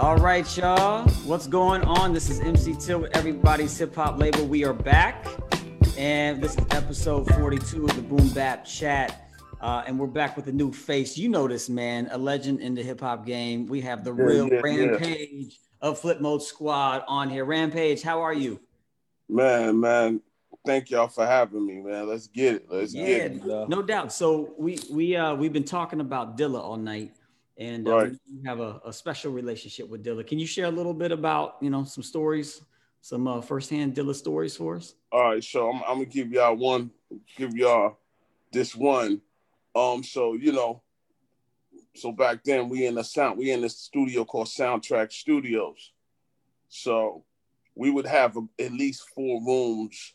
All right, y'all. What's going on? This is MC Till with everybody's hip hop label. We are back, and this is episode 42 of the Boom Bap Chat. Uh, and we're back with a new face. You know this man, a legend in the hip hop game. We have the Yeah, real yeah, Rampage of Flipmode Squad on here. Rampage, how are you? Man, man, thank y'all for having me, man. Let's get it. Let's Yeah, get it. no doubt. So we we uh we've been talking about Dilla all night, and uh, Right. we have a, a special relationship with Dilla. Can you share a little bit about you know some stories, some uh, firsthand Dilla stories for us? All right, so I'm, I'm gonna give y'all one, give y'all this one. Um, so you know, so back then we in the sound, we in the studio called Soundtrack Studios. So we would have a, at least four rooms,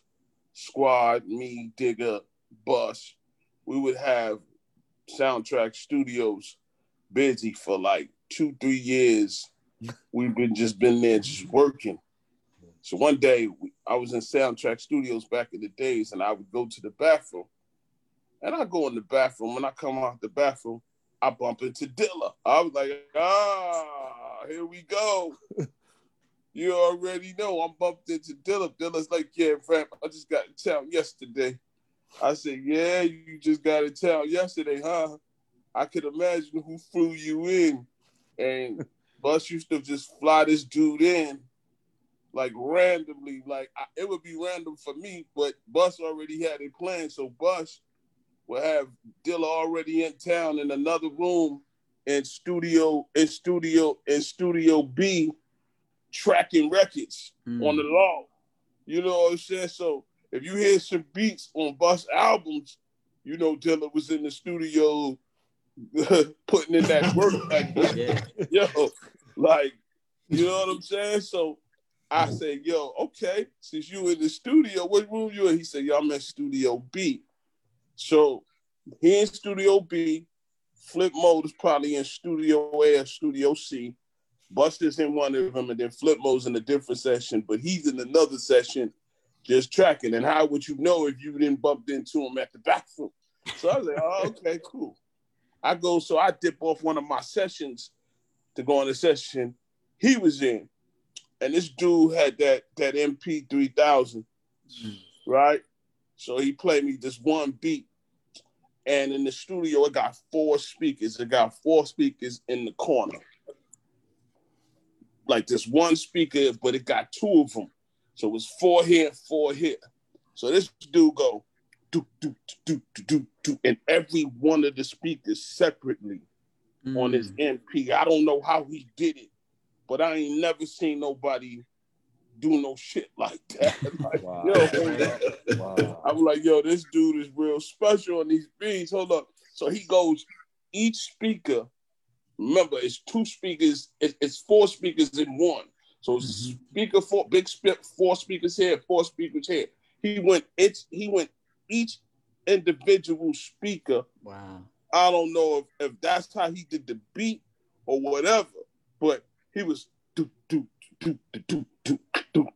squad, me, Digga, Bus. We would have Soundtrack Studios busy for like two, three years. We've been just been there just working. So one day I was in Soundtrack Studios back in the days, and I would go to the bathroom, and I go in the bathroom. When I come out the bathroom, I bump into Dilla. I was like, ah, here we go. you already know I'm bumped into Dilla. Dilla's like, yeah, Ramp, I just got in town yesterday. I said, yeah, you just got in town yesterday, huh? I could imagine who flew you in. And Bus used to just fly this dude in like randomly. Like I, it would be random for me, but Bus already had it planned. So Bus would have Dilla already in town in another room in studio in studio in studio B tracking records Mm. on the law. You know what I'm saying? So if you hear some beats on Bus albums, you know Dilla was in the studio putting in that work. Like, Yeah, yo, like, you know what I'm saying? So I said, yo, okay, since you in the studio, what room you in? He said, yo, I'm in studio B. So he in studio B, Flipmode is probably in studio A or studio C. Busta's in one of them, and then Flipmode's in a different session, but he's in another session just tracking. And how would you know if you didn't bump into him at the bathroom? So I was like, oh, okay, cool. I go, so I dip off one of my sessions to go on the session he was in. And this dude had that that MP 3000, mm. right? So he played me this one beat. And in the studio, it got four speakers. It got four speakers in the corner. Like this one speaker, but it got two of them. So it was four here, four here. So this dude go, do, do, do, do, do, do, and every one of the speakers separately on his Mm. MP. I don't know how he did it, but I ain't never seen nobody do no shit like that. Like, Wow. yo, Wow. I was like, yo, this dude is real special on these beats. Hold up. So he goes, each speaker, remember, it's two speakers, it's four speakers in one. So it's Mhm. speaker four, big spit, four speakers here, four speakers here. He went, it's he went each individual speaker Wow. I don't know if, if that's how he did the beat or whatever, but he was do do do do do do do.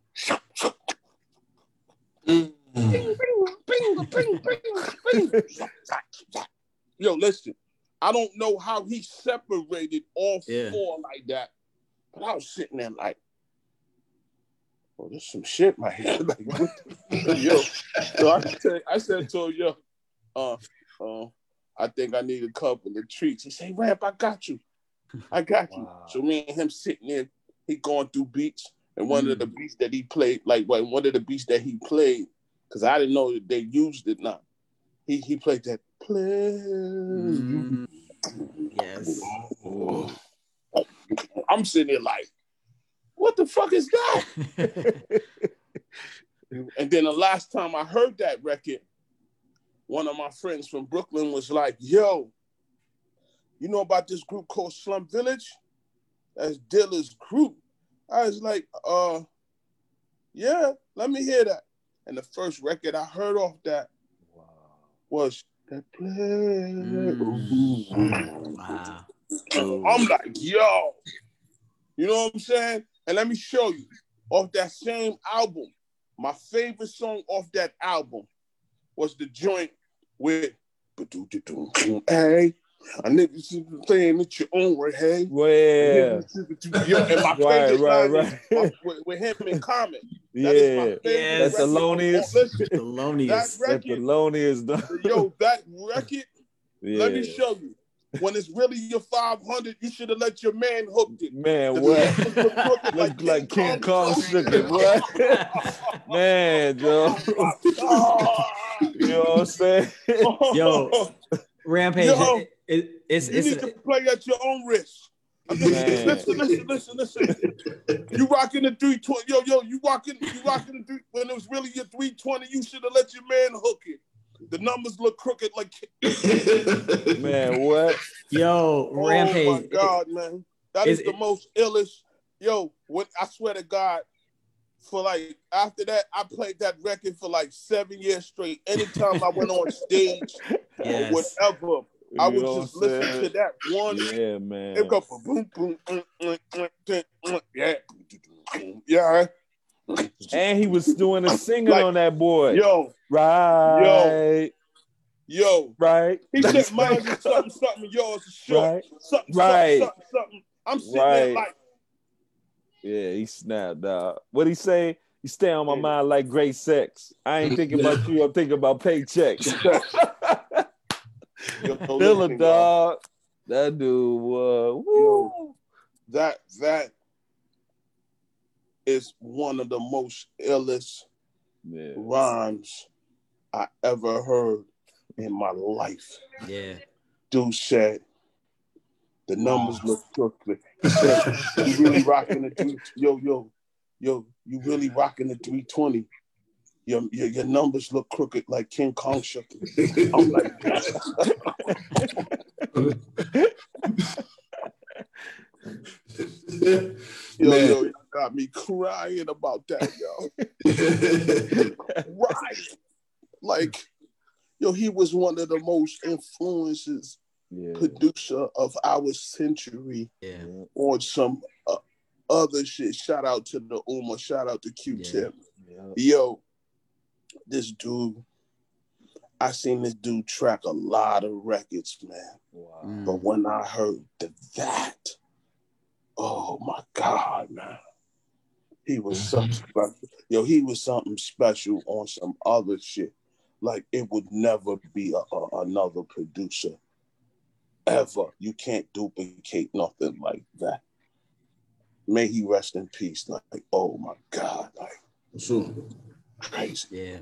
Mm. Bing, bing, bing, bing, bing, bing. Yo, listen, I don't know how he separated all Yeah. four like that, but I was sitting there like, oh, there's some shit right here. like, what yo, so I, said, I said to him, yo, uh, uh, I think I need a couple of treats. He said, Ramp, I got you. I got you. Wow. So me and him sitting there, he going through beats. And one of Mm. the beats that he played, like well, one of the beats that he played, because I didn't know that they used it now. He he played that play. Mm. Yes. I'm sitting there like, what the fuck is that? And then the last time I heard that record, one of my friends from Brooklyn was like, yo, you know about this group called Slum Village? That's Dilla's group. I was like, uh, yeah, let me hear that. And the first record I heard off that Wow. was that play. Mm. Wow. I'm like, yo, you know what I'm saying? And let me show you off that same album, my favorite song off that album was the joint with hey, A nigga should be playing at your own way, hey. Well, Yo, and my Right, favorite right, line is right. with, with him in common. yeah. That is my favorite Yeah, that's record. Thelonious. Oh, listen, Thelonious. That That record, Thelonious done. yo, that record. Yeah. Let me show you. When it's really your 500, you should have let your man hook it. Man, what? look crooked Look like King Kong. Kong shook it. What? Man, Joe. You know what I'm saying? Yo. Rampage. Yo. it- it- it's you it's need to play at your own risk. Man. Listen, listen, listen, listen. You rocking the 320. Yo, yo, you rocking, you rocking the three when it was really your 320, you should have let your man hook it. The numbers look crooked like Man, what? yo Oh Rampage. my god, man. That Is is the it- most illest. Yo, when I swear to God, for like after that, I played that record for like seven years straight. Anytime I went on stage Yes. or whatever, I would just what I'm listen to that one. Yeah, man. It go boom, boom, mm, mm, mm, mm, mm, yeah, yeah. And he was doing a singing Like, on that boy. Yo, Right. yo. Yo, Right. He said mine is something, something. Yours is short. Right. Something, Right. something, something, something. I'm sitting there like, Yeah, he snapped out. What he say? You stay on my mind like great sex. I ain't thinking about you. I'm thinking about paychecks. yo, Still a dog. That dude was. Woo. that that is one of the most illest Yeah. rhymes I ever heard in my life. Yeah. Dude said, the numbers look crooked. He said, you really rocking the three, yo, yo, yo, you really rocking the 320. Your, your, your numbers look crooked like King Kong shook. I'm like, yo, Man. yo, you got me crying about that, yo. Right. Like, yo, he was one of the most influences Yeah. producer of our century Yeah. on some uh, other shit. Shout out to the Ummah, shout out to Q-Tip. Yeah. Yo, this dude, I seen this dude track a lot of records, man. Wow. But when I heard the, that, oh my God, man. He was mm-hmm. something special. Yo, he was something special on some other shit. Like it would never be a, a- another producer ever. You can't duplicate nothing like that. May he rest in peace. Like, oh my God, like Sure. crazy. Yeah.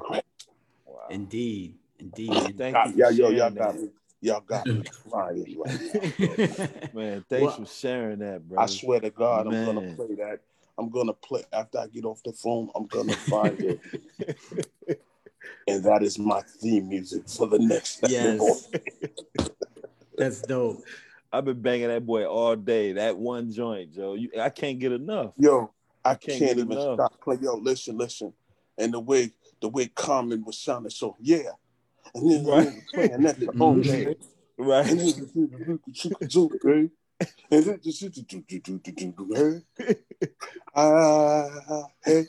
Wow. Indeed. Indeed. Thank God, you yeah, yo, y'all got me. Y'all got me crying right now. Man, thanks Well- for sharing that, bro. I swear to God, I'm gonna play that. I'm gonna play after I get off the phone. I'm gonna find it, and that is my theme music for the next. yes. That's dope. I've been banging that boy all day. That one joint, Joe. You, I can't get enough. Yo, I Can't can't, even enough. stop playing. Yo, listen, listen, and the way the way Common was sounding, so yeah, and then Right. right. playing that. Oh mm-hmm. man, Right. And then the and then the ah, hey.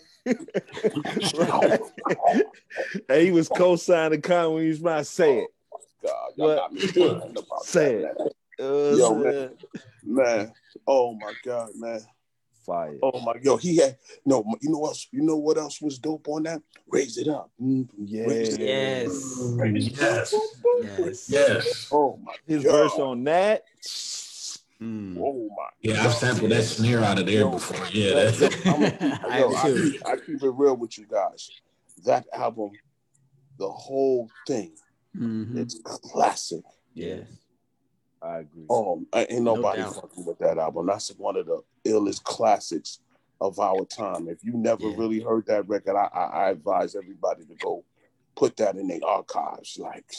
right. and he was co-signing Con when he was about to say it. God, y'all What? got me crying about Say that, it. man. Uh, Yo, man. man. Oh my God, man. Fire. Oh my yo, he had no. You know what? else- You know what else was dope on that? Raise it up. Mm, Yeah. Raise it Yes. Yes. Yes. Yes. Oh my His God. verse on that. Mm. Oh my. Yeah, I've sampled that snare out of there before. Yeah, Yo, that, I'm yo, I, keep, I keep it real with you guys. That album, the whole thing, Mhm. it's classic. Yeah. I agree. Um, ain't nobody doubt. fucking with that album. That's one of the illest classics of our time. If you never Yeah. really heard that record, I, I, I advise everybody to go put that in their archives. Like,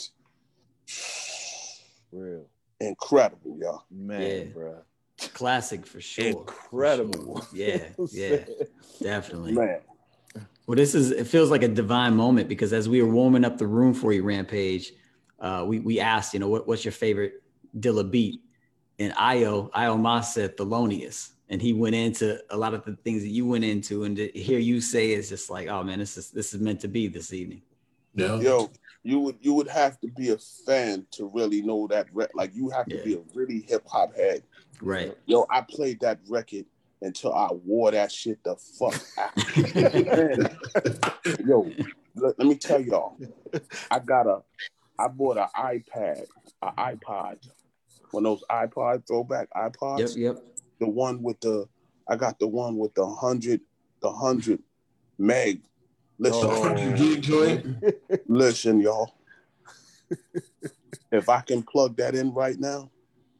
Real. Incredible, y'all. Man, Yeah. bro. Classic for sure. Incredible. Yeah, yeah. Definitely. Man, Well, this is it feels like a divine moment because as we were warming up the room for you, Rampage, uh, we we asked, you know, what, what's your favorite Dilla beat? And Io, Io Mas said Thelonious. And he went into a lot of the things that you went into, and to hear you say is just like, oh man, this is this is meant to be this evening. yeah. yo, you would you would have to be a fan to really know that re- like you have to Yeah. be a really hip hop head. Right. Yo, I played that record until I wore that shit the fuck out. Yo, let, let me tell y'all, I got a, I bought an iPad, an iPod, one of those iPod throwback iPods. Yep. Yep. The one with the, I got the one with the hundred, the hundred meg. Listen, The 100 gig joint. listen, y'all. if I can plug that in right now,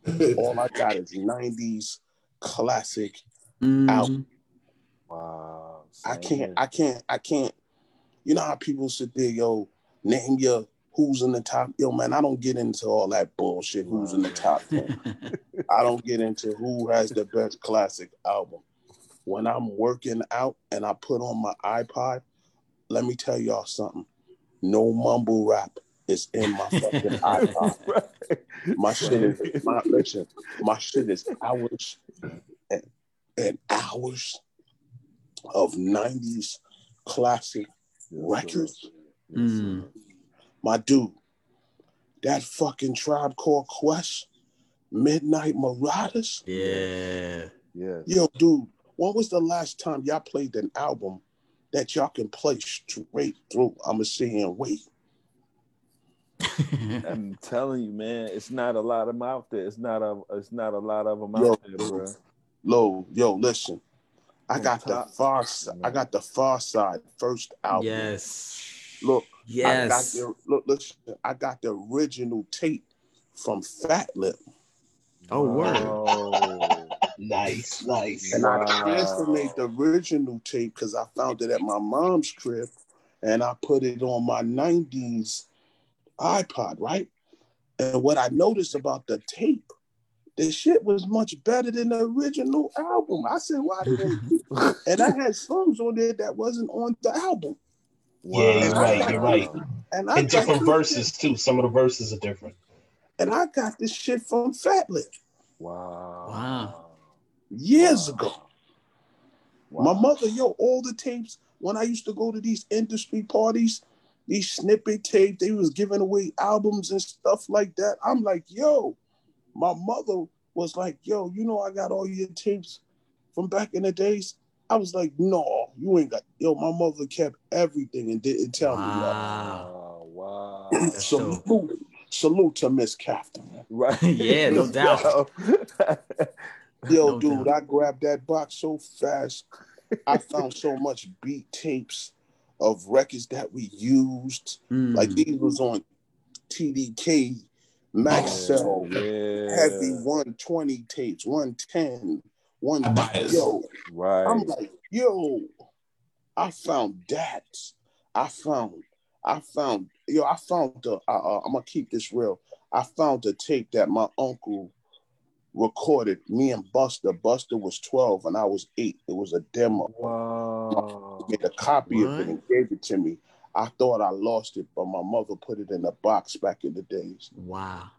all I got is '90s classic Out. Mhm. Wow. I can't. I can't, I can't. You know how people sit there, yo, name your who's in the top. Yo, man, I don't get into all that bullshit. Who's in the top? 10. I don't get into who has the best classic album. When I'm working out and I put on my iPod, let me tell y'all something. No mumble rap is in my fucking iPod. My shit is my listen. My shit is hours and, and hours of '90s classic records. Mm. My dude, that fucking Tribe Called Quest, Midnight Marauders. Yeah. Yeah. Yo, dude, when was the last time y'all played an album that y'all can play straight through? I'ma sit here and wait. I'm telling you, man, it's not a lot of them out there. It's not a. It's not a lot of them Yo. out there, bro. Lo, yo, listen. I got the Pharcyde. I got the Pharcyde first album. yes. Look, I got Yes. the look, listen, I got the original tape from Fatlip. Oh, word. Wow. Nice, nice. And Wow. I transferred the original tape because I found it at my mom's crib and I put it on my 90s iPod, right? And what I noticed about the tape, the shit was much better than the original album. I said, why didn't And I had songs on there that wasn't on the album. Yeah, you're Wow. right. You're right. And I And different this verses shit- too. Some of the verses are different. and I got this shit from Fatlip Wow. Wow. Years Wow. ago. Wow. My mother, yo, all the tapes when I used to go to these industry parties, these snippet tapes, they was giving away albums and stuff like that. I'm like, yo, my mother was like, yo, you know, I got all your tapes from back in the days. I was like, no, you ain't got. Yo, my mother kept everything and didn't tell me. Wow. Wow. Wow. nothing. Salute, salute to Miss Catherine. Right. Yeah, no doubt. Yo, No dude, doubt. I grabbed that box so fast. I found so much beat tapes of records that we used. Mm. Like these was on TDK, Maxell, yeah. Heavy 120 tapes, 110, one. Bias. Yo, Right. I'm like, yo, I found that. I found, I found, yo, I found the. Uh, uh, I'm gonna keep this real. I found the tape that my uncle recorded. Me and Busta. Busta was 12 and I was eight. It was a demo. wow. He made a copy of it and gave it to me. I thought I lost it, but my mother put it in a box back in the days. Wow.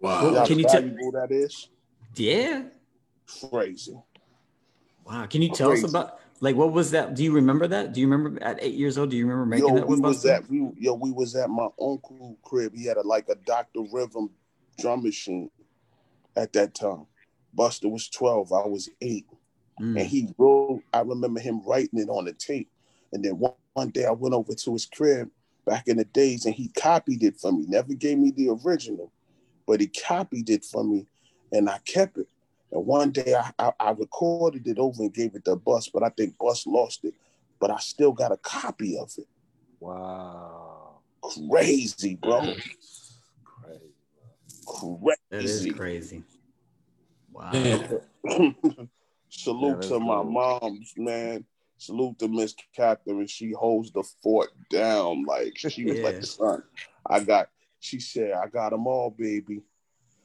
Wow. Well, See can you tell- valuable that is? Yeah. Crazy. Wow. Can you tell us about like what was that? Do you remember that? Do you remember at eight years old? Do you remember making Yo, that we with was Busta? at we yo we was at my uncle crib. He had a like a Dr. Rhythm drum machine at that time. Busta was 12, I was eight. Mm. And he wrote, I remember him writing it on the tape. And then one, one day I went over to his crib back in the days and he copied it for me. Never gave me the original, but he copied it for me and I kept it. And one day I, I, I recorded it over and gave it to Bus, but I think Bus lost it. But I still got a copy of it. Wow. Crazy, bro. Crazy. That is Crazy. crazy. Wow. Salute Yeah, that's to my dope. moms, man. Salute to Miss Catherine. She holds the fort down. Like she was Yeah. like, son, I got, she said, I got them all, baby.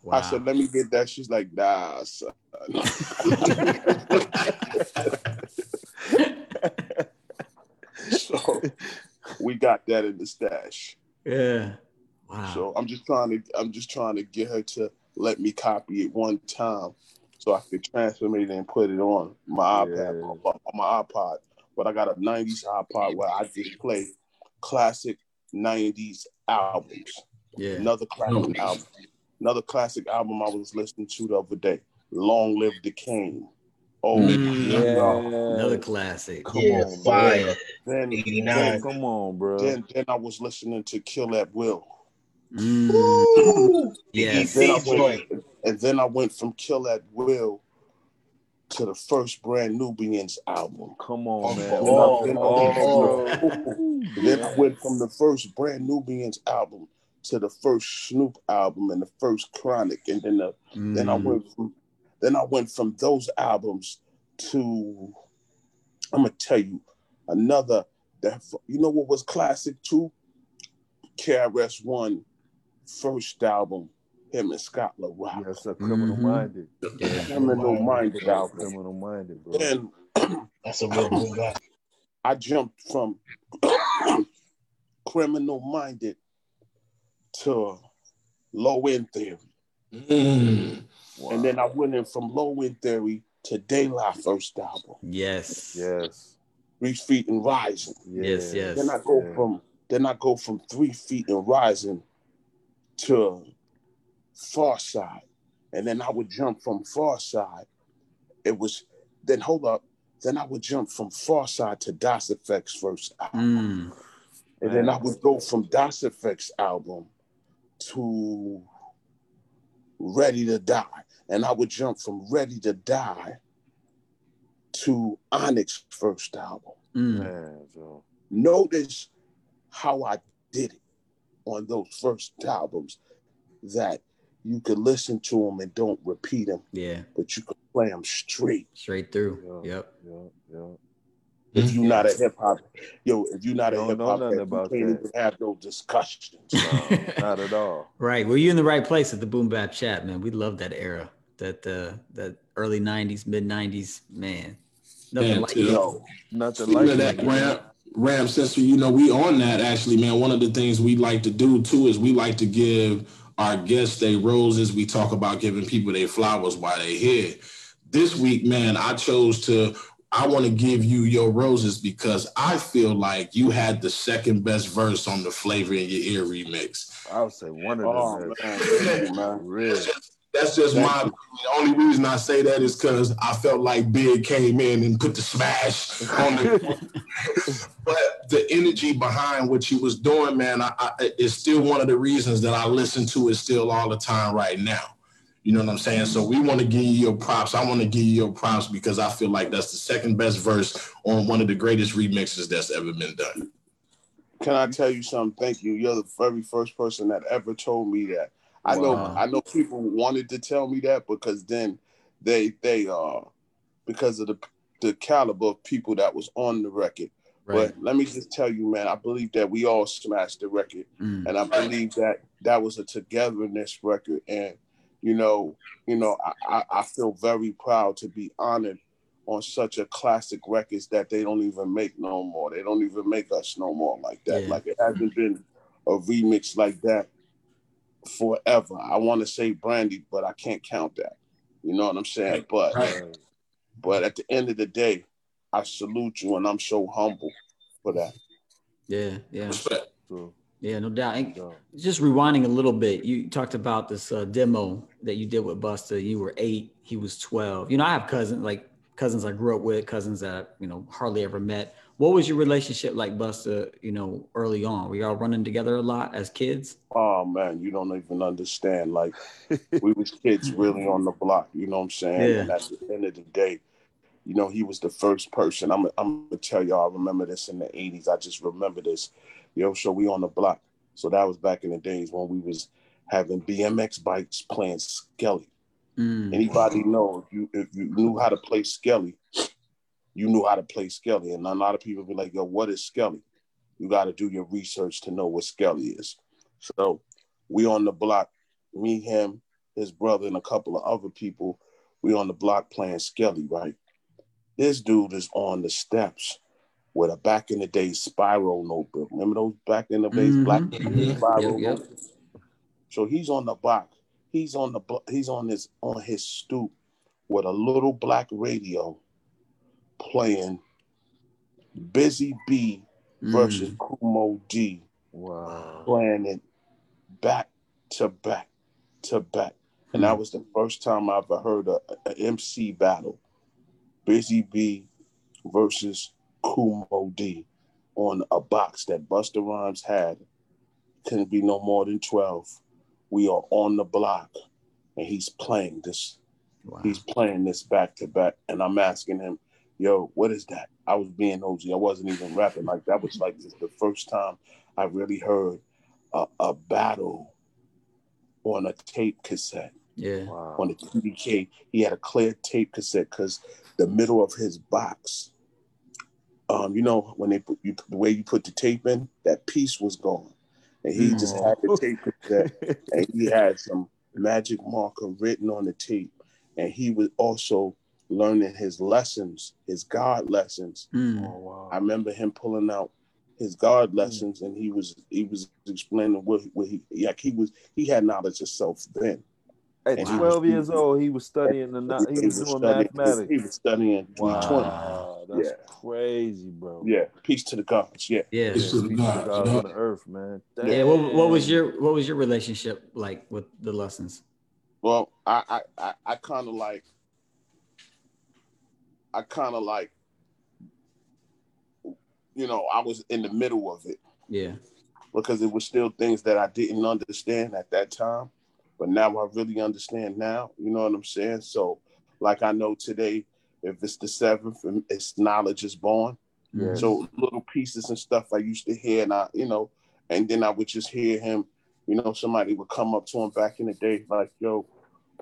wow. I said, let me get that. She's like, nah, son. so we got that in the stash. yeah. Wow. So I'm just trying to, I'm just trying to get her to let me copy it one time so I could transfer it and put it on my iPad, Yeah. on my iPod. But I got a 90s iPod where I just play classic '90s albums. Yeah. Another classic Oh. album. Another classic album I was listening to the other day. Long Live the King. Oh, Mm. Yeah. Another classic. Come yeah, on, fire. then, 89. Come on, bro. then then I was listening to Kill at Will. Mm. Yes. Then I went, and then I went from Kill at Will to the first Brand Nubians album. Come on, Oh, man. oh, Then I Oh, went bro. from- Then I went from the first Brand Nubians album to the first Snoop album and the first Chronic, and then the Then I Mm. went from then I went from those albums to I'm gonna tell you another that you know what was classic too? KRS One first album, him and Scott La Rock. Yes, a criminal Mhm. minded. Yeah. Criminal Minded album. criminal minded, bro. And That's a real boom bap. I jumped from Criminal Minded to Low End Theory. Mm. Wow. And then I went in from Low End Theory to De La first album, Yes. yes, Three Feet and Rising. Yes, yes. Then I go Yeah. from then I go from three feet and rising to Pharcyde. And then I would jump from Pharcyde. It was then hold up. Then I would jump from Pharcyde to Das EFX first album. Mm. And then I would go from Das EFX album to Ready to Die. And I would jump from Ready to Die to Onyx first album Mm. man, notice how I did it on those first albums that you could listen to them and don't repeat them, Yeah. but you could play them straight. Straight through. Yeah. Yep. Yeah, yeah. If you're not a hip hop, yo, if you're not a hip hop, you can't that. even have those discussions. No, not at all. Right. Well, you're in the right place at the Boom Bap Chat, man. We love that era. That uh that early nineties, mid nineties, man. Nothing Man, like Yo, Nothing Speaking like of that that. Ramp, ramp, since we, you know we on that actually, man. One of the things we like to do too is we like to give our guests their roses. We talk about giving people their flowers while they're here. This week, man, I chose to. I want to give you your roses because I feel like you had the second best verse on the Flava in Ya Ear remix. I would say one of oh them. man, thank you, man. Really? That's just Thank my you. opinion. The only reason I say that is because I felt like Big came in and put the smash on the. but the energy behind what you was doing, man, I, I, is still one of the reasons that I listen to it still all the time right now. You know what I'm saying? So we want to give you your props. I want to give you your props because I feel like that's the second best verse on one of the greatest remixes that's ever been done. Can I tell you something? Thank you. You're the very first person that ever told me that. I know I know people wanted to tell me that because then they they uh because of the the caliber of people that was on the record. Right. But let me just tell you, man, I believe that we all smashed the record. Mm. And I believe that that was a togetherness record. And you know, you know, I, I, I feel very proud to be honored on such a classic records that they don't even make no more. They don't even make us no more like that. Yeah. Like it hasn't been a remix like that forever. I want to say Brandy, but I can't count that. You know what I'm saying? But Right. but at the end of the day, I salute you and I'm so humble for that. Yeah. Yeah. Respect. So, Yeah. No doubt. And just rewinding a little bit, you talked about this uh, demo that you did with Busta. You were eight, he was 12. You know, I have cousins, like cousins I grew up with, cousins that I, you know, hardly ever met. What was your relationship like, Busta, you know, early on? Were y'all running together a lot as kids? Oh man, you don't even understand. Like we was kids really on the block, you know what I'm saying? Yeah. And at the end of the day, you know, he was the first person. I'm I'm gonna tell y'all, I remember this in the 80s. I just remember this. Yo, so we on the block. So that was back in the days when we was having BMX bikes playing Skelly. Mm. Anybody know if you if you knew how to play Skelly, you knew how to play Skelly. And a lot of people be like, yo, what is Skelly? You got to do your research to know what Skelly is. So we on the block, me, him, his brother, and a couple of other people, we on the block playing Skelly, right? This dude is on the steps with a back in the day spiral notebook. Remember those back in the days Mhm, black mhm. spiral Yep, yep. notebook? So he's on the block. He's on the he's on his on his stoop with a little black radio playing Busy Bee versus Mm. Kool Moe Dee Wow. playing it back to back to back. And that was the first time I ever heard a, a MC battle. Busy Bee versus Kool Moe Dee on a box that Busta Rhymes had. Couldn't be no more than 12. We are on the block and he's playing this. Wow. He's playing this back to back. And I'm asking him, yo, what is that? I was being nosy. I wasn't even rapping like that. was like this the first time I really heard a, a battle on a tape cassette Yeah. Wow. on a TDK. He had a clear tape cassette because the middle of his box, um, you know, when they put you, the way you put the tape in, that piece was gone, and he just Mm. had the tape cassette, and he had some magic marker written on the tape, and he was also learning his lessons, his God lessons. Mm. Oh, wow. I remember him pulling out his God lessons, and he was he was explaining what, what he like he was he had knowledge of self then. At and 12 was- years old, he was studying the no- he was doing studying, mathematics. He was studying 320. Wow, that's Yeah. crazy, bro. Yeah, peace to the gods. Yeah. Yeah. Yeah, Peace to the peace to gods, God on the earth, man. Yeah. What, what was your what was your relationship like with the lessons? Well, I I I, I kind of like I kind of like you know I was in the middle of it Yeah. because it was still things that I didn't understand at that time, but now I really understand now. You know what I'm saying? So, like I know today, if it's the seventh, and it's knowledge is born. Mm. So little pieces and stuff I used to hear, and I, you know, and then I would just hear him. You know, somebody would come up to him back in the day, like, "Yo,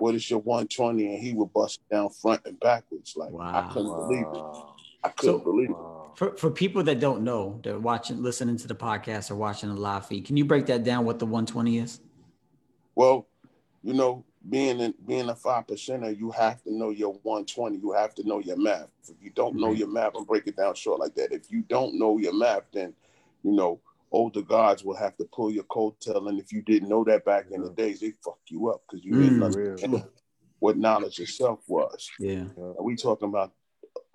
what is your 120?" And he would bust down front and backwards. Like Wow. I couldn't believe it. I couldn't So- believe it. For for people that don't know, they're watching, listening to the podcast or watching the live feed. Can you break that down? What the 120 is? Well, you know, being in, being a five percenter, you have to know your 120. You have to know your math. If you don't know Right. your math, and break it down short like that. If you don't know your math, then you know older gods will have to pull your coattail. And if you didn't know that back in the days, they fuck you up because you Mm. didn't Real. understand what knowledge itself was. Yeah. And we talking about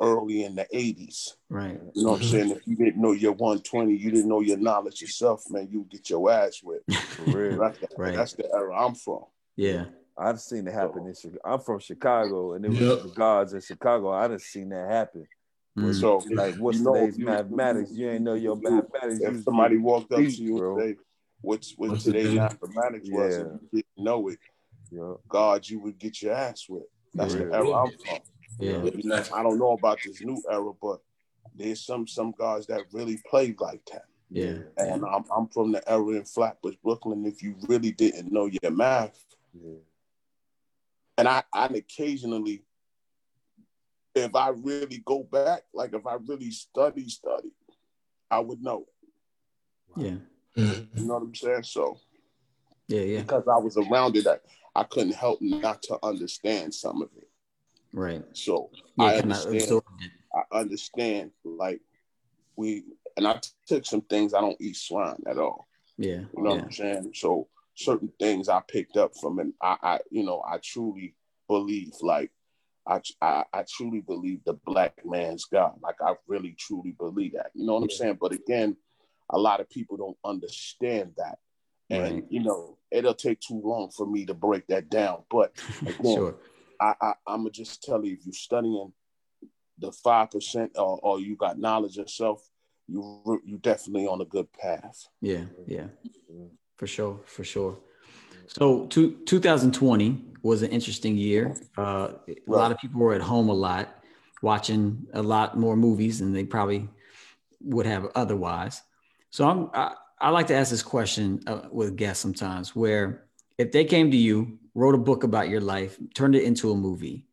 early in the 80s. Right. You know what I'm saying? If you didn't know your 120, you didn't know your knowledge yourself, man, you get your ass whipped. For real. That's the, Right. that's the era I'm from. Yeah. I've seen it happen in Chicago. I'm from Chicago, and it was Yep. the gods in Chicago. I done seen that happen. Mm. So Like, what's you know, today's you- mathematics? You ain't know your you- mathematics. if was somebody walked up to you bro. and say, "What's what What's today's today? mathematics was?" and you didn't know it, Yo, God, you would get your ass whipped. That's the era I'm from. Yeah. You know, I don't know about this new era, but there's some some guys that really play like that. Yeah. And I'm I'm from the era in Flatbush, Brooklyn. If you really didn't know your math, yeah. and I I occasionally, if I really go back, like if I really study study, I would know. Yeah. Mm-hmm. You know what I'm saying? So Yeah. Yeah. because I was around it, I, I couldn't help not to understand some of it. Right. So Yeah. I understand. I understand. Like we, and I took some things. I don't eat swine at all. Yeah. You know what I'm saying? So certain things I picked up from, and I, I you know, I truly believe, like, I, I, I truly believe the black man's God. Like, I really, truly believe that. You know what I'm saying? But again, a lot of people don't understand that. And, Right. you know, it'll take too long for me to break that down. But again, Sure. I, I, I'm going to just tell you if you're studying the 5% or, or you got knowledge yourself, you, you definitely on a good path. Yeah. Yeah. Yeah. For sure. For sure. So, two, 2020 was an interesting year. Uh, a lot of people were at home a lot, watching a lot more movies than they probably would have otherwise. So, I'm, I, I like to ask this question uh, with guests sometimes where if they came to you, wrote a book about your life, turned it into a movie,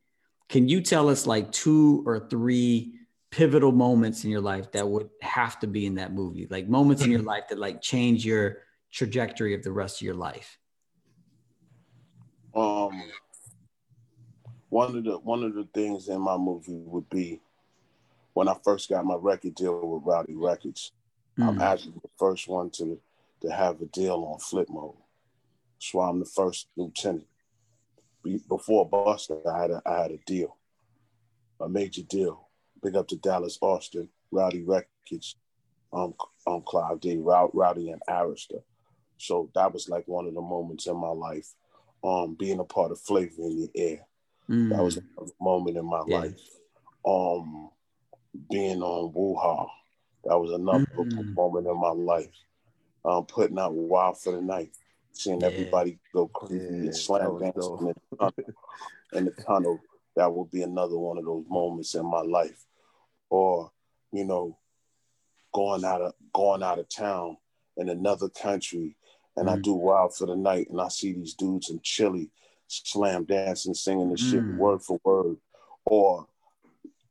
can you tell us like two or three pivotal moments in your life that would have to be in that movie? Like moments in your life that like change your trajectory of the rest of your life? Um, one of the one of the things in my movie would be when I first got my record deal with Rowdy Records. I'm Mm. actually the first one to to have a deal on Flipmode. That's why I'm the first lieutenant. Before Buster, I had a, I had a deal, a major deal. Big up to Dallas Austin, Rowdy Records. um, um Clive D, Rowdy and Arista. So that was like one of the moments in my life, um, being a part of Flava in Ya Ear. Mm. That was a moment in my yeah. life. Um, being on Woo Hah, that was another mm. moment in my life. Um, putting out Wild for the Night, seeing yeah. everybody go crazy yeah, and slam dance in the, tunnel, in the tunnel. That would be another one of those moments in my life. Or, you know, going out of going out of town in another country and mm. I do Wild for the Night and I see these dudes in Chile slam dancing, singing this mm. shit word for word. Or,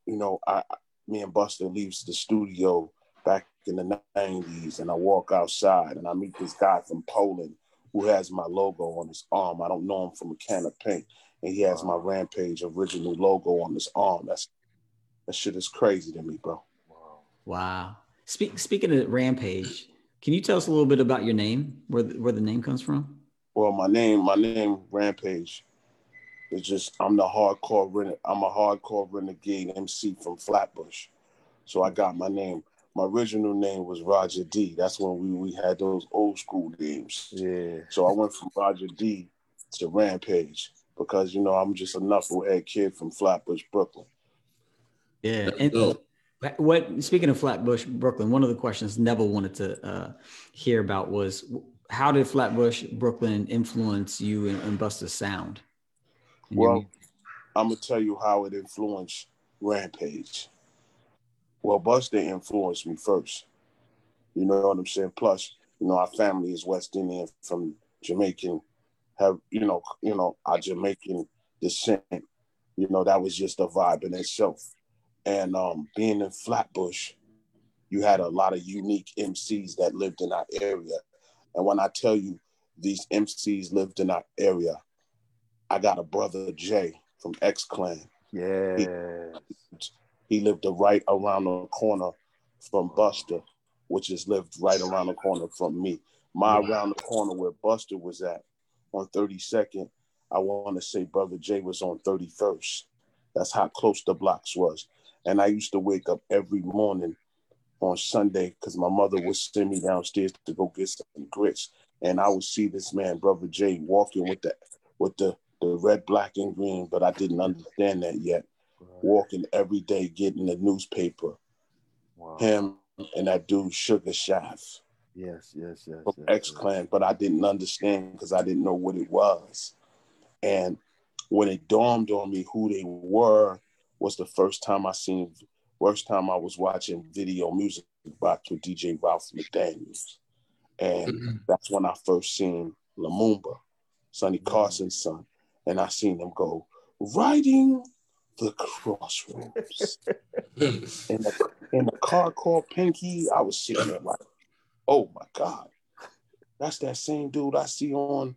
you know, I me and Busta leaves the studio back in the 90s and I walk outside and I meet this guy from Poland who has my logo on his arm. I don't know him from a can of paint. And he has my Rampage original logo on his arm. That's that shit is crazy to me, bro. Wow. Speak, speaking of Rampage, can you tell us a little bit about your name, where the, where the name comes from? Well, my name, my name Rampage. It's just I'm the hardcore rene- I'm a hardcore renegade MC from Flatbush. So I got my name. My original name was Roger D. That's when we, we had those old school names. Yeah. So I went from Roger D to Rampage because you know I'm just a knucklehead kid from Flatbush, Brooklyn. Yeah. And, what speaking of Flatbush, Brooklyn, one of the questions Neville wanted to uh, hear about was how did Flatbush, Brooklyn influence you and, and Busta's sound? Well, I'm gonna tell you how it influenced Rampage. Well, Busta influenced me first. You know what I'm saying? Plus, you know, our family is West Indian from Jamaican, have you know, you know, our Jamaican descent. You know, that was just a vibe in itself. And um, being in Flatbush, you had a lot of unique MCs that lived in our area. And when I tell you these MCs lived in our area, I got a brother Jay from X Clan. Yeah. He, he, lived right around the corner from Busta, which is lived right around the corner from me. My around the corner where Busta was at on 32nd, I want to say brother Jay was on 31st. That's how close the blocks was. And I used to wake up every morning on Sunday because my mother would send me downstairs to go get some grits. And I would see this man, Brother Jay, walking with the with the, the red, black, and green, but I didn't understand that yet. Walking every day, getting the newspaper. Wow. Him and that dude Sugar Shaft. Yes, yes, yes. Yes, X Clan, yes. but I didn't understand because I didn't know what it was. And when it dawned on me who they were was the first time I seen, first time I was watching video music box with DJ Ralph McDaniels. And mm-hmm. that's when I first seen Lumumba, Sonny mm-hmm. Carson's son. And I seen him go, riding the crossroads. in, the, in the car called Pinky, I was sitting there like, oh my God. That's that same dude I see on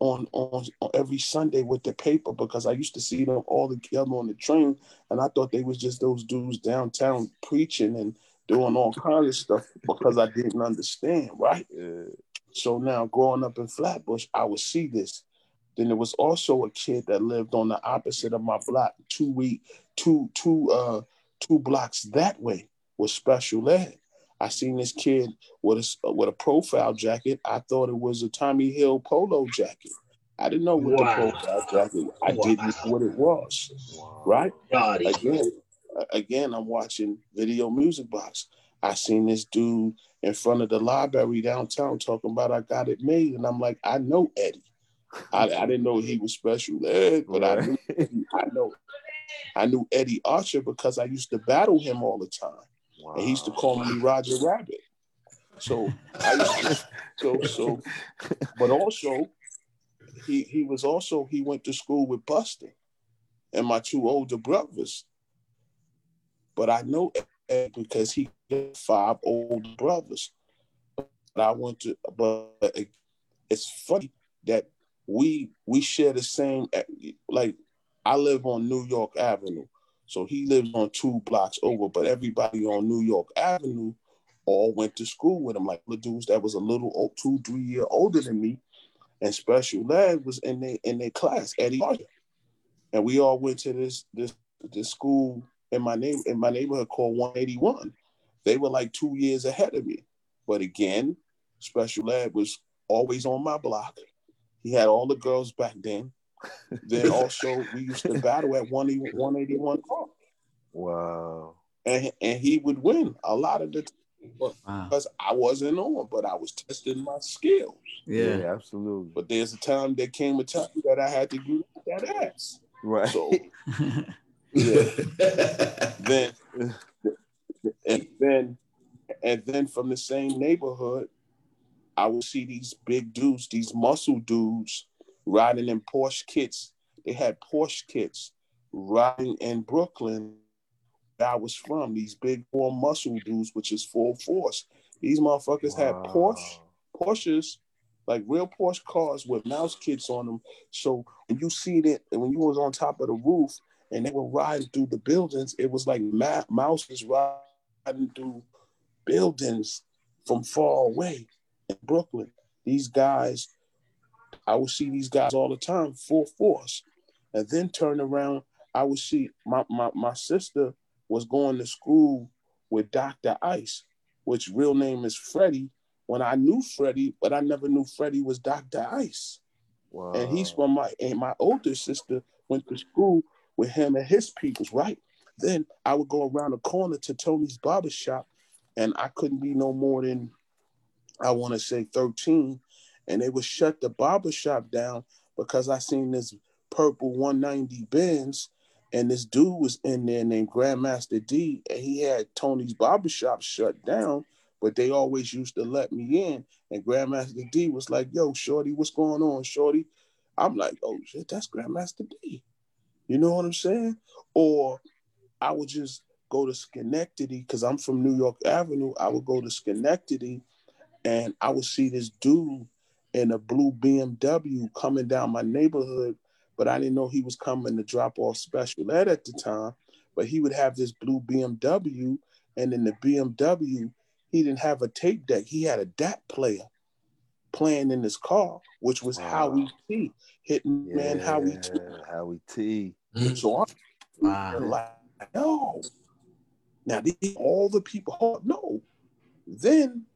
on, on, on every Sunday with the paper because I used to see them all together on the train, and I thought they was just those dudes downtown preaching and doing all kinds of stuff because I didn't understand, right? Yeah. So now growing up in Flatbush, I would see this. Then there was also a kid that lived on the opposite of my block, two week, two two uh two blocks that way with special ed. I seen this kid with a with a profile jacket. I thought it was a Tommy Hill polo jacket. I didn't know what wow. the profile jacket. I wow. didn't know what it was. Wow. Right? God, again, again, I'm watching video music box. I seen this dude in front of the library downtown talking about I got it made, and I'm like, I know Eddie. I, I didn't know he was special ed, but I knew I know I knew Eddie Archer because I used to battle him all the time. Wow. And he used to call me Roger Rabbit. So I used to, so so, but also he he was also he went to school with Busta and my two older brothers. But I know Ed because he had five older brothers. But I went to but it's funny that we we share the same like I live on New York Avenue. So he lives on two blocks over, but everybody on New York Avenue all went to school with him. Like the dudes that was a little two, three year older than me, and special ed was in their in their class, Eddie. And we all went to this this this school in my name in my neighborhood called 181. they were like two years ahead of me. But again, special ed was always on my block. He had all the girls back then. Then also we used to battle at 181 Park. Wow. And, and he would win a lot of the time Wow. because I wasn't on, but I was testing my skills. Yeah, Yeah. absolutely. But there's a time that came a time that I had to get that ass. Right. So yeah. then and then and then from the same neighborhood, I would see these big dudes, these muscle dudes riding in Porsche kits. They had Porsche kits riding in Brooklyn. I was from these big four muscle dudes, which is full force. These motherfuckers had Porsche Porsches, like real Porsche cars with mouse kits on them. So when you see that, and when you was on top of the roof and they were riding through the buildings, it was like ma- mouses riding through buildings from far away in Brooklyn. These guys, I would see these guys all the time, full force. And then turn around, I would see my, my, my sister was going to school with Dr. Ice, which real name is Freddie when I knew Freddie, but I never knew Freddie was Dr. Ice. Wow. And he's from my and my older sister went to school with him and his peoples, right? Then I would go around the corner to Tony's barber shop, and I couldn't be no more than I want to say 13. And they would shut the barber shop down because I seen this purple 190 Benz, and this dude was in there named Grandmaster D, and he had Tony's barber shop shut down but they always used to let me in. And Grandmaster D was like, yo, Shorty, what's going on, Shorty? I'm like, oh shit, that's Grandmaster D. You know what I'm saying? Or I would just go to Schenectady because I'm from New York Avenue. I would go to Schenectady and I would see this dude in a blue BMW coming down my neighborhood, but I didn't know he was coming to drop off special ed at the time. But he would have this blue BMW, and in the BMW, he didn't have a tape deck. He had a DAT player playing in his car, which was Wow. Howie Tee, hitting yeah, man Howie Tee. Howie Tee. So I'm Wow. like, no. Now these all the people no. Then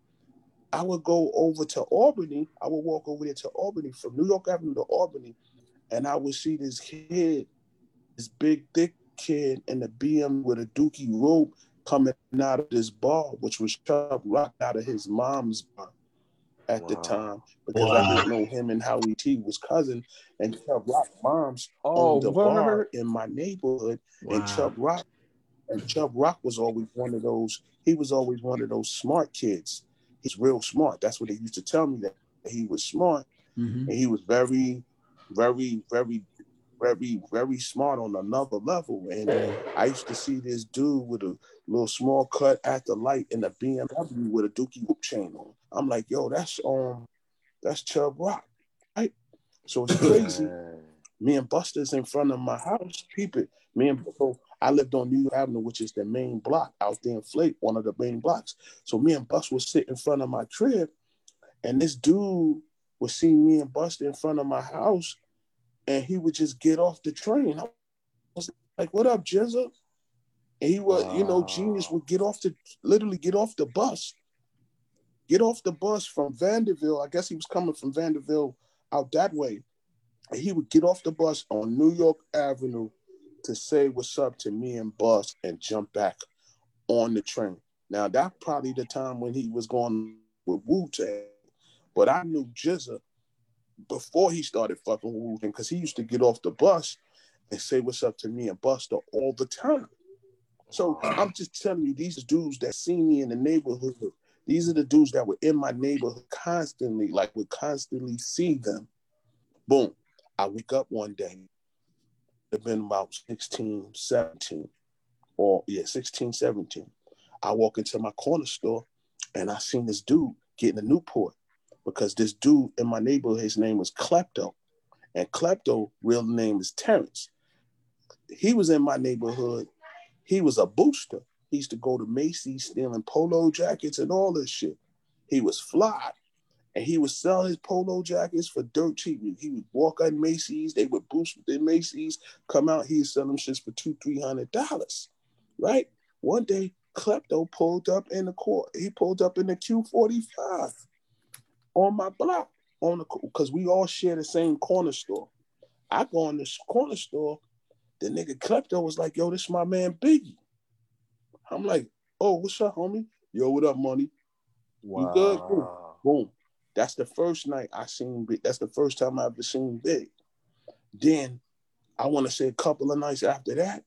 I would go over to Albany. I would walk over there to Albany from New York Avenue to Albany, and I would see this kid, this big thick kid in a BM with a dookie robe coming out of this bar, which was Chubb Rock out of his mom's bar at the time because I didn't know him and Howie Tee was cousin, and Chubb Rock mom's Oh, owned the bar in my neighborhood, and Wow. Chubb Rock, and Chubb Rock was always one of those. He was always one of those smart kids. He's real smart. That's what they used to tell me that he was smart, Mhm. and he was very, very, very, very, very smart on another level. And I used to see this dude with a little small cut at the light in a BMW with a Dookie whoop chain on. I'm like, yo, that's um, that's Chubb Rock, right? So it's crazy. Me and Busta's in front of my house. Peep it. Me and so I lived on New York Avenue, which is the main block out there in Flake, one of the main blocks. So me and Busta was sitting in front of my crib, and this dude would see me and Busta in front of my house, and he would just get off the train. I was like, "What up, GZA?" And he would, you know, Genius would get off the literally get off the bus, get off the bus from Vanderbilt. I guess he was coming from Vanderbilt out that way. And he would get off the bus on New York Avenue to say what's up to me and Bus and jump back on the train. Now that probably the time when he was going with Wu Tang, but I knew GZA before he started fucking Wu Tang because he used to get off the bus and say what's up to me and Busta all the time. So I'm just telling you, these dudes that see me in the neighborhood, these are the dudes that were in my neighborhood constantly, like would constantly see them. Boom. I wake up one day, have been about 16, 17, or yeah, 16, 17. I walk into my corner store and I seen this dude getting a Newport because this dude in my neighborhood, his name was Klepto. And Klepto, real name is Terrence. He was in my neighborhood. He was a booster. He used to go to Macy's stealing polo jackets and all this shit. He was fly. And he would sell his polo jackets for dirt cheap. He would walk on Macy's, they would boost within Macy's, come out, he'd sell them shits for two, three hundred dollars. Right? One day Klepto pulled up in the court. He pulled up in the Q45 on my block on the because we all share the same corner store. I go in this corner store. The nigga Klepto was like, "Yo, this is my man Biggie." I'm like, "Oh, what's up, homie? Yo, what up, money? You good? Boom. Boom. That's the first night I seen Big. That's the first time I ever seen Big. Then I want to say a couple of nights after that,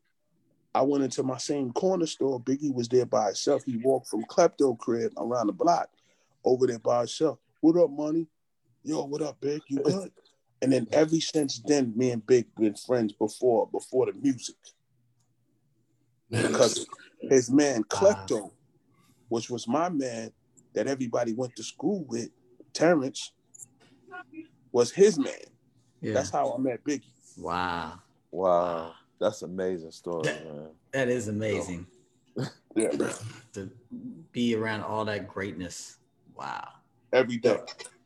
I went into my same corner store. Biggie was there by himself. He walked from Klepto crib around the block over there by himself. What up, money? Yo, what up, Big? You good? And then ever since then, me and Big been friends before before the music. Because his man Klepto, which was my man that everybody went to school with, Terrence, was his man. Yeah. That's how I met Biggie. wow. Wow. That's amazing story, That- man. That is amazing Yeah, man. to be around all that greatness. Wow. Every day.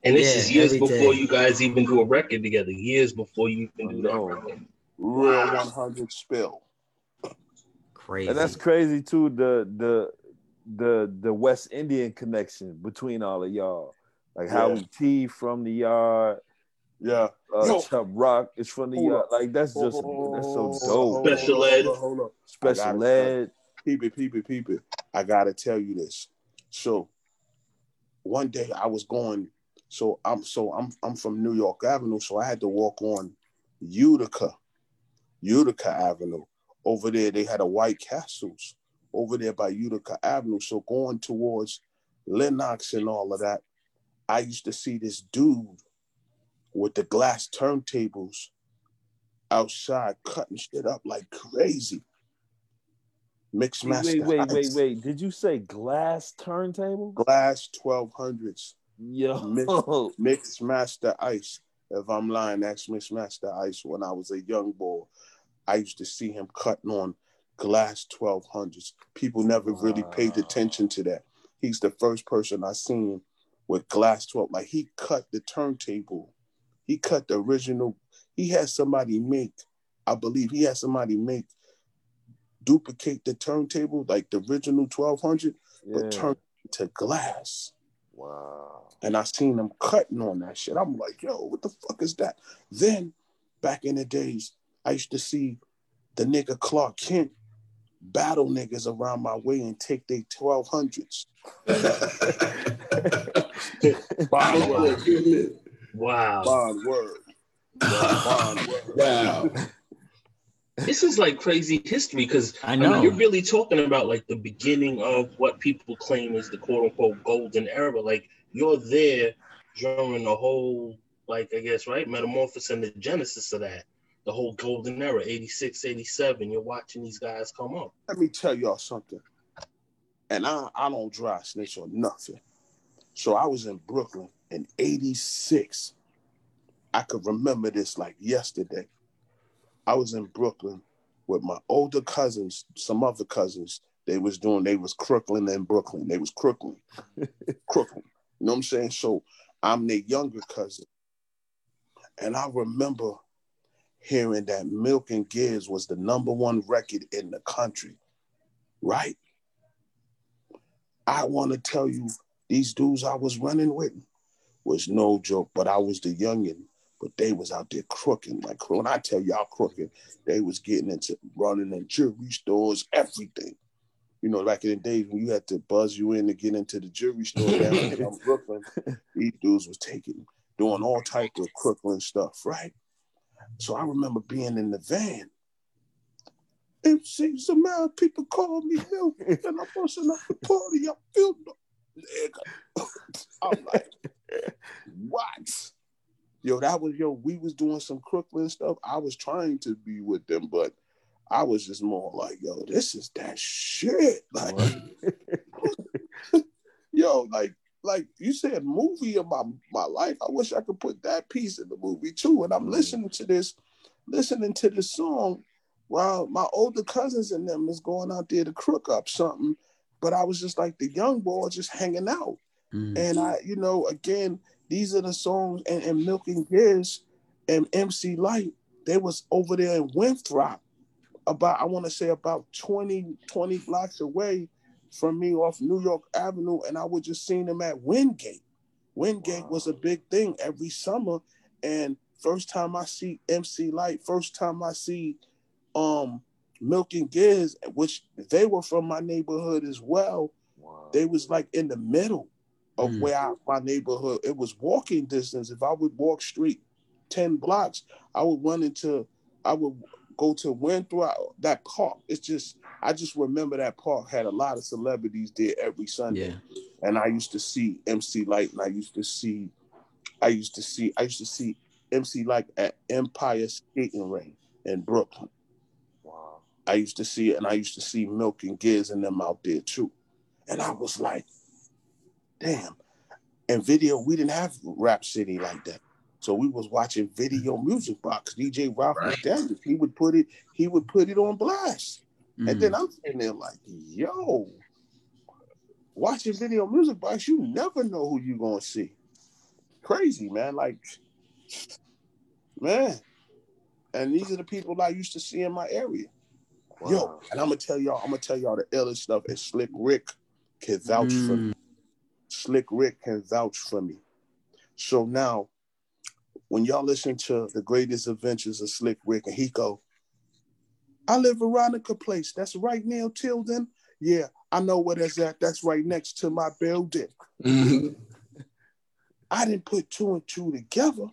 And this Yeah, is years before day. you guys even do a record together. Years before you even do that record. Real 100 spill. Crazy. And that's crazy too. The the the the West Indian connection between all of y'all, like Yeah. Howie Tee from the yard, Yeah. uh, Yo. Chubb Rock is from the Hold yard. up. Like that's just that's so dope. Special ed. Hold up. Special ed. Peep it, peep it, peep it. I gotta tell you this. So one day I was going, so I'm so I'm I'm from New York Avenue, so I had to walk on Utica, Utica Avenue. Over there, they had a White Castles over there by Utica Avenue. So going towards Lenox and all of that, I used to see this dude with the glass turntables outside cutting shit up like crazy. Mixed master. wait, wait, wait, wait. Did you say glass turntable? Glass 1200s. Yo, Mix- Mixmaster Ice. If I'm lying, that's Mixmaster Ice. When I was a young boy, I used to see him cutting on glass 1200s. People never really paid attention to that. He's the first person I seen with glass 12. Like he cut the turntable. He cut the original. He had somebody make, I believe he had somebody make, duplicate the turntable, like the original 1200, yeah. but turn it to glass wow. and I seen them cutting on that shit. I'm like, yo, what the fuck is that? Then back in the days, I used to see the nigga Clark Kent battle niggas around my way and take their 1200s. Bond word. Wow. Bond word. Bond word. wow. This is like crazy history because I I know. mean, you're really talking about like the beginning of what people claim is the quote unquote golden era. Like you're there during the whole, like, I guess, right? Metamorphosis and the genesis of that. The whole golden era, 86, 87. You're watching these guys come up. Let me tell y'all something. And I, I don't dry snitch or nothing. So I was in Brooklyn in 86. I could remember this like yesterday. I was in Brooklyn with my older cousins, some other cousins. They was doing, they was Crooklyn and Brooklyn. They was Crooklyn. Crooklyn. You know what I'm saying? So I'm their younger cousin. And I remember hearing that Milk and Giz was the number one record in the country, right? I want to tell you, these dudes I was running with was no joke, but I was the youngin', but they was out there crooking. Like when I tell y'all crooking, they was getting into running in jewelry stores, everything. You know, like in the days when you had to buzz you in to get into the jewelry store down in Brooklyn, these dudes was taking, doing all type of crooking stuff, right? So I remember being in the van. MC somehow people call me Milk and I'm busting up the party. I feel the nigga. I'm like, what? Yo, that was yo, we was doing some Crooklyn stuff. I was trying to be with them, but I was just more like, yo, this is that shit. Like, yo, like, like you said, movie of my my life. I wish I could put that piece in the movie too. And I'm Mm. listening to this, listening to this song while my older cousins and them is going out there to crook up something. But I was just like the young boy just hanging out. Mm. And I, you know, again, these are the songs and, and Milk and Giz and MC Lyte, they was over there in Winthrop, about I want to say about 20, 20 blocks away from me off New York Avenue, and I would just seen him at Wingate. Wingate was a big thing every summer, and first time I see MC Lyte, first time I see um Milk and Giz, which they were from my neighborhood as well. Wow. They was like in the middle of Mm. where I, my neighborhood. It was walking distance. If I would walk street ten blocks, I would run into. I would go to Winthrop. That park. It's just. I just remember that park had a lot of celebrities there every Sunday Yeah. and I used to see MC Lyte, and I used to see, I used to see, I used to see MC Lyte at Empire Skating Ring in Brooklyn. Wow. I used to see it, and I used to see Milk and Giz and them out there too. And I was like, damn. And video, we didn't have Rap City like that. So we was watching video music box. DJ Ralph Right. McDaniels, he would put it, he would put it on blast. Mm. And then I'm sitting there like, yo, watching video music box, you never know who you gonna see. Crazy, man. Like, man. And these are the people I used to see in my area. Yo, and I'm gonna tell y'all, I'm gonna tell y'all the illest stuff. And Slick Rick can vouch for me. Slick Rick can vouch for me. So now, when y'all listen to the greatest adventures of Slick Rick, and he go, I live Veronica Place. That's right near Tilden. Yeah, I know where that's at. That's right next to my building. Mhm. I didn't put two and two together,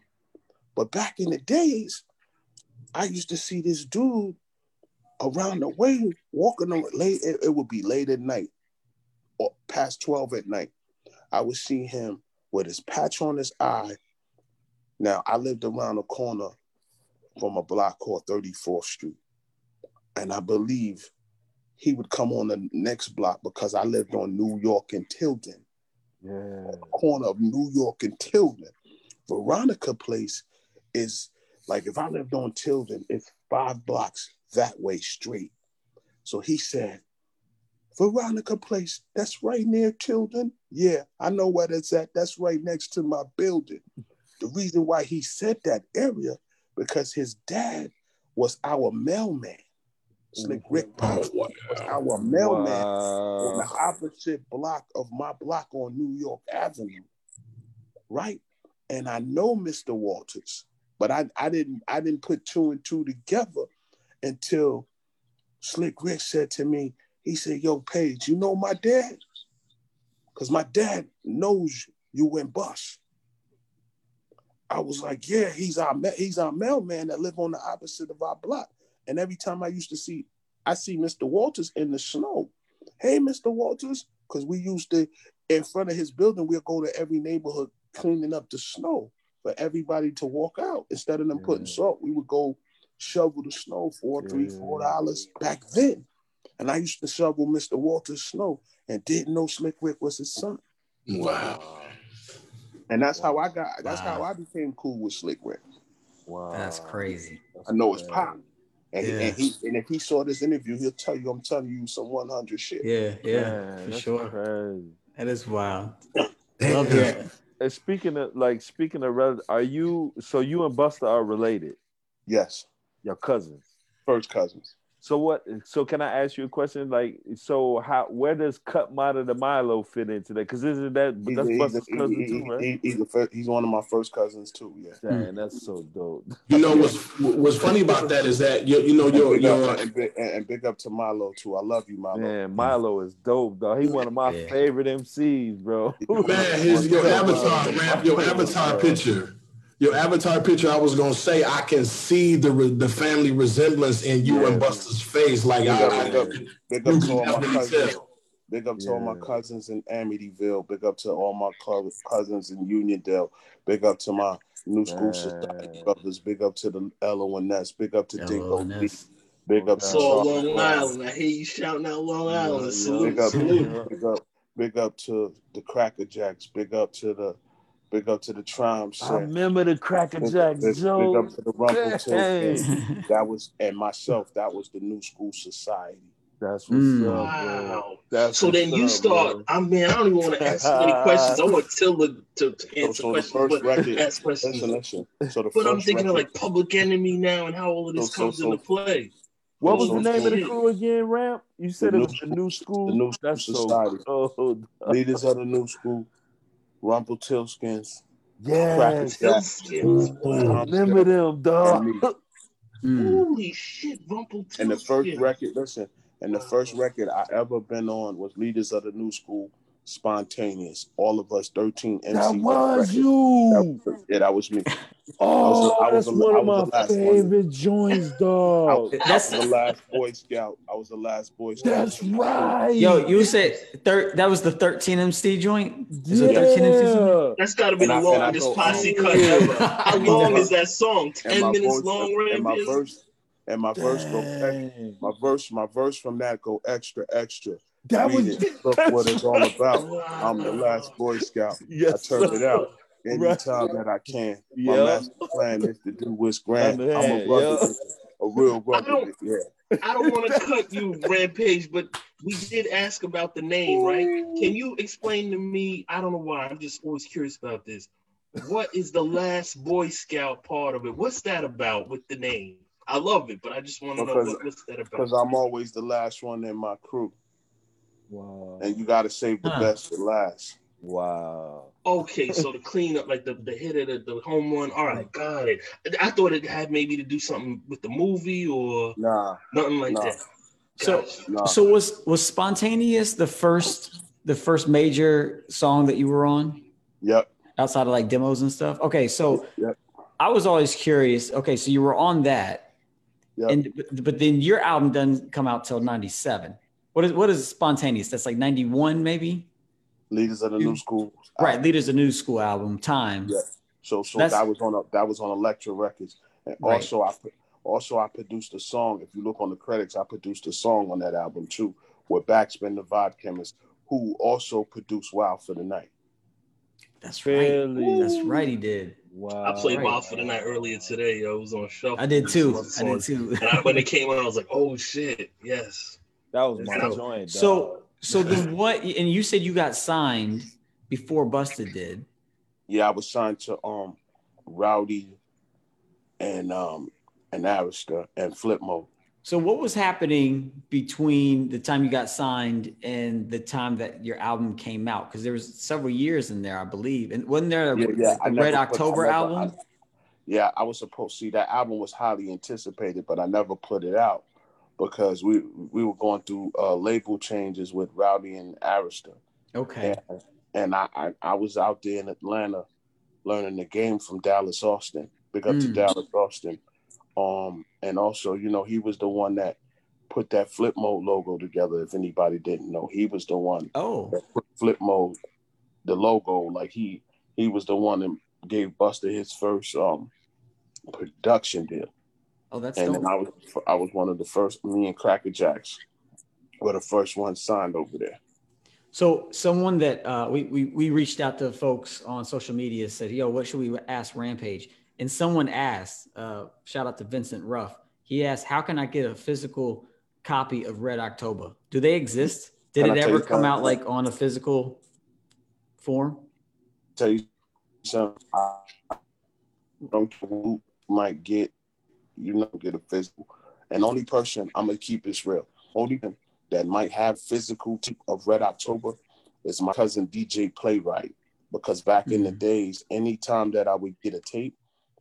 but back in the days, I used to see this dude around the way walking on late. It, it would be late at night or past 12 at night. I would see him with his patch on his eye. Now, I lived around the corner from a block called 34th Street. And I believe he would come on the next block because I lived on New York and Tilden Yeah. corner of New York and Tilden. Veronica Place is like if I lived on Tilden, it's five blocks that way straight. So he said, Veronica Place, that's right near Tilden. Yeah, I know where that's at. That's right next to my building. The reason why he said that area, because his dad was our mailman. Slick mm-hmm. Rick Oh, was our mailman on the opposite block of my block on New York Avenue, right? And I know Mr. Walters, but I, I didn't I didn't put two and two together until Slick Rick said to me, he said, "Yo, Paige, you know my dad? Cause my dad knows you went bust." I was like, "Yeah, he's our he's our mailman that live on the opposite of our block." And every time I used to see, I see Mr. Walters in the snow hey, Mr. Walters, because we used to, in front of his building, we'll go to every neighborhood cleaning up the snow for everybody to walk out. Instead of them putting Yeah. salt, we would go shovel the snow for three, four dollars back then. And I used to shovel Mr. Walters' snow and didn't know Slick Rick was his son. Wow. And that's how I got, that's Wow. how I became cool with Slick Rick. Wow. That's crazy. I know it's pop. And, he, and he and if he saw this interview, he'll tell you I'm telling you some 100 shit. Yeah, yeah, Man, for sure. crazy. That is wild. Love that. And speaking of like speaking of rel- are you so you and Busta are related? Yes. Your cousins. First cousins. So what so can I ask you a question? Like so how where does Cut Monitor Milo fit into that? Because isn't that but He's, that's a, he's, a, Busta's cousin he- too, right? he- he's, a fir- he's one of my first cousins too. Yeah. Dang, hmm. that's so dope. You know what's what's funny about that is that you you know your and, big your up, and, big, and, and big up to Milo too. I love you, Milo. Man, Milo is dope, dog. He's one of my Yeah. favorite MCs, bro. man his your avatar man your avatar picture your avatar picture I was gonna say I can see the re- the family resemblance in you Yeah. and Busta's face like Big I, up, I big up, big up to all my cousins. tell. Big up to all my cousins in Amityville. Big up to all my co- cousins in Uniondale. Big up to my New School Society brothers. Big up to the Ella and Ness. Big up to Dinco Hello, Big up to So Long Island. I hear you shouting out Long Island. Salute, Big up, salute. big up, big up to the Cracker Jacks. Big up to the, big up to the Triumph I remember the Cracker Big, Jack big, big up to the Rumble Hey. That was and myself. That was the New School Society. That's what's Mm. up. Wow. That's So then you up, start. bro. I mean, I don't even want to ask so many questions. I want Tilla to, to answer so the questions, first but record. ask questions. Listen, listen. So the But I'm first thinking of like Public Enemy now and how all of this So- so- comes so- into play. What was the name of the crew again, Ramp? You said The it new- was the new school. the new That's society. so cold. Leaders of the new school, Rumpelstiltskins, Yes, Rumpelstiltskins. Wow. remember them, dog. Mm. Holy shit, Rumpelstiltskins. And the first record, listen, and the first record I ever been on was Leaders of the New School, Spontaneous. All of us, 13 MCs. That was you. That was- yeah, that was me. Oh, I was that's the- one I of my the last one. favorite joints, dog. I That's was the last Boy Scout. I was the last Boy Scout. That's right. yo. You said thir- that was the 13 MC joint. Is it 13 MC joint? Yeah. That's got to be And the I- and I longest go- posse Oh, cut yeah. ever. How long is that song? Ten minutes voice- long, and my Ramp? verse, and my verse go ex- my verse, my verse from that go extra, extra. That Read was it. Look what it's all about. I'm the last Boy Scout. Yes, I turned it sir. out Right. anytime that I can. My Yeah. master plan is to do what's grand. I'm a brother, yeah. a real I brother. don't- Yeah. I don't want to cut you, Rampage, but we did ask about the name, right? Can you explain to me? I don't know why. I'm just always curious about this. What is the last Boy Scout part of it? What's that about with the name? I love it, but I just want to know what, what's that about. Because I'm always the last one in my crew, Wow. and you got to save the Huh. best for last. Wow. Okay, so the cleanup, like the, the hit of the, the home run. All right, got it. I thought it had maybe to do something with the movie or Nah, nothing like No. that. So nah. so was was spontaneous the first the first major song that you were on Yep. outside of like demos and stuff? Okay, so Yep. I was always curious. Okay, so you were on that, Yep. and but, but then your album doesn't come out till '97. What is what is spontaneous? That's like '91 maybe. Leaders of the new school. Right, Leaders of the New School album, Time. Yeah. So so That's- that was on a, that was on Elektra Records, and Right. also I also I produced a song. If you look on the credits, I produced a song on that album too, with Backspin the Vibe Chemist, who also produced Wild for the Night. That's right. Really? That's right. He did. Wow. I played right. Wild for the Night earlier today. Yo, it was on shuffle. I did too. I did too. And I, when it came on, I was like, "Oh shit, yes." That was my So- joint. dog. So so then what? And you said you got signed before Busta did. Yeah, I was signed to um Rowdy and um and Arista and Flipmode. So what was happening between the time you got signed and the time that your album came out? Because there was several years in there, I believe. And wasn't there a, Yeah, yeah, I the never Red put- October never- album? I- yeah, I was supposed to see that album was highly anticipated, but I never put it out because we we were going through uh, label changes with Rowdy and Arista. okay. And, and I, I I was out there in Atlanta learning the game from Dallas Austin. Big up to Mm. Dallas Austin. Um, and also, you know, he was the one that put that Flipmode logo together. If anybody didn't know, he was the one Oh, that put Flipmode, the logo. Like he he was the one that gave Busta his first um production deal. Oh, that's And dope. I was I was one of the first. Me and Cracker Jacks were the first ones signed over there. So someone that uh, we, we we reached out to folks on social media said, "Yo, what should we ask Rampage?" And someone asked, uh, shout out to Vincent Ruff. He asked, "How can I get a physical copy of Red October? Do they exist? Did Can it ever come out like on a physical form?" tell you something. I don't might get, you know, get a physical. And only person I'm gonna keep is real. Only that might have physical tape of Red October is my cousin DJ Playwright. Because back in the Mhm. days, anytime that I would get a tape,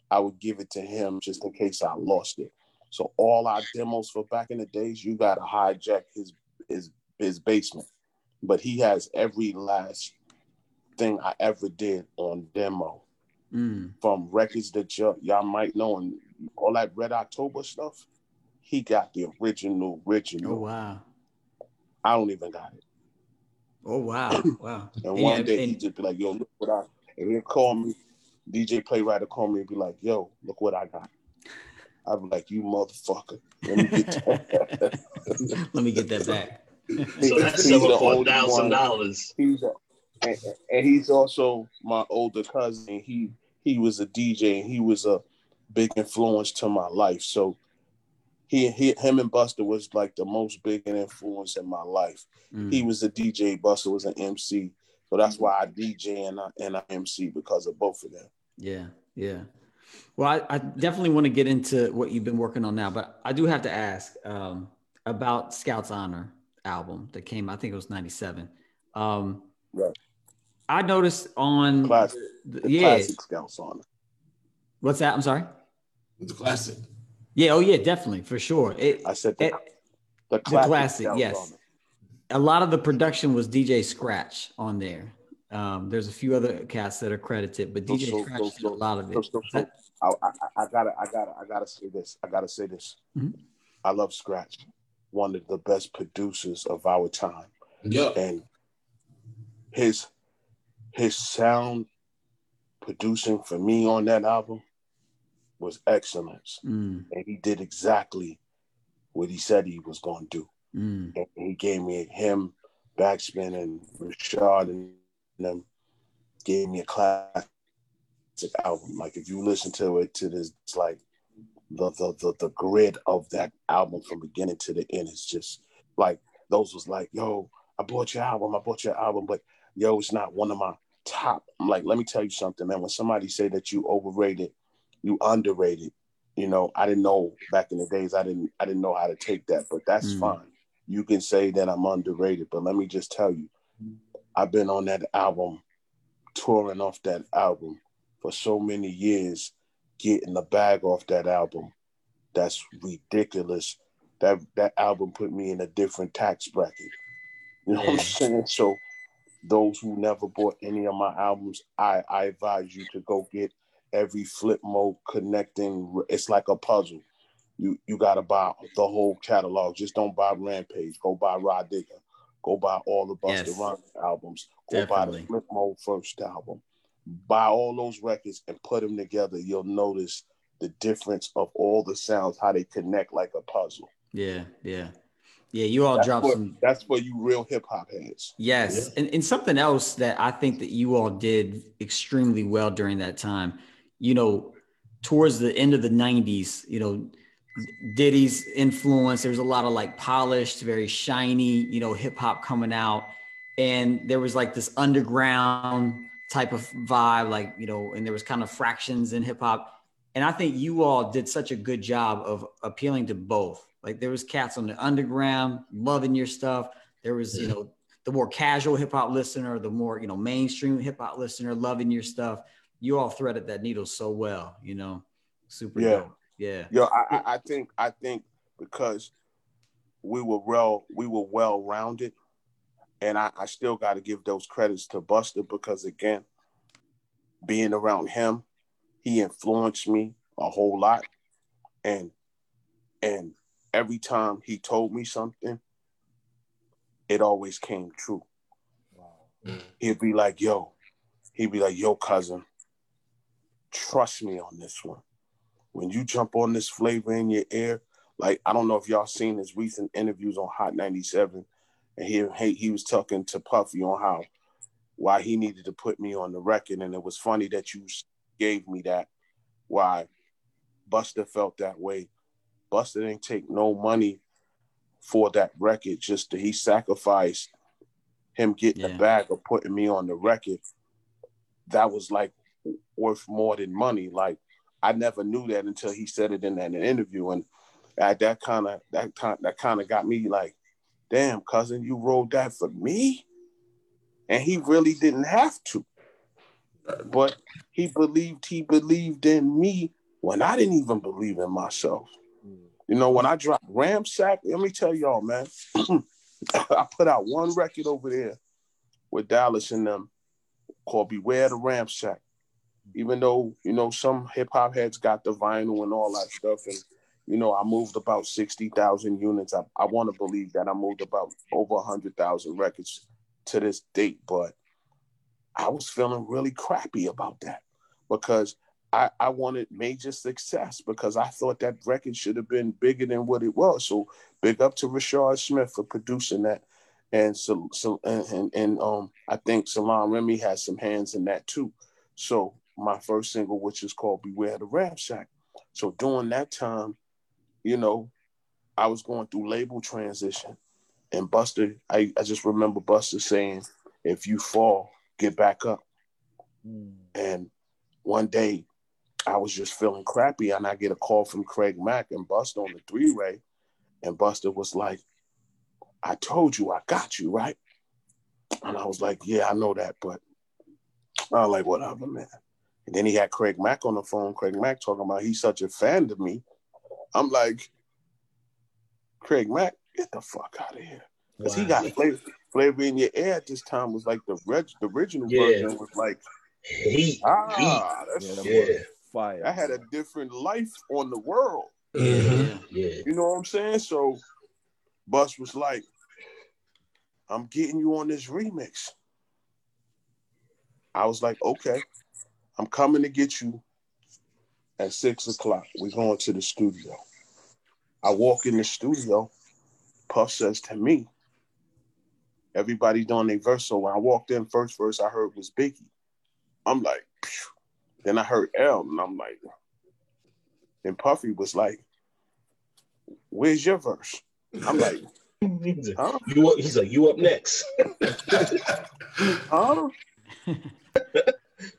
I would give it to him just in case I lost it. So all our demos for back in the days, you gotta hijack his his his basement. But he has every last thing I ever did on demo Mm. from records that y- y'all might know and all that Red October stuff. He got the original, original. Oh wow! I don't even got it. Oh wow! Wow! And Yeah, one day and- he just be like, "Yo, look what I." And he'll call me, DJ Playwright will call me and be like, "Yo, look what I got." I'd be like, "You motherfucker!" Let me get that. Let me get that back. So that's He's the seven four only thousand one. dollars. he's a, and, and he's also my older cousin. He he was a DJ and he was a big influence to my life. So he, he him and Busta was like the most big influence in my life. Mm. He was a DJ, Busta was an MC. So that's why I DJ and I and I MC because of both of them. Yeah, yeah. Well, I, I, definitely want to get into what you've been working on now, but I do have to ask um, about Scout's Honor album that came. I think it was '97. Um, right. I noticed on classic, the, the yeah. classic Scout's Honor. What's that? I'm sorry. The classic. Yeah. Oh, yeah. Definitely for sure. It, I said the, it, the the classic. classic. Yes. A lot of the production was DJ Scratch on there. Um, there's a few other cats that are credited, but So- DJ so- Scratch so- did a lot of it. so, so, I, I, I gotta, I gotta, I gotta say this. I gotta say this. Mhm. I love Scratch, one of the best producers of our time, Yep. and his his sound producing for me on that album was excellence, Mm, and he did exactly what he said he was going to do. mm, And he gave me him, Backspin, and Rashad, and them gave me a classic album. Like if you listen to it, to this, it's like the the the, the grid of that album from beginning to the end is just like those was like, yo, I bought your album, I bought your album, but yo, it's not one of my top. I'm like, let me tell you something, man. When somebody say that you overrated, you underrated. You know, I didn't know back in the days. I didn't. I didn't know how to take that, but that's Mm. fine. You can say that I'm underrated, but let me just tell you, I've been on that album, touring off that album for so many years, getting the bag off that album. That's ridiculous. That that album put me in a different tax bracket. You know what I'm saying? So those who never bought any of my albums, I, I advise you to go get every Flipmode connecting. It's like a puzzle. You you gotta buy the whole catalog. Just don't buy Rampage. Go buy Rah Digga. Go buy all the Busta Yes. Rhymes albums. Go buy the Flipmode first album. Buy all those records and put them together. You'll notice the difference of all the sounds, how they connect like a puzzle. yeah, yeah, yeah. You all That's dropped for, some that's for you real hip hop heads. Yes. And, and something else that I think that you all did extremely well during that time, you know, towards the end of the 90s, you know, Diddy's influence, there was a lot of like polished, very shiny, you know, hip hop coming out. And there was like this underground type of vibe, like, you know, and there was kind of fractions in hip hop. And I think you all did such a good job of appealing to both. Like there was cats on the underground loving your stuff. There was, you know, the more casual hip hop listener, the more, you know, mainstream hip hop listener loving your stuff. You all threaded that needle so well, you know, super Yeah. dope. Yeah. Yo, I, I, I think I think because we were well we were well rounded, and I, I still got to give those credits to Busta because again, being around him, he influenced me a whole lot, and and every time he told me something, it always came true. Wow. He'd be like, "Yo," he'd be like, "Yo, cousin, trust me on this one." when you jump on this Flava in Ya Ear, like I don't know if y'all seen his recent interviews on Hot 97, and he he, he was talking to Puffy on how why he needed to put me on the record, and it was funny that you gave me that. Why Busta felt that way. Busta didn't take no money for that record. Just that he sacrificed him getting Yeah. the bag or putting me on the record. That was like worth more than money. Like I never knew that until he said it in that interview, and that that kind of that kind that kind of got me like, damn, cousin, you wrote that for me, and he really didn't have to, but he believed he believed in me when I didn't even believe in myself. You know, when I dropped Ramsack, let me tell y'all, man, I put out one record over there with Dallas and them called Beware the Ramsack even though you know some hip hop heads got the vinyl and all that stuff, and you know I moved about sixty thousand units. I, I want to believe that I moved about over hundred thousand records to this date, but I was feeling really crappy about that because I, I wanted major success because I thought that record should have been bigger than what it was. So big up to Rashad Smith for producing that. And so, so and, and, and um I think Salaam Remi has some hands in that too. So my first single, which is called Beware the Ramsack. So during that time, you know, I was going through label transition. And Busta, I, I just remember Busta saying, if you fall, get back up. Mm. And one day I was just feeling crappy, and I get a call from Craig Mack and Busta on the three way, and Busta was like, "I told you I got you right," and I was like, "Yeah, I know that, but I was like whatever, man." And then he had Craig Mack on the phone. Craig Mack talking about he's such a fan of me. I'm like, Craig Mack, get the fuck out of here. Because he got flavor, flavor in your air at this time was like the reg, the original Yeah. version was like, Heat. ah, that's, Yeah, Yeah. fire. I had a different life on the world. Mhm. Yeah. You know what I'm saying? So Bus was like, I'm getting you on this remix. I was like, okay, I'm coming to get you at six o'clock. We're going to the studio. I walk in the studio. Puff says to me, everybody doing their verse. So when I walked in, first verse I heard was Biggie. I'm like, Phew. then I heard L, and I'm like, then Puffy was like, where's your verse? I'm like, He's like, huh? you up, he's like, you up next. Huh?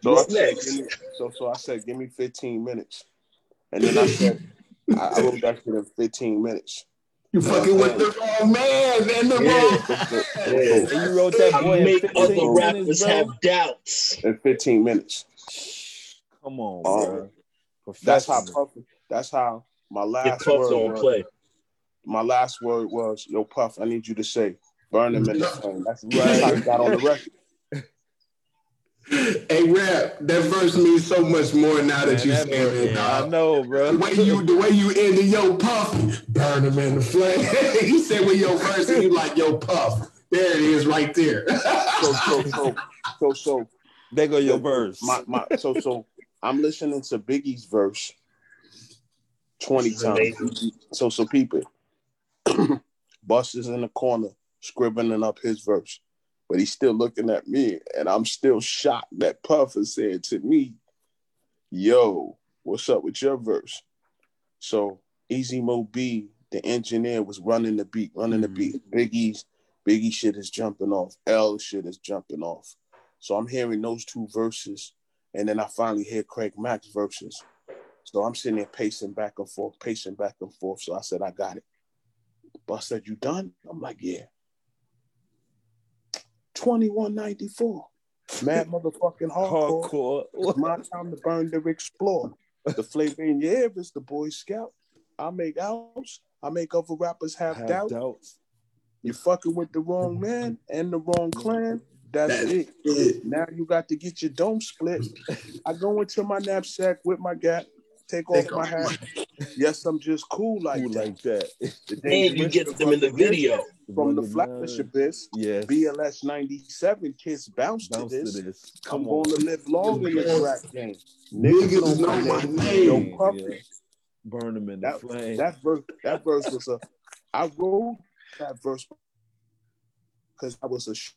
So I, What's said, next? give me- so, so I said, give me 15 minutes. And then I said, I, I wrote that shit in 15 minutes. You fucking with the wrong man, man. The Yeah. wrong man. Yeah. And you wrote that I boy in make 15 other minutes, rappers bro? have doubts. In 15 minutes. Come on, Um, bro. That's how Puff, that's how my last puffs word don't was, play. my last word was, yo, Puff, I need you to say, burn him in the flame. That's, Right. that's how he got on the record. Hey, rap, that verse means so much more now that Man, you that saying verse- it, I know, bro. The way you, the way you ended yo puff, burn him in the flame. he said with your verse, and you like yo puff. There it is, right there. So, so, so, so, so, There go your verse. my, my, so, so, I'm listening to Biggie's verse 20 times. So, so people, Bus is in the corner scribbling up his verse, but he's still looking at me, and I'm still shocked that Puff is saying to me, "Yo, what's up with your verse?" So Easy Mo Bee, the engineer, was running the beat, running the beat. Mm-hmm. Biggie's Biggie shit is jumping off. L shit is jumping off. So I'm hearing those two verses, and then I finally hear Craig Mack's verses. So I'm sitting there pacing back and forth, pacing back and forth. So I said, I got it. Bus said, You done? I'm like, Yeah. 2194. Mad motherfucking hardcore. Hardcore. It's my time to burn to explore. The flavor in your ear is the Boy Scout. I make outs. I make other rappers have, Have doubt. doubts. You fucking with the wrong man and the wrong clan. That's That's it. it. Now you got to get your dome split. I go into my knapsack with my gap, take off Take my off hat. Yes, I'm just cool like Cool that. like that. The And you get them in the video. from the Running Flatbush line. Abyss. Yes. BLS 97 kids bounce, Bounce to to this. this. I'm Come going on. to live long in the rap game. Niggas know my name. Yo, Puffy. Yeah. Burn them in the That, flame. that verse, that verse was a. I wrote that verse because I was a. sh-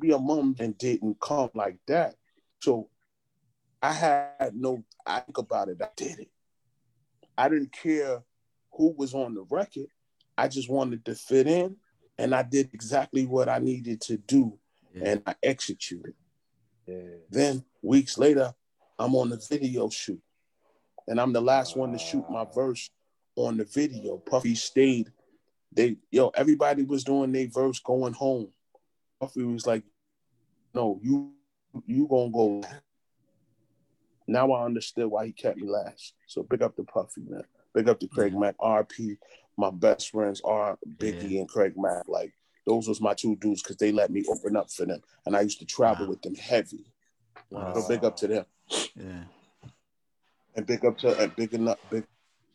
Be a mom and didn't come like that, so I had no. I think about it. I did it. I didn't care who was on the record. I just wanted to fit in, and I did exactly what I needed to do, and I executed. yeah. Then weeks later, I'm on the video shoot, and I'm the last one to shoot my verse on the video. Puffy stayed. They yo, everybody was doing their verse going home. Puffy was like, "No, you you gonna go." Now I understood why he kept me last. So big up to Puffy, man. Big up to Craig Mack, RP. My best friends are Biggie and Craig Mack. Like those was my two dudes because they let me open up for them, and I used to travel Wow. with them heavy. Wow. So big up to them, Yeah. and big up to and big enough, big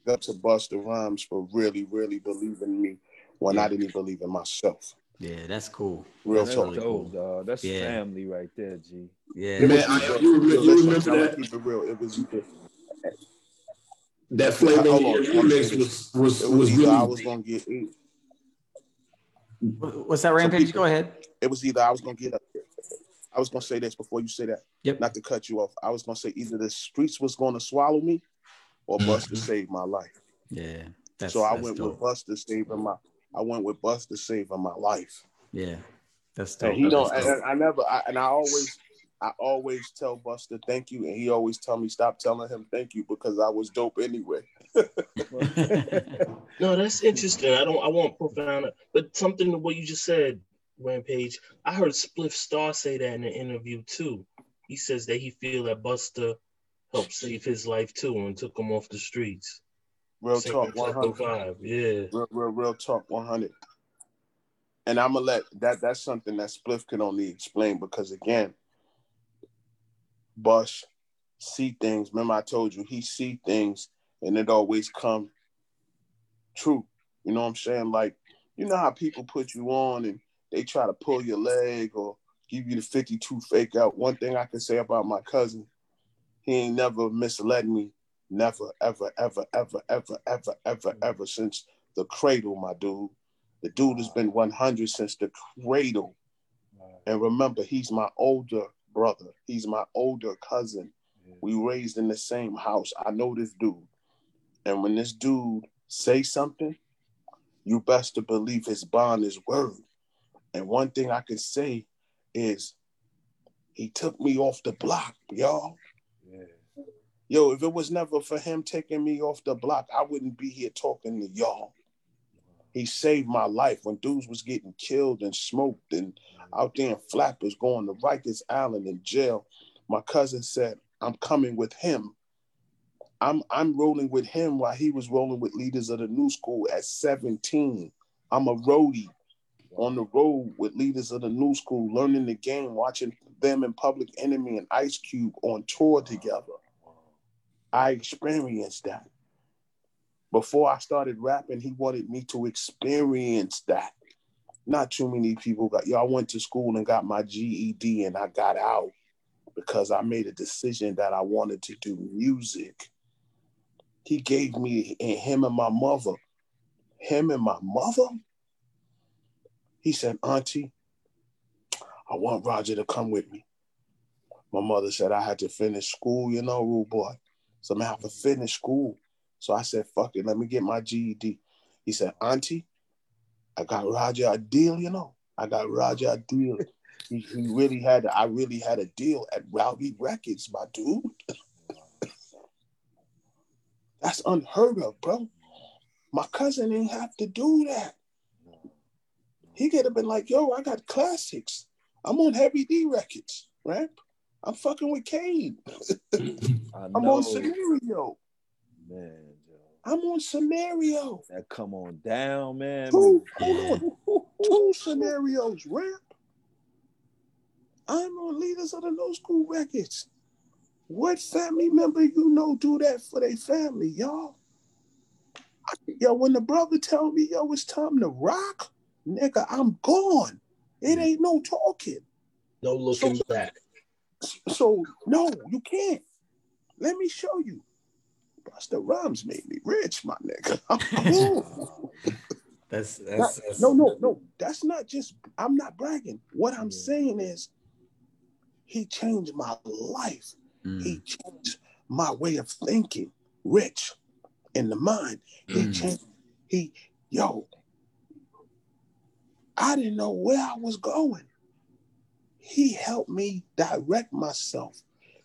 up to Busta Rhymes for really, really believing me when I didn't believe in myself. Yeah, that's cool. Real That's talk. really dope, cool. dog. That's Yeah. family right there, G. Yeah. It Man, was- I- you remember- you remember that? Keep it real. It was That flavor Hold in on, your let me remix was was was was either I was gonna get. What's that, Rampage? people- Go ahead. It was either I was gonna get up. Here. I was gonna say this before you say that. Yep. Not to cut you off. I was gonna say either the streets was gonna swallow me, or mm-hmm. Busta saved my life. Yeah. That's, so I that's went dope. with Busta saving my. I went with Busta saving my life. Yeah. That's dope. And he don't. That's And. I, I never. I, and I always. I always tell Busta thank you, and he always tell me stop telling him thank you because I was dope anyway. no, that's interesting. I don't. I won't profound, but something to what you just said, Rampage. I heard Spliff Star say that in an interview too. He says that he feel that Busta helped save his life too and took him off the streets. Real talk, one hundred. Yeah. Real, real, real talk, one hundred. And I'm gonna let that. That's something that Spliff can only explain because again, Bush see things. Remember, I told you he see things, and it always come true. You know what I'm saying? Like, you know how people put you on and they try to pull your leg or give you the 52 fake out. One thing I can say about my cousin, he ain't never misled me. Never, ever, ever, ever, ever, ever, ever, mm. ever since the cradle, my dude. The dude has been 100 since the cradle. And remember, he's my older brother. He's my older cousin. We raised in the same house. I know this dude. And when this dude say something, you best to believe his bond is word. And one thing I can say is he took me off the block, y'all. Yo, if it was never for him taking me off the block, I wouldn't be here talking to y'all. He saved my life when dudes was getting killed and smoked and out there in flappers going to Rikers Island in jail. My cousin said, I'm coming with him. I'm I'm rolling with him while he was rolling with leaders of the new school at 17. I'm a roadie on the road with leaders of the new school, learning the game, watching them and Public Enemy and Ice Cube on tour together. I experienced that. Before I started rapping, he wanted me to experience that not too many people got. I went to school and got my GED and I got out because I made a decision that I wanted to do music. He gave me and him and my mother, him and my mother. He said, Auntie, I want Roger to come with me. My mother said I had to finish school, you know, rude boy. So I'm gonna have to finish school. So I said, fuck it, let me get my GED. He said, Auntie, I got Roger a deal, you know. I got Roger a deal. he, he really had, I really had a deal at Rowdy Records, my dude. That's unheard of, bro. My cousin didn't have to do that. He could have been like, yo, I got classics. I'm on Heavy D Records, right? I'm fucking with Kane. I'm on scenario. Man. I'm on scenario. That come on down, man. Two, hold on. Two scenarios, rap. I'm on leaders of the low school records. What family member you know do that for their family, y'all? Yo, when the brother tell me, yo, it's time to rock, nigga, I'm gone. It ain't no talking. No looking so, back. So no, you can't. Let me show you. Busta Rhymes made me rich, my nigga. that's, that's, that's, no, no, no. That's not just. I'm not bragging. What I'm yeah. saying is, he changed my life. Mm. He changed my way of thinking. Rich in the mind. He mm. changed. He, yo. I didn't know where I was going. He helped me direct myself.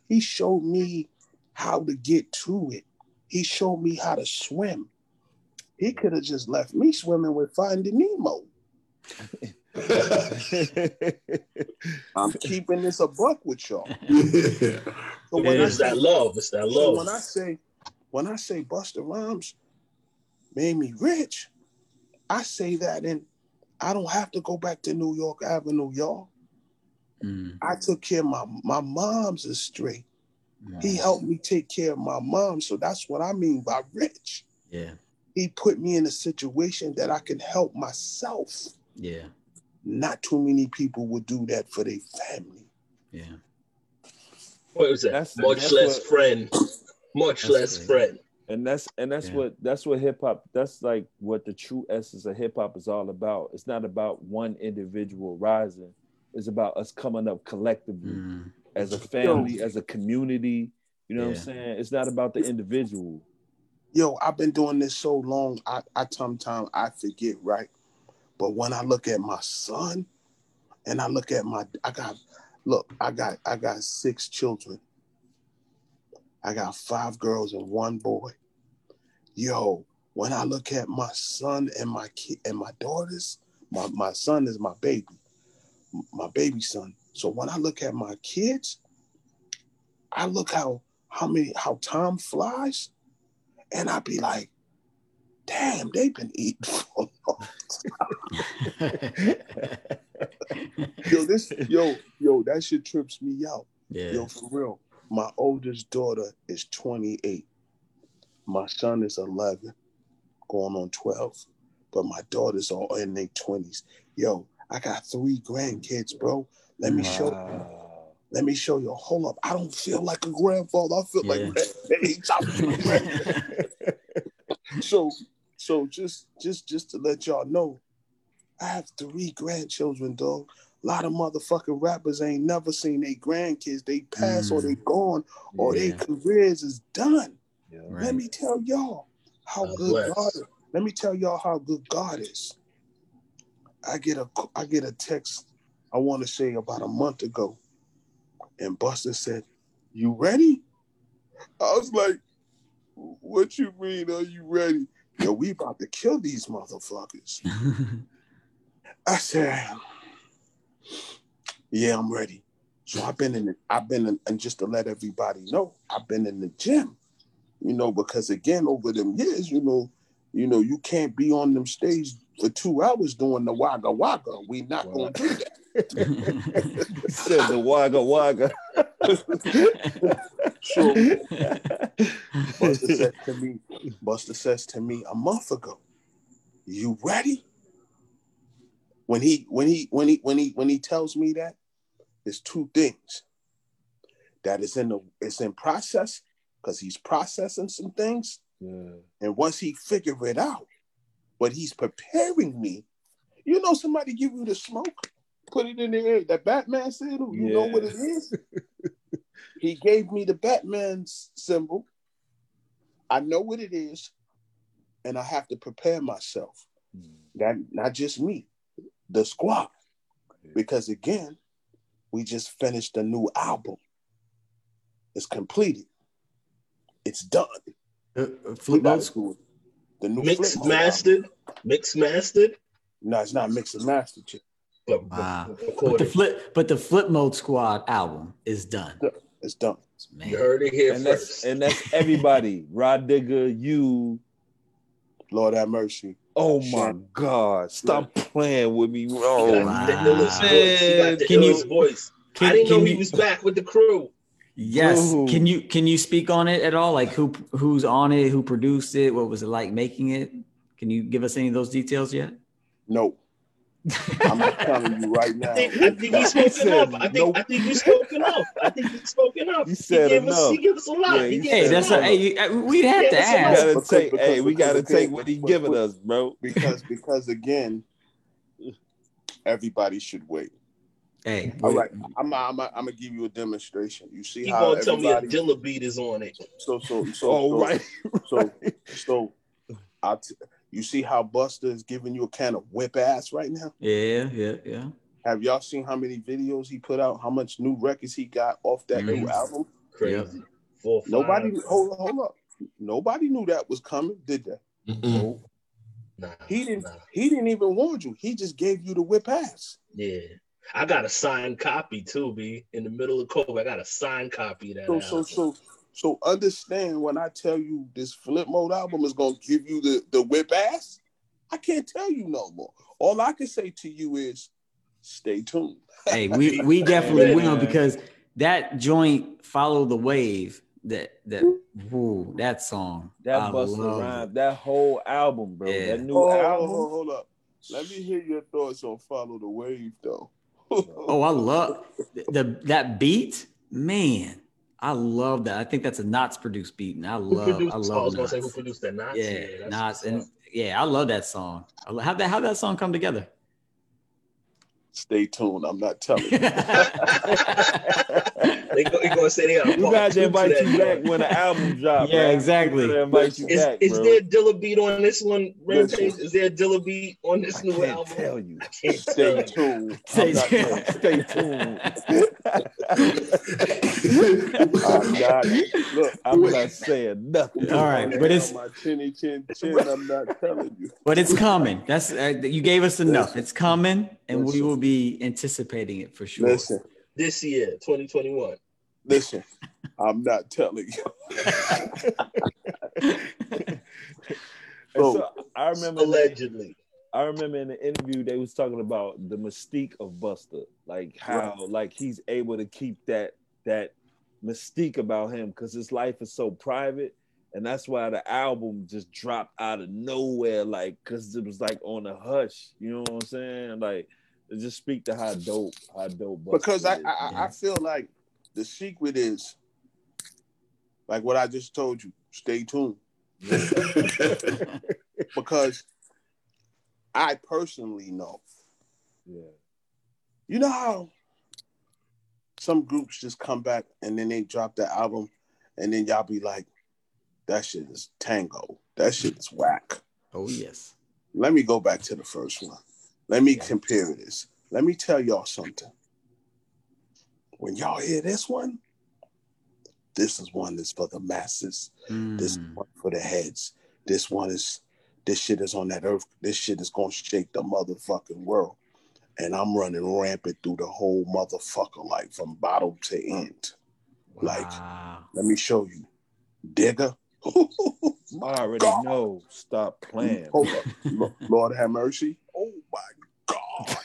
He showed me how to get to it. He showed me how to swim. He could have just left me swimming with Finding Nemo. I'm keeping this a buck with y'all. So when it's that love. It's that love. So when I say, when I say Busta Rhymes made me rich, I say that and I don't have to go back to New York Avenue, y'all. Mm. I took care of my my mom's estate. He helped me take care of my mom. So that's what I mean by rich. Yeah. He put me in a situation that I can help myself. Yeah. Not too many people would do that for their family. Yeah. What was that? That's, Much that's less what, friend. Much less great. friend. And that's and that's yeah. what that's what hip hop that's like what the true essence of hip hop is all about. It's not about one individual rising. It's about us coming up collectively. Mm as a family, as a community. You know yeah. what I'm saying? It's not about the individual. Yo, I've been doing this so long, I, I sometimes I forget, right? But when I look at my son and I look at my I got look, I got I got six children. I got five girls and one boy. Yo, when I look at my son and my kid and my daughters, my, my son is my baby, my baby son. So when I look at my kids, I look how how many how time flies, and I be like, damn, they've been eating for a long time. yo, this yo, yo, that shit trips me out. Yeah. Yo, for real. My oldest daughter is 28. My son is 11, going on 12. But my daughters are in their 20s. Yo, I got three grandkids, bro. Let me show Wow. let me show you. Hold up. I don't feel like a grandfather. I feel Yeah. like grandparents. I feel grand- so so just just just to let y'all know, I have three grandchildren, dog. A lot of motherfucking rappers ain't never seen their grandkids. They pass or Mm. they gone or Yeah. their careers is done. Yeah. Right. Let me tell y'all how God good bless. God is. Let me tell y'all how good God is. I get a I get a text, I want to say about a month ago, and Busta said, You ready? I was like, What you mean? Are you ready? Yo, we about to kill these motherfuckers. I said, Yeah, I'm ready. So I've been in the, I've been in, and just to let everybody know, I've been in the gym, you know, because again, over them years, you know, you know, you can't be on them stage for two hours doing the wagga wagga. We not Wow. gonna do that. Said the wagga wagga. So Busta said to me, Busta says to me a month ago, "You ready?" When he when he when he when he when he tells me that, there's two things that is in the it's in process because he's processing some things, yeah. and once he figure it out, but he's preparing me. You know, somebody give you the smoke, put it in the air. That Batman symbol, you know what it is. he gave me the Batman symbol. I know what it is, and I have to prepare myself. That not just me, the squad, because again, we just finished a new album. It's completed. It's done. Uh, We Flip got mode. To do. The new Mixed Flip mastered, mixed mastered. No, it's not mixed and mastered. Chick. But, but Wow. But the flip, but the Flipmode Squad album is done. It's done. Man. You heard it here And that's first. and that's everybody. Rah Digga, you. Lord have mercy. Oh my God! Stop playing with me. He Oh got wow. illest voice. He got the Can you- voice. Can, I didn't know he you- was back with the crew. Yes. Ooh. Can you can you speak on it at all? Like who who's on it? Who produced it? What was it like making it? Can you give us any of those details yet? No, I'm just telling you right now. I think, I think he's He spoken said up. I think nope. I think he's spoken up. I think he's spoken up. He said gave us enough. he gave us a lot. Yeah, he he Hey, us that's a a, hey, we'd have Yeah, to ask. gotta Because- take. because- hey, we gotta take what he but- giving us, bro. because because again, everybody should wait. Hey, all right, I'm I'm I'm gonna give you a demonstration. You see He how gonna tell me a Dilla beat is on it. so so so Oh so, right. so so I t- you see how Busta is giving you a kind of whip ass right now. Yeah, yeah, yeah. Have y'all seen how many videos he put out? How much new records he got off that new album? Crazy. Four, five. Nobody hold hold up. Nobody knew that was coming, did they? Mm-mm. Nah, He didn't. nah. He didn't even warn you. He just gave you the whip ass. Yeah. I got a signed copy too, B. In the middle of COVID, I got a signed copy of that. So so album. so so understand when I tell you this Flipmode album is gonna give you the the whip ass. I can't tell you no more. All I can say to you is, stay tuned. Hey, we we definitely will because that joint follow the wave. That that woo, that song. That Busta Rhymes, that whole album, bro. Yeah. That new Oh, album. hold, hold up. Let me hear your thoughts on follow the wave though. Oh, I love the that beat, man. I love that. I think that's a Nottz produced beat, and I love produced? I I love was gonna say who produced that? Nottz. Yeah, that's Nottz, and yeah, I love that song. How that how that song come together? Stay tuned. I'm not telling you. they go, they gonna say they got. We got to invite you back when the album drops. Yeah, man. exactly. Invite you Is, back, is bro. there Dilla beat on this one, Rampage? Is there a Dilla beat on this I new can't album? tell you. I can't Stay tell. tuned. Stay tuned. Stay tuned. I'm not, look, I'm not saying nothing. All right, but it's my chinny chin chin. I'm not telling you. but it's coming. That's uh, you gave us enough. Listen. It's coming, and we will be anticipating it for sure. Listen, This year, 2021. listen. I'm not telling you. So I remember Allegedly. I remember in the interview they was talking about the mystique of Busta, like how like he's able to keep that that mystique about him because his life is so private, and that's why the album just dropped out of nowhere, like because it was like on a hush. You know what I'm saying? Like it just speak to how dope, how dope. Busta because I, is, I man. I feel like the secret is like what I just told you. Stay tuned because I personally know. yeah, You know how some groups just come back and then they drop that album and then y'all be like, that shit is tango. That shit is whack. Oh yes. Let me go back to the first one. Let me compare this. Let me tell y'all something. When y'all hear this one, this is one that's for the masses. This Mm. one for the heads. This one is this shit is on that earth. This shit is gonna shake the motherfucking world. And I'm running rampant through the whole motherfucker, like from bottom to end. Like, let me show you. Digga. I already God. know. Stop playing. Hold up. Lord have mercy. Oh my God.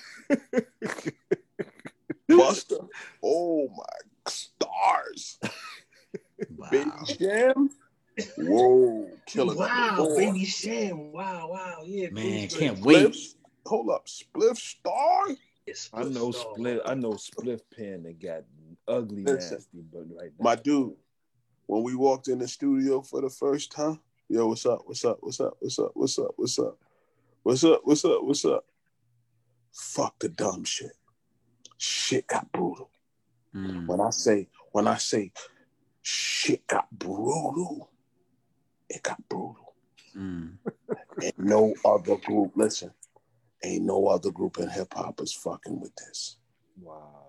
Busta. Oh my stars. Wow. Baby Sham. Whoa. Killing Wow, Baby Sham. Wow, wow. Yeah, Man, Queensbridge. can't wait. Hold up. Spliff Star. It's I know Star. split. I know split pen that got ugly Listen, nasty, but right now, My dude, when we walked in the studio for the first time, yo, what's up? What's up? What's up? What's up? What's up? What's up? What's up? What's up? What's up? Fuck the dumb shit. Shit got brutal. Mm. When I say, when I say shit got brutal, it got brutal. Mm. Ain't no other group, listen, ain't no other group in hip hop is fucking with this. wow.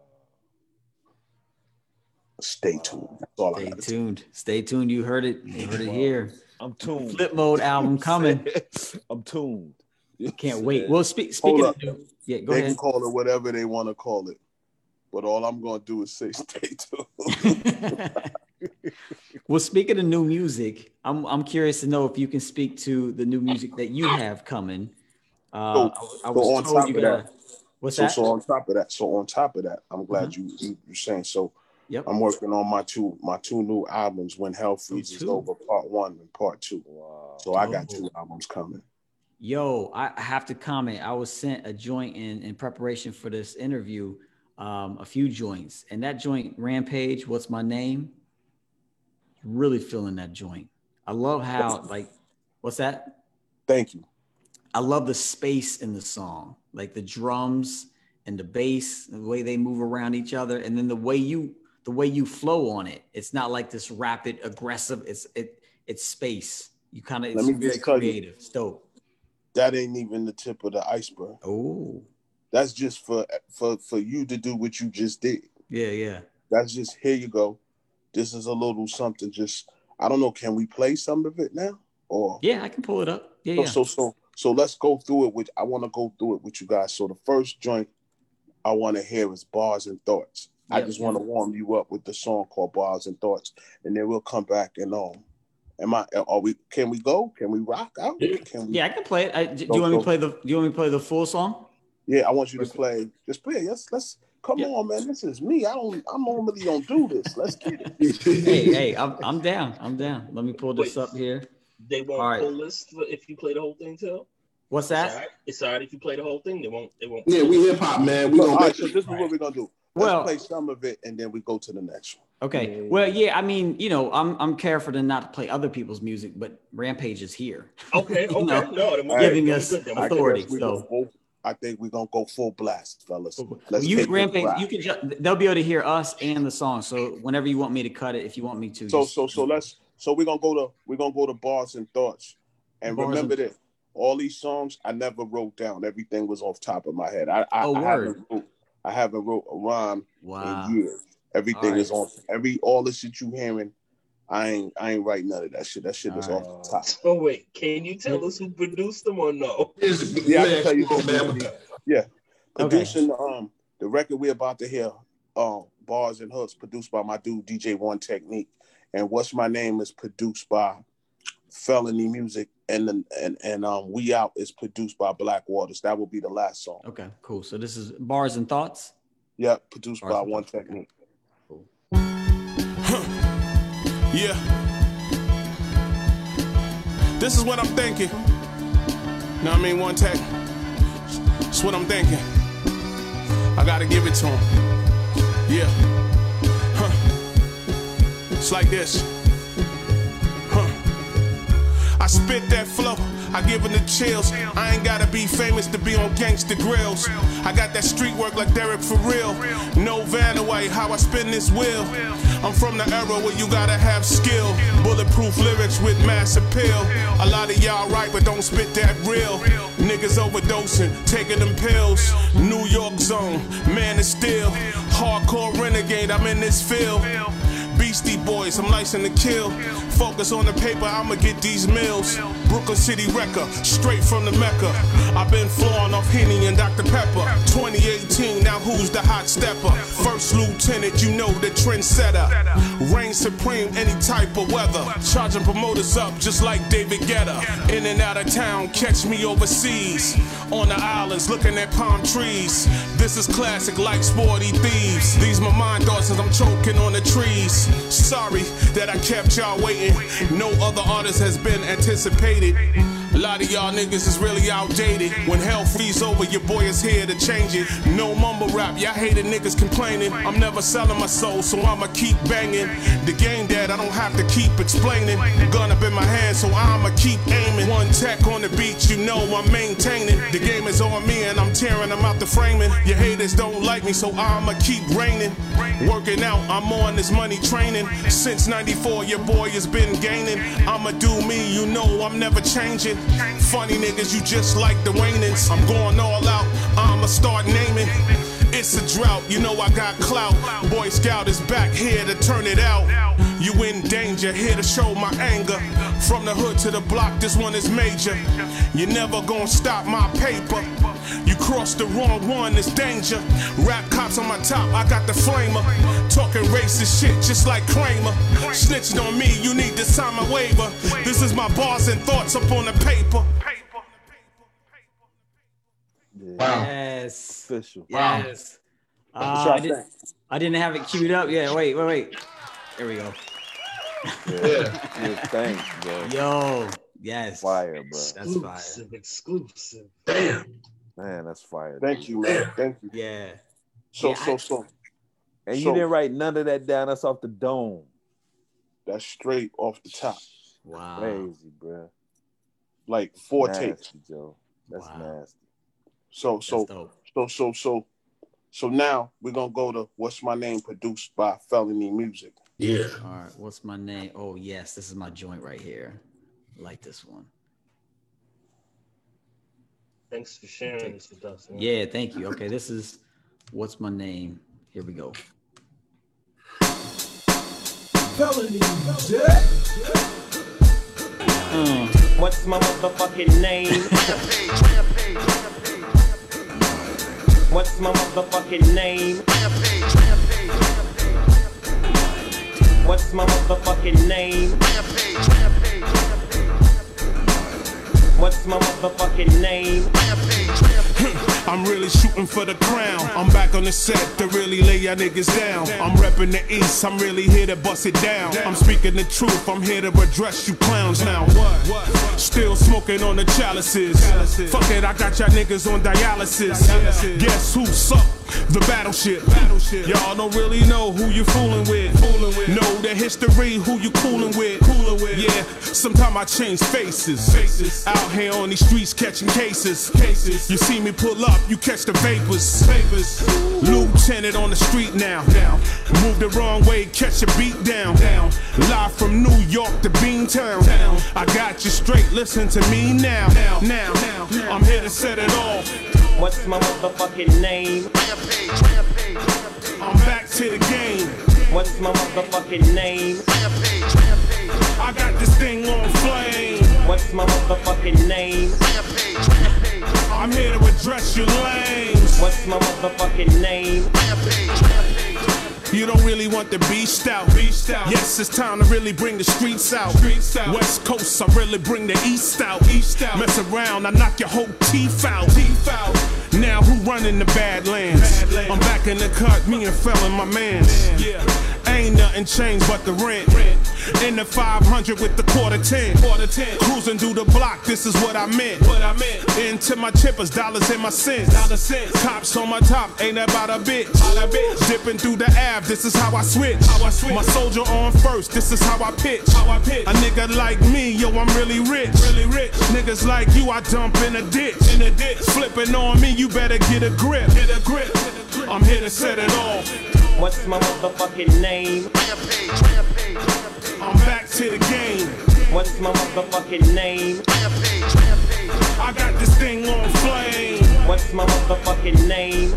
Stay tuned. That's Stay got to tuned. Stay tuned. You heard it. You heard it here. I'm tuned. Flipmode album coming. I'm tuned. Can't wait. Well, speak. Speaking Hold of, up. yeah, go They ahead. can call it whatever they want to call it. But all I'm going to do is say stay tuned. well, speaking of new music, I'm I'm curious to know if you can speak to the new music that you have coming. Uh, So- I, I so was on told top you of gotta. that- What's so, that? so on top of that, so on top of that, I'm glad you, you you're saying so. yep. I'm working on my two my two new albums. When Hell Freezes. Over, Part One and Part Two. Wow. So I got Oh. two albums coming. Yo, I have to comment. I was sent a joint in in preparation for this interview, um, a few joints, and that joint Rampage. What's my name? Really feeling that joint. I love how like, what's that? Thank you. I love the space in the song, like the drums and the bass, the way they move around each other, and then the way you the way you flow on it. It's not like this rapid, aggressive. It's it it's space. You kind of it's very you. creative. It's dope. That ain't even the tip of the iceberg. Oh That's just for for for you to do what you just did. yeah, yeah. That's just here you go. This is a little something. Just I don't know. Can we play some of it now? Or Yeah, I can pull it up. Yeah, so, yeah. so so so let's go through it. With I want to go through it with you guys. So the first joint I want to hear is bars and thoughts. I just want to warm you up with the song called Bars and Thoughts, and then we'll come back and um. Am I? Are we? Can we go? Can we rock out? Can we? yeah, I can play it. I, do you Go, want me to play the? Do you want me to play the full song? Yeah, I want you to play. Just play. Let's let's come Yeah. on, man. This is me. I don't. I normally don't do this. Let's get it. hey, hey, I'm, I'm down. I'm down. Let me pull this Wait. up here. They won't All right. pull this if you play the whole thing too. What's It's all that? It's all right if you play the whole thing. They won't. They won't. Yeah, we hip hop, man. We Look, gonna all right, make so this is what we're gonna do. Let's Well- play some of it, and then we go to the next one. Okay. Yeah. Well, yeah. I mean, you know, I'm I'm careful to not play other people's music, but Rampage is here. Okay. Okay. know, no, then Giving good. Us good. Then we're I authority, guess so- can both- I think we're gonna go full blast, fellas. Let's you rampage, you can just, they'll be able to hear us and the song. So whenever you want me to cut it, if you want me to. So just, so so let's so we're gonna go to we're gonna go to bars and thoughts. And bars remember and... that all these songs I never wrote down. Everything was off top of my head. I I, oh, I haven't wrote, I haven't wrote a rhyme wow. in years. Everything right. is on every all the shit you hearing I ain't I ain't writing none of that shit. That shit is off the top. So wait, can you tell us who produced them or no? Yeah, I can tell you who Yeah. Producing okay. um the record we're about to hear, um, Bars and Hooks, produced by my dude DJ One Technique. And What's My Name is produced by Felony Music. And the, and and um We Out is produced by Black Waters. That will be the last song. Okay, cool. So this is Bars and Thoughts? Yeah, produced Bars by One Technique. Cool. Yeah. This is what I'm thinking. What I mean? One tech. That's what I'm thinking. I gotta give it to him. Yeah. Huh. It's like this. Huh. I spit that flow. I give them the chills. I ain't gotta be famous to be on gangsta grills. I got that street work like Derek for real. No Van Vanaway, how I spin this wheel. I'm from the era where you gotta have skill. Bulletproof lyrics with mass appeal. A lot of y'all right, but don't spit that real. Niggas overdosing, taking them pills. New York zone, man is still. Hardcore renegade, I'm in this field. Beastie Boys, I'm licensed to kill. Focus on the paper, I'ma get these mills. Brooklyn City Wrecker, straight from the Mecca. I've been flowing off Henny and Dr. Pepper. 2018, now who's the hot stepper? First lieutenant, you know the trendsetter. Reign supreme, any type of weather. Charging promoters up just like David Guetta. In and out of town, catch me overseas. On the islands, looking at palm trees. This is classic like sporty thieves. These my mind thoughts as I'm choking on the trees. Sorry that I kept y'all waiting. No other artist has been anticipated. A lot of y'all niggas is really outdated. When hell frees over, your boy is here to change it. No mumble rap, y'all hated niggas complaining. I'm never selling my soul, so I'ma keep banging. The game that I don't have to keep explaining. Gun up in my hand, so I'ma keep aiming. One tech on the beat, you know I'm maintaining. The game is on me and I'm tearing them out the framing. Your haters don't like me, so I'ma keep raining. Working out, I'm on this money training. Since 94, your boy has been gaining. I'ma do me, you know I'm never changing. Funny niggas, you just like the Wayans. I'm going all out, I'ma start naming. It's a drought, you know I got clout. Boy Scout is back here to turn it out. You in danger, here to show my anger. From the hood to the block, this one is major. You never gonna stop my paper. You crossed the wrong one, it's danger. Rap cops on my top, I got the flamer. Talking racist shit just like Kramer. Snitching on me, you need to sign my waiver. This is my bars and thoughts up on the paper. Wow. Yes. Official. Yes. Wow. Uh, I, did, I didn't have it queued up. Yeah, wait, wait, wait. There we go. Yeah. thanks, bro. Yo, yes. Fire, bro. That's exclusive, fire. Exclusive. Damn. Man, that's fire. Thank you, man. Thank you. Yeah. So, yeah, so, I, so. And so, you didn't write none of that down. That's off the dome. That's straight off the top. Wow. Crazy, bro. Like four nasty, takes. Joe. That's wow. nasty. So, so, so, so, so, so now we're gonna go to what's my name, produced by Felony Music. Yeah. All right. What's my name? Oh yes, this is my joint right here. I like this one. Thanks for sharing this with us. Man. Yeah, thank you. Okay, this is what's my name. Here we go. Felony. Mm. What's my motherfucking name? What's my motherfucking name? What's my motherfucking name? What's my motherfucking name? I'm really shooting for the crown. I'm back on the set to really lay y'all niggas down. I'm repping the east, I'm really here to bust it down. I'm speaking the truth, I'm here to address you clowns now. Still smoking on the chalices. Fuck it, I got y'all niggas on dialysis. Guess who suck? The battleship, battleship. Y'all don't really know who you fooling with. Fooling with. Know the history, who you cooling with. Cooling with. Yeah, sometimes I change faces. Faces. Out here on these streets catching cases. Cases. You see me pull up, you catch the vapors. Vapors. Lieutenant on the street now. Now. Move the wrong way, catch a beat down. Down. Live from New York to Beantown. Town. I got you straight, listen to me now. Now. Now. now. I'm here to set it off. What's my motherfucking name? I'm back to the game. What's my motherfucking name? I got this thing on flame. What's my motherfucking name? I'm here to address your lanes. What's my motherfucking name? You don't really want the beast out. Beast out. Yes, it's time to really bring the streets out. Streets out. West Coast, I really bring the East out. East out. Mess around, I knock your whole teeth out. Teeth out. Now who running the Badlands? Badlands. I'm back in the cut, me and Felon, my mans. Yeah. Ain't nothing changed but the rent. In the 500 with the quarter 10. Quarter 10. Cruising through the block, this is what I meant. What I meant. Into my chippers, dollars in my cents. Dollar cents. Cops on my top, ain't about a bitch. About a bitch. Dipping through the Ave, this is how I switch. How I switch. My soldier on first, this is how I pitch. How I pitch. A nigga like me, yo, I'm really rich. Really rich. Niggas like you, I dump in a ditch. In a ditch. Flipping on me, you better get a grip. Get a grip. I'm here to set it off. What's my motherfucking name? I'm back to the game. What's my motherfucking name? I got this thing on flame. What's my motherfucking name?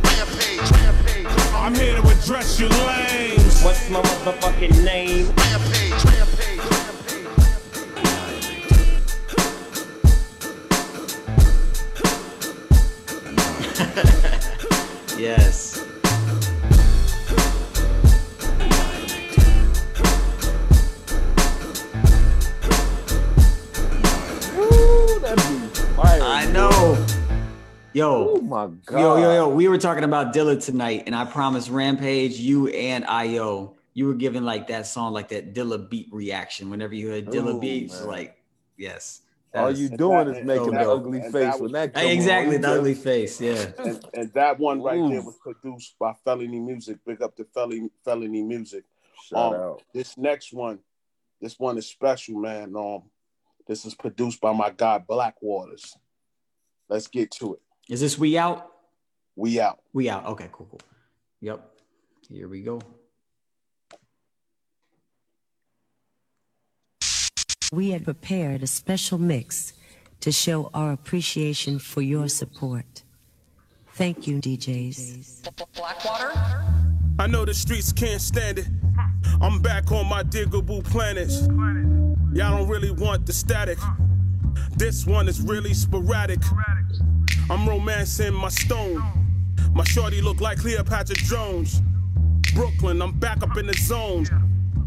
I'm here to address your lanes. What's my motherfucking name? Yes. Yo, Oh my god. yo, yo, yo. We were talking about Dilla tonight, and I promised Rampage, you and Io, you were giving like that song, like that Dilla beat reaction. Whenever you heard Dilla Ooh, beats, man. like, yes. All That's- you doing that- is making and the ugly and face that when that come on. exactly You the just- ugly face. Yeah. and, and that one right there was produced by Felony Music. Big up to Felony Felony Music. Shout Um, out. This next one, this one is special, man. Um, this is produced by my guy Black Waters. Let's get to it. Is this we out? We out. We out. Okay, cool, cool. Yep. Here we go. We had prepared a special mix to show our appreciation for your support. Thank you, DJs. Blackwater? I know the streets can't stand it. I'm back on my diggable planets. Y'all don't really want the static. This one is really sporadic. I'm romancing my stone. My shorty look like Cleopatra Jones. Brooklyn, I'm back up in the zone.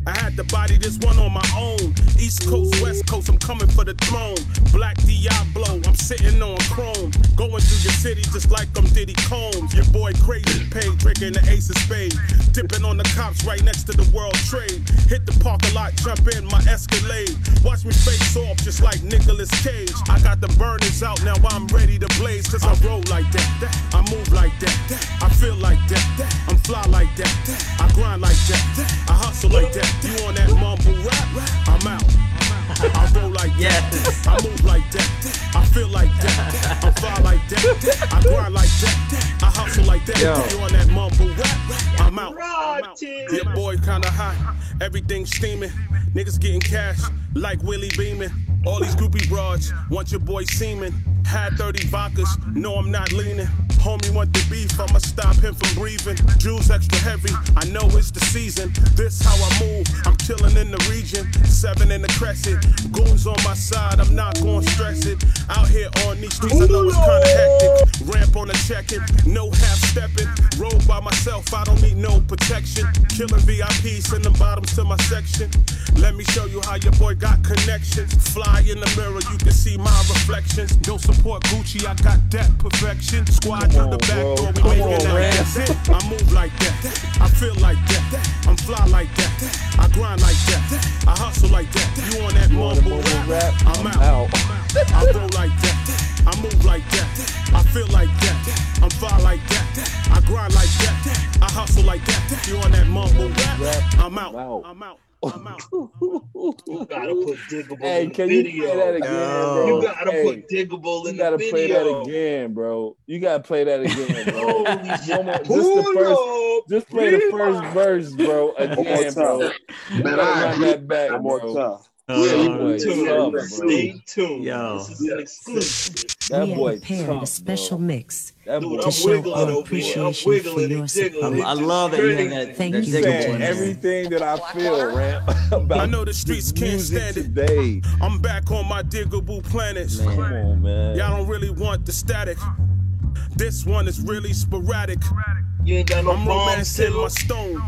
I had to body this one on my own. East Coast, West Coast, I'm coming for the throne. Black Diablo, I'm sitting on chrome. Going through your city just like I'm Diddy Combs. Your boy crazy paid, drinking the ace of spade. Dipping on the cops right next to the World Trade. Hit the parking lot, jump in my Escalade. Watch me face off just like Nicolas Cage. I got the burners out, now I'm ready to blaze. Cause I roll like that, I move like that, I feel like that, I'm fly like that, I grind like that, I hustle like that. You on that mumble rap? I'm out. I like that. I move like that. I feel like that. I fly like that. I grind like that. I hustle like that. Yo. You on that mumble rap? I'm out. I'm out. Your boy kinda hot. Everything steaming. Niggas getting cash like Willie Beamen. All these groupie broads want your boy semen. Had 30 vodkas, no, I'm not leaning. Homie want the beef, I'ma stop him from breathing. Jewels extra heavy, I know it's the season. This how I move, I'm killing in the region. Seven in the crescent, goons on my side, I'm not gonna stress it. Out here on these streets, I know it's kinda hectic. Ramp on the checking, no half stepping. Roll by myself, I don't need no protection. Killing VIPs, send them bottoms to my section. Let me show you how your boy got connections. Fly in the mirror, you can see my reflections. Don't support Gucci, I got that perfection. Squad through the on, back bro. door, we Come making on, that man. ass hit. I move like that, I feel like that, I'm fly like that, I grind like that, I hustle like that. You on that You on the mumble mumble rap? Rap? I'm out. I roll like that, I move like that, I feel like that, I'm fly like that, I grind like that. I hustle like that. You on that mumble rap? I'm out. I'm out. I'm out. You gotta put Diggable Hey, in the can you video. play that again, Yo. bro? You gotta Hey, put Diggable in the You gotta play that again, bro. You gotta play that again, bro. Holy shit. One more- just the first, just play the first verse, bro. Again, bro. time. You Man, gotta I run agree. that back, One more bro. Time. Yeah, Uh, boy, Tune. Stay tuned. Yo. This is an exclusive. That we boy have prepared tough, a special bro. mix That Dude, boy to I'm show wiggling our over here. I'm appreciation for wiggling your and support. jiggling. I, I love that you have that. Thank that you. jiggle saying in everything that I feel, Ram, about I know the streets this can't music stand it. today. I'm back on my diggable planets. Man. Come on, man. Y'all don't really want the static. This one is really sporadic. You ain't got no I'm romancing my Till. stone.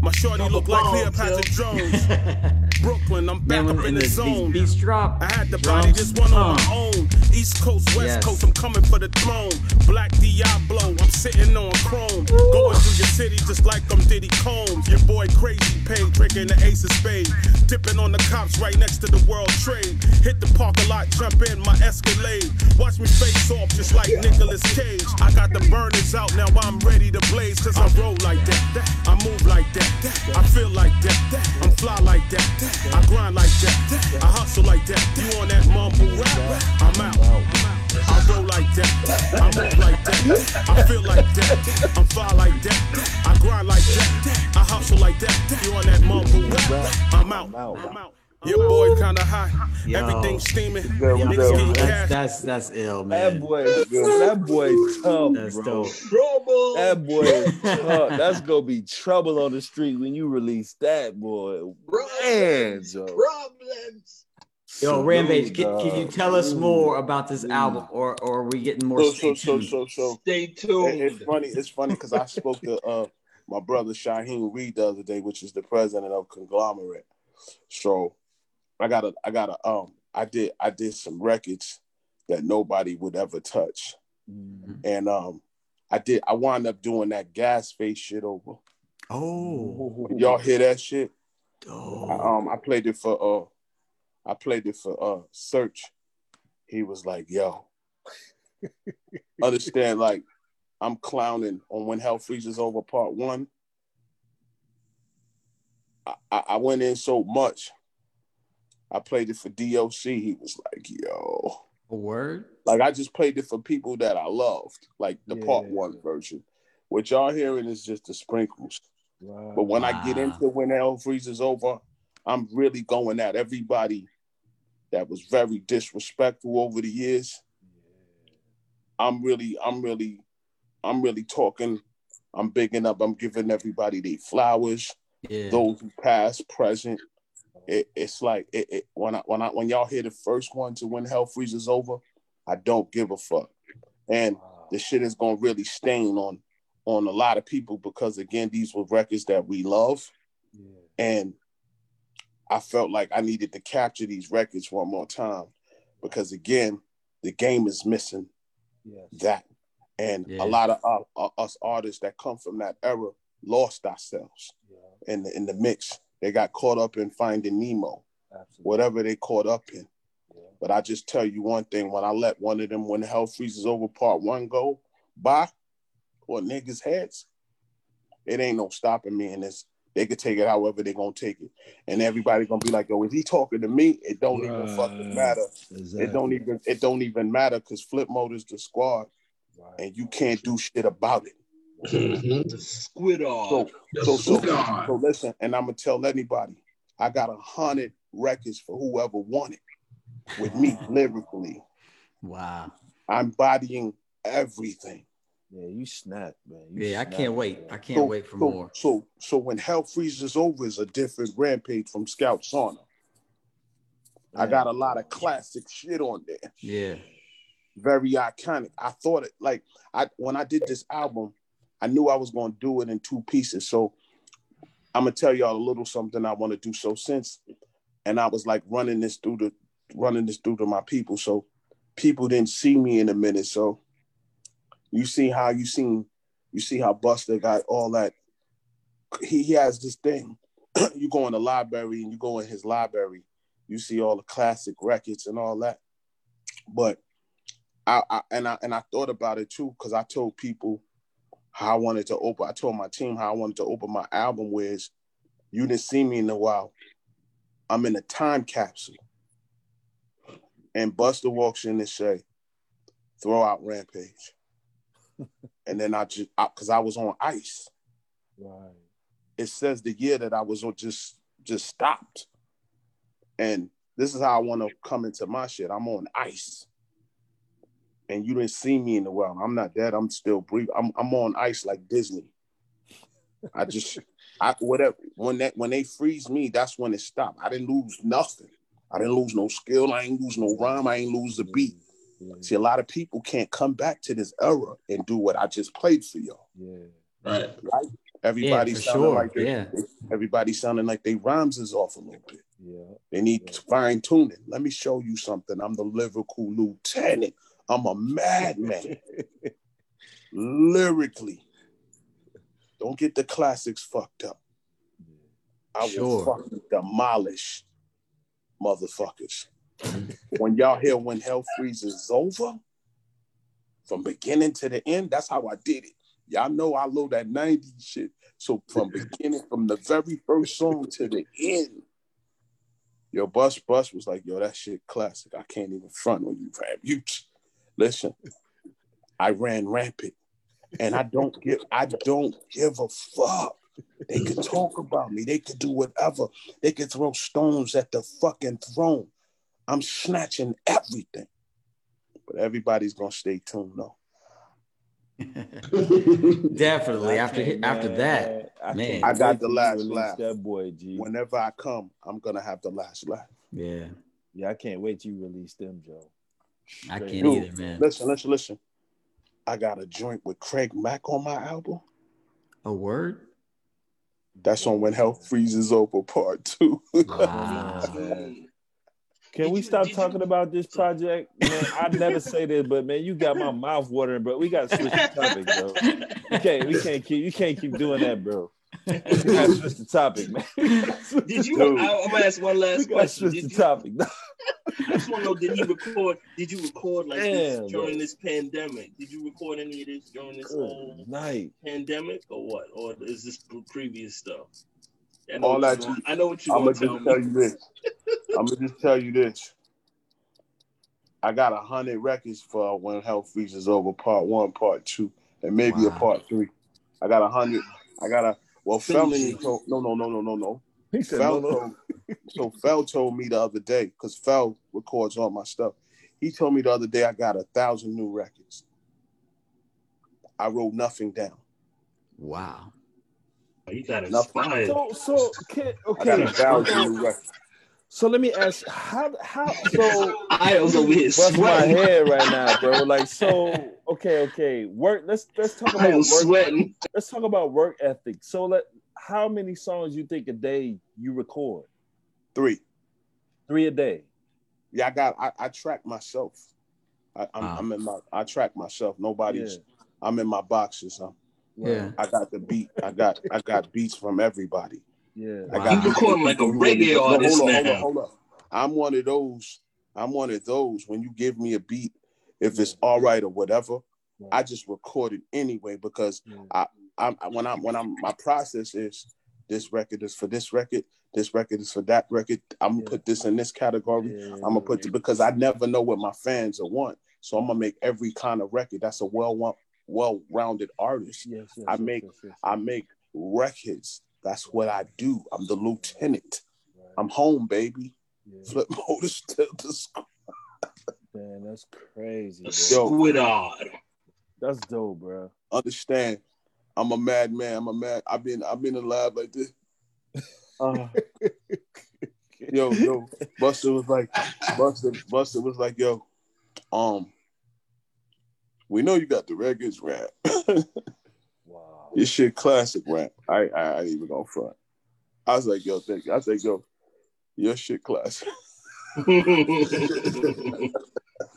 My shorty look like bomb, Cleopatra Till. Jones. Brooklyn, I'm back Man, up in the the, zone. beats drop, I had to drums, body this one on my own. East Coast, West Yes. Coast, I'm coming for the throne. Black Diablo, I'm sitting on chrome. Going through your city just like I'm Diddy Combs. Your boy Crazy Pay, drinking the ace of Spades. Dipping on the cops right next to the World Trade. Hit the parking lot, jump in my Escalade. Watch me face off just like Nicolas Cage. I got the burners out, now I'm ready to blaze. Cause I roll like that, I move like that, I feel like that, I'm fly like that, I grind like that, I hustle like that. You on that mumble rap? I'm out. I roll like that, I move like that, I feel like that, I'm fly like that, I grind like that, I hustle like that. You on that mumble rap? I'm out. I'm out. Your boy kinda hot, Yo. everything steaming. Yo, Yo, Niggas yo, getting that's, that's that's ill, man. That man. boy, that boy tough, That's bro. dope. Trouble. That boy tough. That's gonna be trouble on the street when you release that boy. Man, Problems. Yo, Rampage, can, can you tell us Salute. more about this album, or or are we getting more? So, stay so, so, tuned? so, so. Stay It- tuned. it's funny. It's funny because I spoke to uh my brother Shaheen Reed the other day, which is the president of Conglomerate. So I got a, I got a, um, I did, I did some records that nobody would ever touch, and um, I did, I wound up doing that gas face shit over. Oh, Y'all hear that shit? I, um, I played it for uh, I played it for uh Serch. He was like, "Yo, understand? Like, I'm clowning on when Hell Freezes Over Part One. I, I, I went in so much. I played it for DOC. He was like, "Yo." a word. Like I just played it for people that I loved, like the part Yeah. one version. What y'all hearing is just the sprinkles. Wow. But when I get Wow. into when hell freezes over, I'm really going at everybody that was very disrespectful over the years. I'm really, I'm really, I'm really talking. I'm bigging up. I'm giving everybody their flowers. Yeah. Those who past, present. It, it's like it, it, when I when I when y'all hear the first one to when hell freezes over, I don't give a fuck. And the shit is gonna really stain on on a lot of people because again, these were records that we love, and I felt like I needed to capture these records one more time because again, the game is missing Yes. that, and Yeah. a lot of uh, uh, us artists that come from that era lost ourselves in the in the mix. They got caught up in finding Nemo, Absolutely. whatever they caught up in. But I just tell you one thing: when I let one of them, when hell freezes over, part one go by, or niggas' heads, it ain't no stopping me in this. They could take it however they're gonna take it, and everybody gonna be like, "Yo, is he talking to me?" It don't even fucking matter. Exactly. It don't even it don't even matter because Flipmode is the squad, and you can't do shit about it. Mm-hmm. The squid So, off. so, so, Squad. so listen, and I'm gonna tell anybody, I got a hundred records for whoever want it with me lyrically. Wow. I'm bodying everything. Yeah, you snap, man. You Yeah, I can't wait. man. I can't so, wait for so, more. So, so when hell freezes over is a different rampage from Scout's Honor. I got a lot of classic shit on there. Yeah. very iconic. I thought it like I when I did this album, I knew I was gonna do it in two pieces. So I'm gonna tell y'all a little something I want to do. So since and I was like running this through the running this through to my people. So people didn't see me in a minute. So you see how you seen you see how Busta got all that. He, he has this thing. you go in the library and you go in his library, you see all the classic records and all that. But I, I and I and I thought about it too because I told people how I wanted to open. I told my team how I wanted to open my album. Whereas you didn't see me in a while. I'm in a time capsule. And Busta walks in and say, throw out Rampage. And then I just, because I, I, was on ice. Right. It says the year that I was on just, just stopped. And this is how I want to come into my shit. I'm on ice. And you didn't see me in the world. I'm not dead. I'm still breathing. I'm, I'm on ice like Disney. I just I whatever when that when they freeze me, that's when it stopped. I didn't lose nothing. I didn't lose no skill. I ain't lose no rhyme. I ain't lose a beat. Mm-hmm. See, a lot of people can't come back to this era and do what I just played for y'all. Yeah. Right. Right. Everybody yeah, sounding sure. like they, yeah. everybody sounding like they rhymes is off a little bit. Yeah. They need yeah. fine tuning. Let me show you something. I'm the lyrical lieutenant. I'm a madman. Lyrically. Don't get the classics fucked up. I sure. will fucking demolish motherfuckers. When y'all hear when hell freezes over, from beginning to the end, that's how I did it. Y'all know I load that 90 shit. So from beginning, from the very first song to the end, your bus bus was like, yo, that shit classic. I can't even front on you, fam. You listen, I ran rampant. And I don't give I don't give a fuck. They could talk about me. They could do whatever. They could throw stones at the fucking throne. I'm snatching everything. But everybody's gonna stay tuned though. Definitely. After man, after that, I man, I got the last laugh. That boy, G. Whenever I come, I'm gonna have the last laugh. Yeah. Yeah, I can't wait till you release them, Joe. Straight I can't Dude, either, man. Listen, listen, listen. I got a joint with Craig Mack on my album. A word? That's on When Hell Freezes Over Part Two. Wow. Can did we stop talking you, about this project? Man, I never say this, but man, you got my mouth watering, bro. We got to switch the topic, bro. You can't, we can't keep, you can't keep doing that, bro. We got to switch the topic, man. Did you? Dude. I, am gonna ask one last we question. Switch did the you, topic. I just want to know: Did you record? Did you record like Damn, this during bro. this pandemic? Did you record any of this during this Good whole night. pandemic, or what? Or is this previous stuff? I know All that you, I know what you. I'm gonna just tell, tell you this. I'm gonna just tell you this. I got a hundred records for when Hell Freezes Over Part One, Part Two, and maybe wow. a Part Three. I got a hundred. I got a well, Felony told no, no, no, no, no, no. He said Fel no, no. Told, so Fel told me the other day because Fel records all my stuff. He told me the other day I got a thousand new records. I wrote nothing down. Wow. You got inspired. So, so okay, I got a okay. thousand. So let me ask, how how so I was over here bust my sweating. head right now, bro. Like so, okay, okay. Work. Let's let's talk about work. sweating. Let's talk about work ethic. So let how many songs you think a day you record? Three. Three a day. Yeah, I got. I, I track myself. I, I'm, Wow. I'm in my. I track myself. Nobody's. I'm in my boxes. Huh? Yeah. I got the beat. I got. I got beats from everybody. Yeah. I Wow. got. You recording like a reggae No, artist hold on, hold on, hold on. I'm one of those. I'm one of those. When you give me a beat, if it's all right or whatever, Yeah. I just record it anyway because Yeah. I, I'm when I'm when I'm my process is this record is for this record, this record is for that record. I'm gonna Yeah. put this in this category. Yeah, I'm gonna put it because I never know what my fans will want. So I'm gonna make every kind of record. That's a well well rounded artist. Yes, yes, I make- yes, yes, I make records. That's what I do. I'm the lieutenant. Right. I'm home, baby. Yeah. Flipmode is still the school. Man, that's crazy. A Bro. squidard. That's dope, bro. Understand? I'm a madman. I'm a mad. I've been I've been alive like this. Uh, yo, yo, Busta was like, Busta, Busta was like, yo, um, we know you got the records rap. Wow. Your shit classic rap. I, I I ain't even gonna front. I was like, yo, thank you. I was like, yo, your shit classic.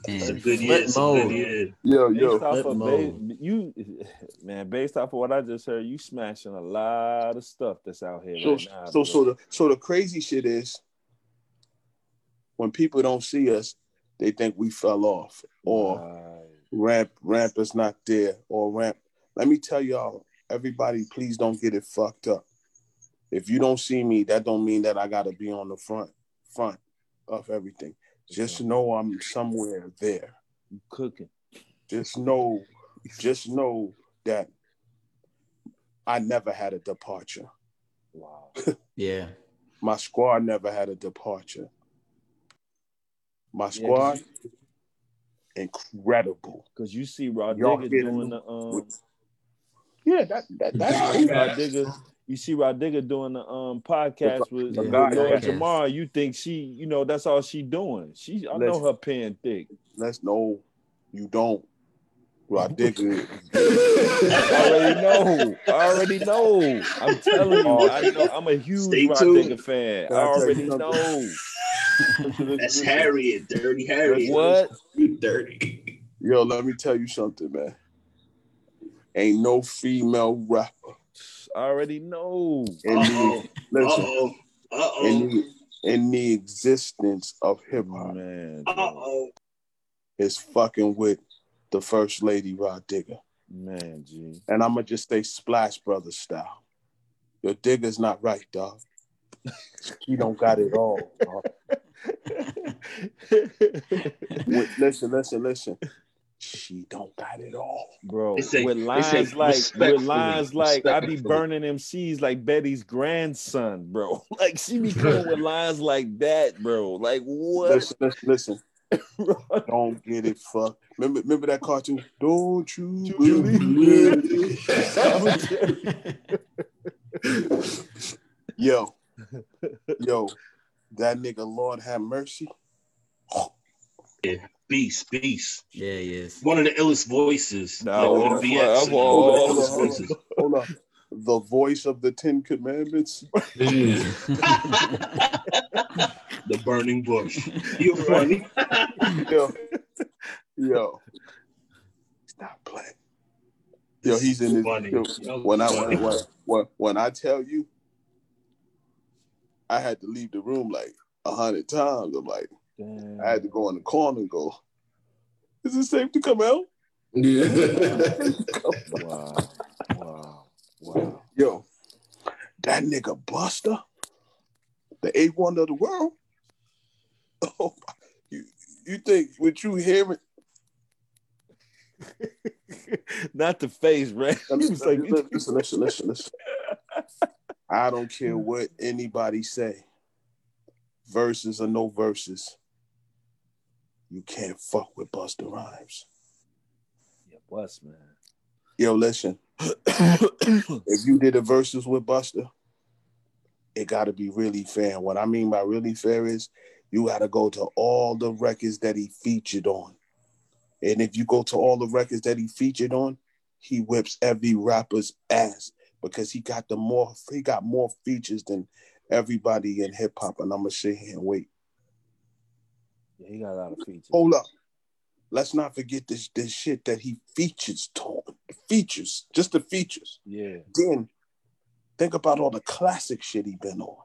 It's a Man, good year. flip good mode. year. Yo, Based yo, off Flip of mode. ba- you, man, based off of what I just heard, you smashing a lot of stuff that's out here so right now. so bro. so the so the crazy shit is when people don't see us, they think we fell off or Right. Ramp ramp is not there or ramp let me tell y'all, everybody, please don't get it fucked up. If you don't see me, that don't mean that I gotta be on the front front of everything. Just know I'm somewhere there. You cooking. Just know, just know that I never had a departure. Wow. Yeah. My squad never had a departure. My Yeah, squad, incredible. Cause you see Rod Y'all Digger doing the um Yeah, that, that that's Rod. Digger, you see Rah Digga doing the um podcast with, the with guy Lord. Jamar, you think she, you know, that's all she doing. She I know her pen thick. Let's know you don't. Rah Digga, I already know. I already know. I'm telling you, I know I'm a huge Stay Rod. Digger fan. I I already know. That's Harriet, Dirty Harriet. What? You dirty. Yo, let me tell you something, man. Ain't no female rapper I already know. in Uh-oh. the Uh listen oh. Uh in oh. the in the existence of hip hop Man, Uh-oh. is fucking with the first lady Rah Digga. man, G. And I'ma just stay Splash Brothers style. Your digger's not right, dog. He don't got it all. dog. Wait, listen, listen, listen. She don't got it all. Bro, They say- with lines like with respectfully, lines like I be burning MCs like Betty's grandson, bro. Like she be coming with lines like that, bro. Like what? Listen, listen, listen. Don't get it fucked. Remember, remember that cartoon? Don't you believe it? Yo, yo, that nigga Lord have mercy. Yeah, Beast, beast. Yeah, he is. One of the illest voices. Nah, like well, OBX, well, one of the well, illest hold voices. Hold on. The voice of the Ten Commandments. the burning bush. You're funny. Yo, yo, stop playing. Yo, he's in his. Funny. Yo, Yo, when I when, when when I tell you, I had to leave the room like a hundred times. I'm like, Damn. I had to go in the corner and go. Is it safe to come out? Yeah. Wow. Wow. Wow. Yo, that nigga Busta, the A one of the world. Oh, you you think what you hearing? Not the face, right? He was like, listen, listen, listen, listen. I don't care what anybody say. Verses or no verses. You can't fuck with Busta Rhymes. yeah, bust, man. Yo, listen. if you did a verses with Busta, it got to be really fair. What I mean by really fair is you got to go to all the records that he featured on. And if you go to all the records that he featured on, he whips every rapper's ass because he got the more he got more features than everybody in hip hop. And I'm gonna sit here and wait. Yeah, he got a lot of features. Hold up. Let's not forget this this shit that he features. Features, just the features. Yeah. Then think about all the classic shit he been on.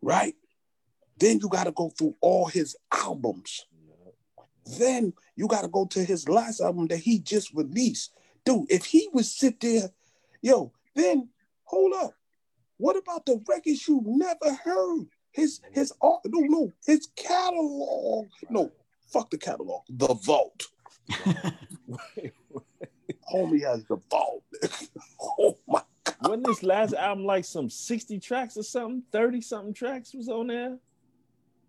Right? Then you gotta go through all his albums. Then you gotta go to his last album that he just released. Dude, if he would sit there, yo, then hold up. What about the records you never heard? His his art, no, no, his catalog. No, fuck the catalog. The vault. Homie has the vault. oh my god. Wasn't this last album like some 60 tracks or something? 30 something tracks was on there?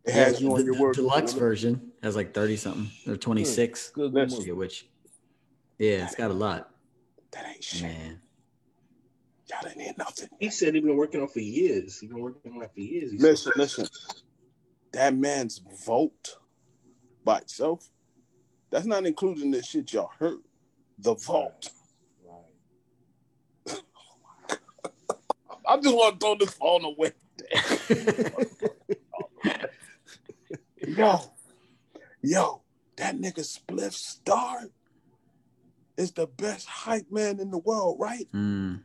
It has you on the, your the work. deluxe version has like 30 something or 26. Good I movie. forget which. Yeah, it's got a lot. That ain't shit. Man. Y'all didn't hear nothing. He said he's been working on for years. He's been working on that for years. He said. Listen, listen. That man's vote by itself, that's not including the shit y'all heard. The vault. I just want to throw this phone away. yo, yo, that nigga Spliff Star is the best hype man in the world, right? Mm.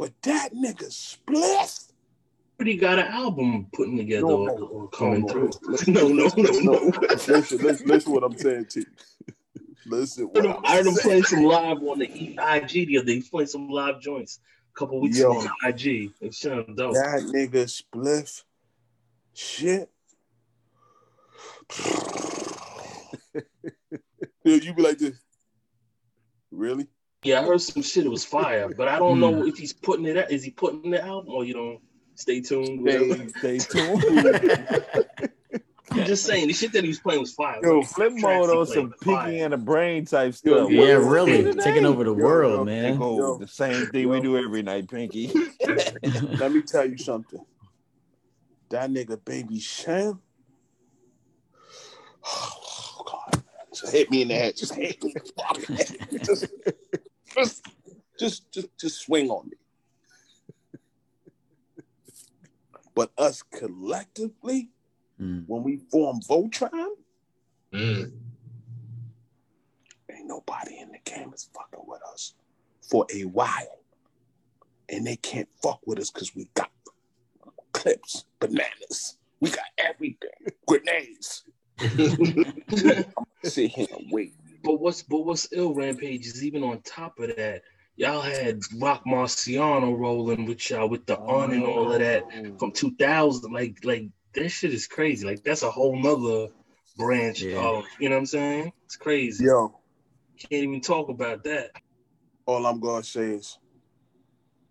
But that nigga Spliff. he got an album putting together No, or, no, or coming no, through. no. No, no, no, no. listen, listen, listen what I'm saying to you. Listen, I heard what him, I heard him I'm playing some live on the IG the other day. He's playing some live joints a couple weeks Yo. ago on IG. It's sounding dope. that nigga spliff shit. Dude, you be like this. Really? Yeah, I heard some shit. It was fire, but I don't know hmm. if he's putting it out. Is he putting it out or you know? Stay tuned. whatever. Stay, stay tuned. I'm just saying the shit that he was playing was fire. Yo, Like, Flipmode he on some was fire. pinky and a brain type Yo, stuff. Yeah, What- what really taking over the Yo, world, yo, man. Yo. the same thing we do every night, Pinky. Let me tell you something. That nigga baby Sham. Oh God. Just hit me in the head. Just hit me. just, just, just, just, just swing on me. But us collectively, Mm. when we form Voltron, Mm. ain't nobody in the game is fucking with us for a while. And they can't fuck with us because we got clips, bananas. We got everything. Grenades. Sit here and wait. But what's but what's ill rampage is even on top of that, y'all had Rock Marciano rolling with y'all with the on and all of that oh. from 2000. Like like that shit is crazy. Like that's a whole nother branch Yeah. of you know what I'm saying? It's crazy. Yo, Can't even talk about that. all I'm gonna say is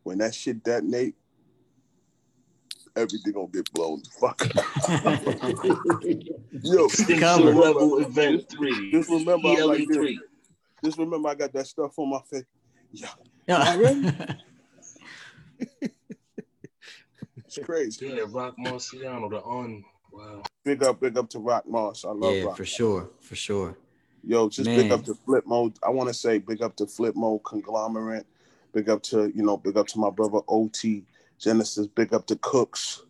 when that shit detonate, everything gonna get blown the fuck up. Yo, Extinction Cover. level event three. Just remember, I'm ELE like this. three. just remember I got that stuff on my face. Yeah, Yeah. it's crazy. Yeah, Rock Marciano, the on. Wow. Big up, big up to Rock Mars. I love yeah, Rock. for sure, for sure. Yo, just big up to Flipmode. I want to say big up to Flipmode Conglomerate. Big up to, you know, big up to my brother OT Genesis. Big up to Cooks.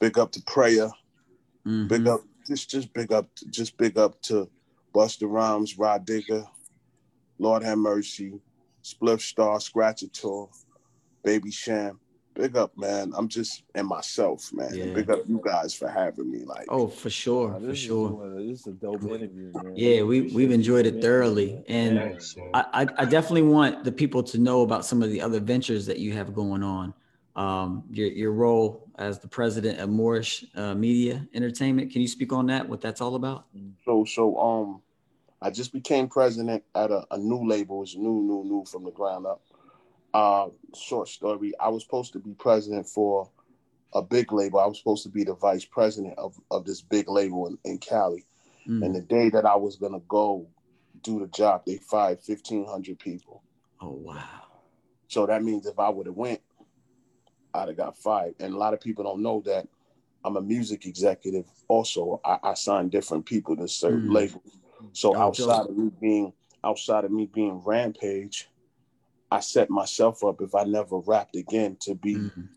Big up to Prayer. Mhm. Big up, just just big up, just big up to Busta Rhymes, Rah Digga, Lord Have Mercy, Spliff Star, Scratchator, Baby Sham. Big up, man. I'm just and myself, man. Yeah. Big up you guys for having me. Like, Oh, for sure, Nah, for sure. one- This is a dope interview, man. Yeah, we we've enjoyed it thoroughly, and Thanks, man. I, I I definitely want the people to know about some of the other ventures that you have going on. Um, your your role as the president of Moorish uh, Media Entertainment. Can you speak on that? What that's all about? So so um I just became president at a, a new label. It's new, new, new from the ground up. Uh short story. I was supposed to be president for a big label. I was supposed to be the vice president of, of this big label in, in Cali. Mm. And the day that I was gonna go do the job, they fired fifteen hundred people. Oh wow. So that means if I would have went, I'd have got fired. And a lot of people don't know that I'm a music executive. Also, I, I sign different people to certain Mm. labels. So Oh, outside of me being outside of me being Rampage, I set myself up if I never rapped again to be Mm.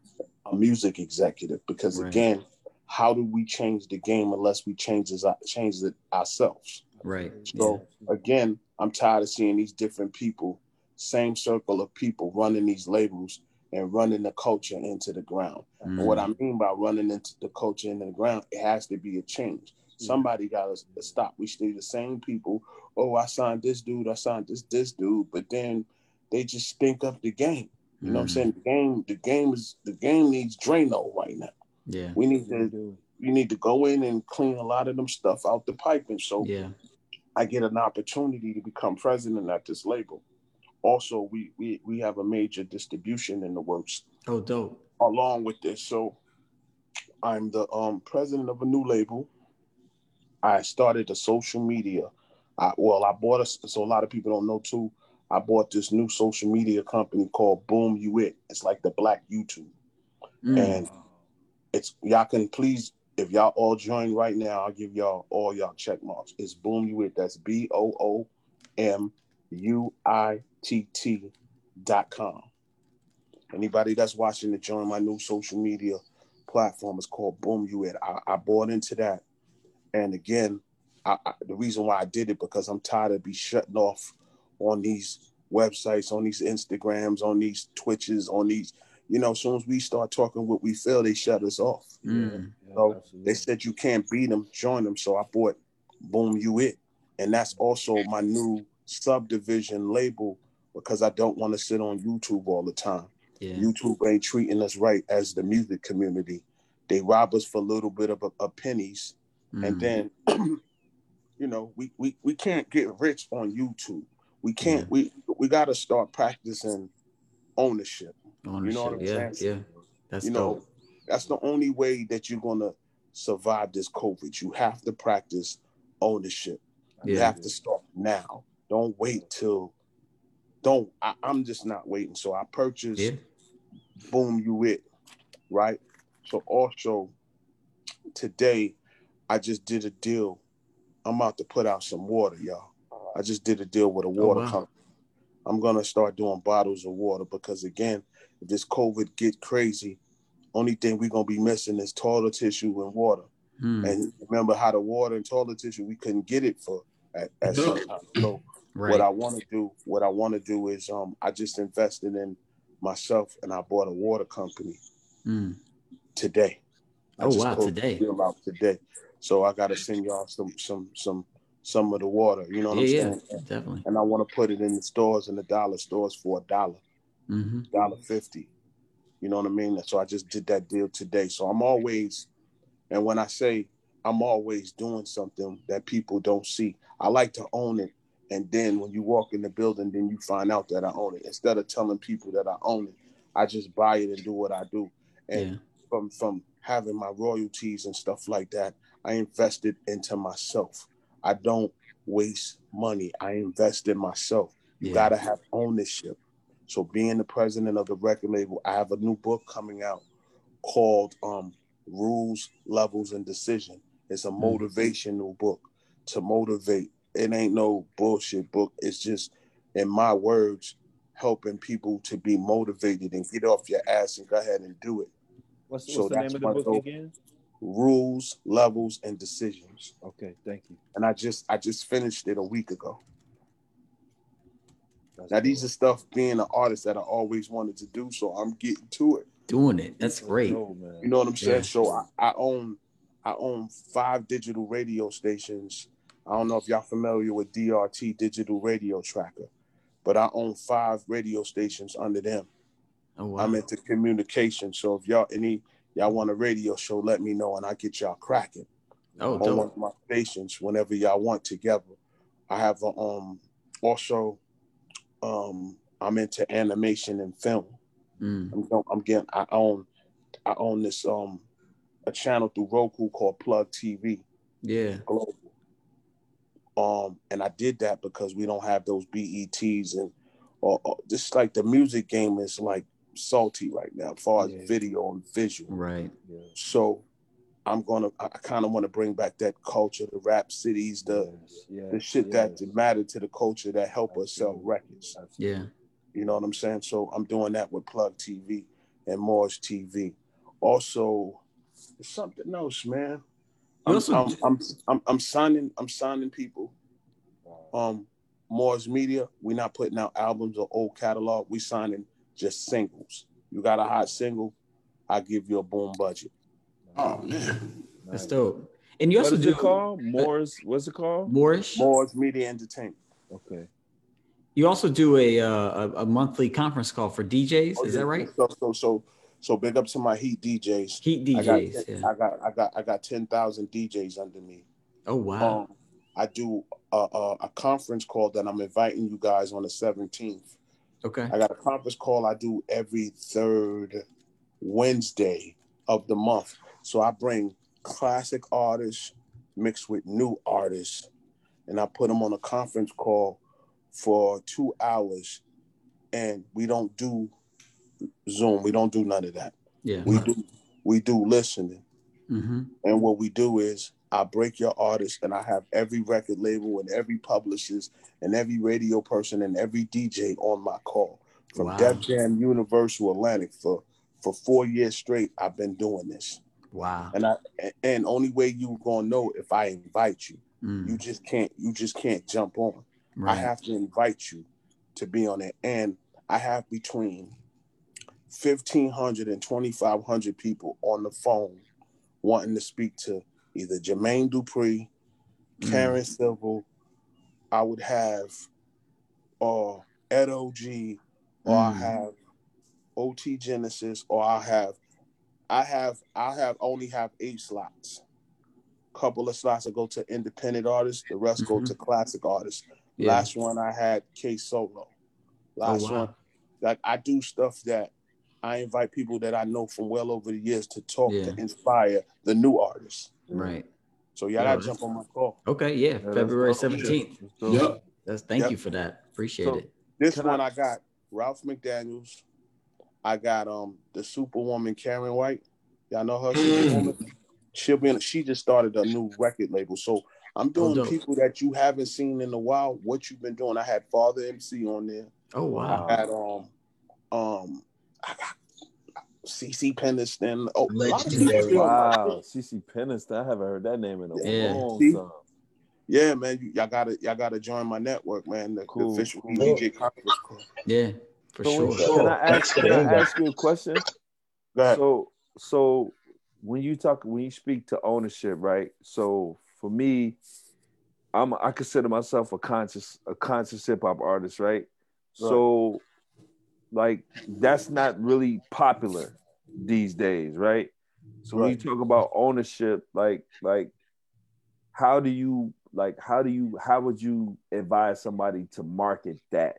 a music executive. Because Right. again, how do we change the game unless we change it, change it ourselves? Right. So again, I'm tired of seeing these different people, same circle of people running these labels and running the culture into the ground. Yeah. And what Mm. I mean by running into the culture into the ground, it has to be a change. Somebody got to stop. We stay the same people. Oh, I signed this dude. I signed this this dude. But then they just stink up the game. You know what I'm Mm. saying? The game, the game is the game needs Drano right now. Yeah. We need to do. you need to go in and clean a lot of them stuff out the piping. So Yeah. I get an opportunity to become president at this label. Also, we we we have a major distribution in the works Oh, dope. along with this. So I'm the um president of a new label. I started the social media. I, well, I bought a so a lot of people don't know too. I bought this new social media company called Boom You It. It's like the black YouTube. Mm. And it's y'all can please if y'all all join right now, I'll give y'all all y'all check marks. It's Boom You It. That's B O O M U I T T dot com. Anybody that's watching to join my new social media platform is called Boom You It. I, I bought into that. And again, I, I, the reason why I did it because I'm tired of be shutting off on these websites, on these Instagrams, on these Twitches, on these, you know, as soon as we start talking what we feel, they shut us off. Mm. Yeah, So absolutely. they said you can't beat them, join them. So I bought Boom You It. And that's also my new subdivision label because I don't want to sit on YouTube all the time. Yeah. YouTube ain't treating us right as the music community. They rob us for a little bit of, of pennies, and Mm. then you know we, we we can't get rich on YouTube. We can't. Yeah. We we got to start practicing ownership. Ownership. what I'm yeah, saying? yeah. That's you know, that's the only way that you're gonna survive this COVID. You have to practice ownership. You have to start now. Don't wait till. Don't. I, I'm just not waiting. So I purchased Yeah. Boom You It, right? So also today, I just did a deal. I'm about to put out some water, y'all. I just did a deal with a water wow. company. I'm gonna start doing bottles of water because again, if this COVID get crazy, only thing we're gonna be missing is toilet tissue and water. Hmm. And remember how the water and toilet tissue we couldn't get it for at, at some time. So Right. what I want to do, what I want to do is um I just invested in myself and I bought a water company Hmm. today. I Oh, wow, today. deal out today. So I gotta send y'all some some some some of the water. You know what Yeah, I'm saying? yeah, definitely. And I want to put it in the stores and the dollar stores for a dollar, hmm dollar fifty. You know what I mean? So I just did that deal today. So I'm always, and when I say I'm always doing something that people don't see, I like to own it. And then when you walk in the building, then you find out that I own it. Instead of telling people that I own it, I just buy it and do what I do. And Yeah. from from having my royalties and stuff like that, I invested into myself. I don't waste money. I invest in myself. You Yeah. gotta have ownership. So being the president of the record label, I have a new book coming out called um, Rules, Levels, and Decision. It's a Mm. motivational book to motivate. It ain't no bullshit book. It's just, in my words, helping people to be motivated and get off your ass and go ahead and do it. What's, So what's the name of the book dope. again? Rules, levels, and decisions. Okay, thank you. And I just I just finished it a week ago. That's Now these are stuff being an artist that I always wanted to do, so I'm getting to it. Doing it. That's great. dope, man. You know what I'm saying? Yeah. So I, I own I own five digital radio stations. I don't know if y'all familiar with DRT Digital Radio Tracker, but I own five radio stations under them. Oh wow. I'm into communication. So if y'all any y'all want a radio show, let me know and I get y'all cracking oh, on one of my stations whenever y'all want together. I have a, um also um I'm into animation and film. Mm. I'm, I'm getting I own I own this um a channel through Roku called Plug TV Yeah. Global. Um and I did that because we don't have those BETs and or, or just like the music game is like salty right now as far as Yeah. video and visual. Right. Yeah. So I'm gonna I kind of want to bring back that culture, the rap cities, the Yes, yes, the shit yes. that matter to the culture that help us sell Absolutely. records. Absolutely. Yeah. You know what I'm saying? So I'm doing that with Plug TV and Mars TV. Also, something else, man. You I'm, also I'm, I'm, I'm, I'm signing I'm signing people. Um, Moore's Media, we're not putting out albums or old catalog. We signing just singles. You got a hot single, I give you a boom budget. Oh man. That's dope. And you also is do it called? Moore's. What's it called? Moorish. Moore's Media Entertainment. Okay. You also do a, uh, a a monthly conference call for DJs. Oh, Is yeah. that right? So so so so big up to my Heat DJs. Heat I got, DJs. Yeah. I got I got I got ten thousand DJs under me. Oh wow. Um, I do a, a, a conference call that I'm inviting you guys on the 17th. Okay. I got a conference call I do every third Wednesday of the month. So I bring classic artists mixed with new artists, and I put them on a conference call for two hours. And we don't do Zoom. We don't do none of that. Yeah. We do we do listening. Mm-hmm. And what we do is I break your artist and I have every record label and every publicist and every radio person and every DJ on my call. From Wow. Def Jam Universal Atlantic for for four years straight, I've been doing this. Wow. And I and only way you're gonna know if I invite you. Mm, You just can't you just can't jump on. I have to invite you to be on it. And I have between 1,500 and 2,500 people on the phone wanting to speak to either Jermaine Dupri, Mm. Karen Civil. I would have or Ed OG, or I have OT Genesis, or I have, I have, I have only have eight slots. Couple of slots that go to independent artists, the rest go Mhm. to classic artists. Yeah. Last one I had K Solo. Last wow. one, like I do stuff that I invite people that I know from well over the years to talk Yeah. to inspire the new artists. Right. So y'all Yeah, gotta jump on my call. Okay. Yeah. that's February seventeenth. That's. Yep. That's thank Yep. you for that. Appreciate So- it. This Can one I- I, got Ralph McDaniels. I got um the Superwoman Karen White. Y'all know her. Superwoman. She'll be in, she just started a new record label. So I'm doing dope. people that you haven't seen in a while. What you've been doing. I had Father MC on there. Oh wow. I had um um I got CeCe Peniston. Oh, a lot of people Legendary. Wow, CeCe Peniston. I haven't heard that name in a Yeah. long See? time. Yeah, man, you, y'all gotta y'all gotta join my network, man. The, Cool. the official Cool. DJ conference call. Yeah. For So sure. when- can I ask? Can I ask you a question? Go ahead. So, so when you talk, when you speak to ownership, right? So for me, I'm I consider myself a conscious a conscious hip hop artist, right? So, like that's not really popular these days, right? So when you talk about ownership, like like how do you like how do you how would you advise somebody to market that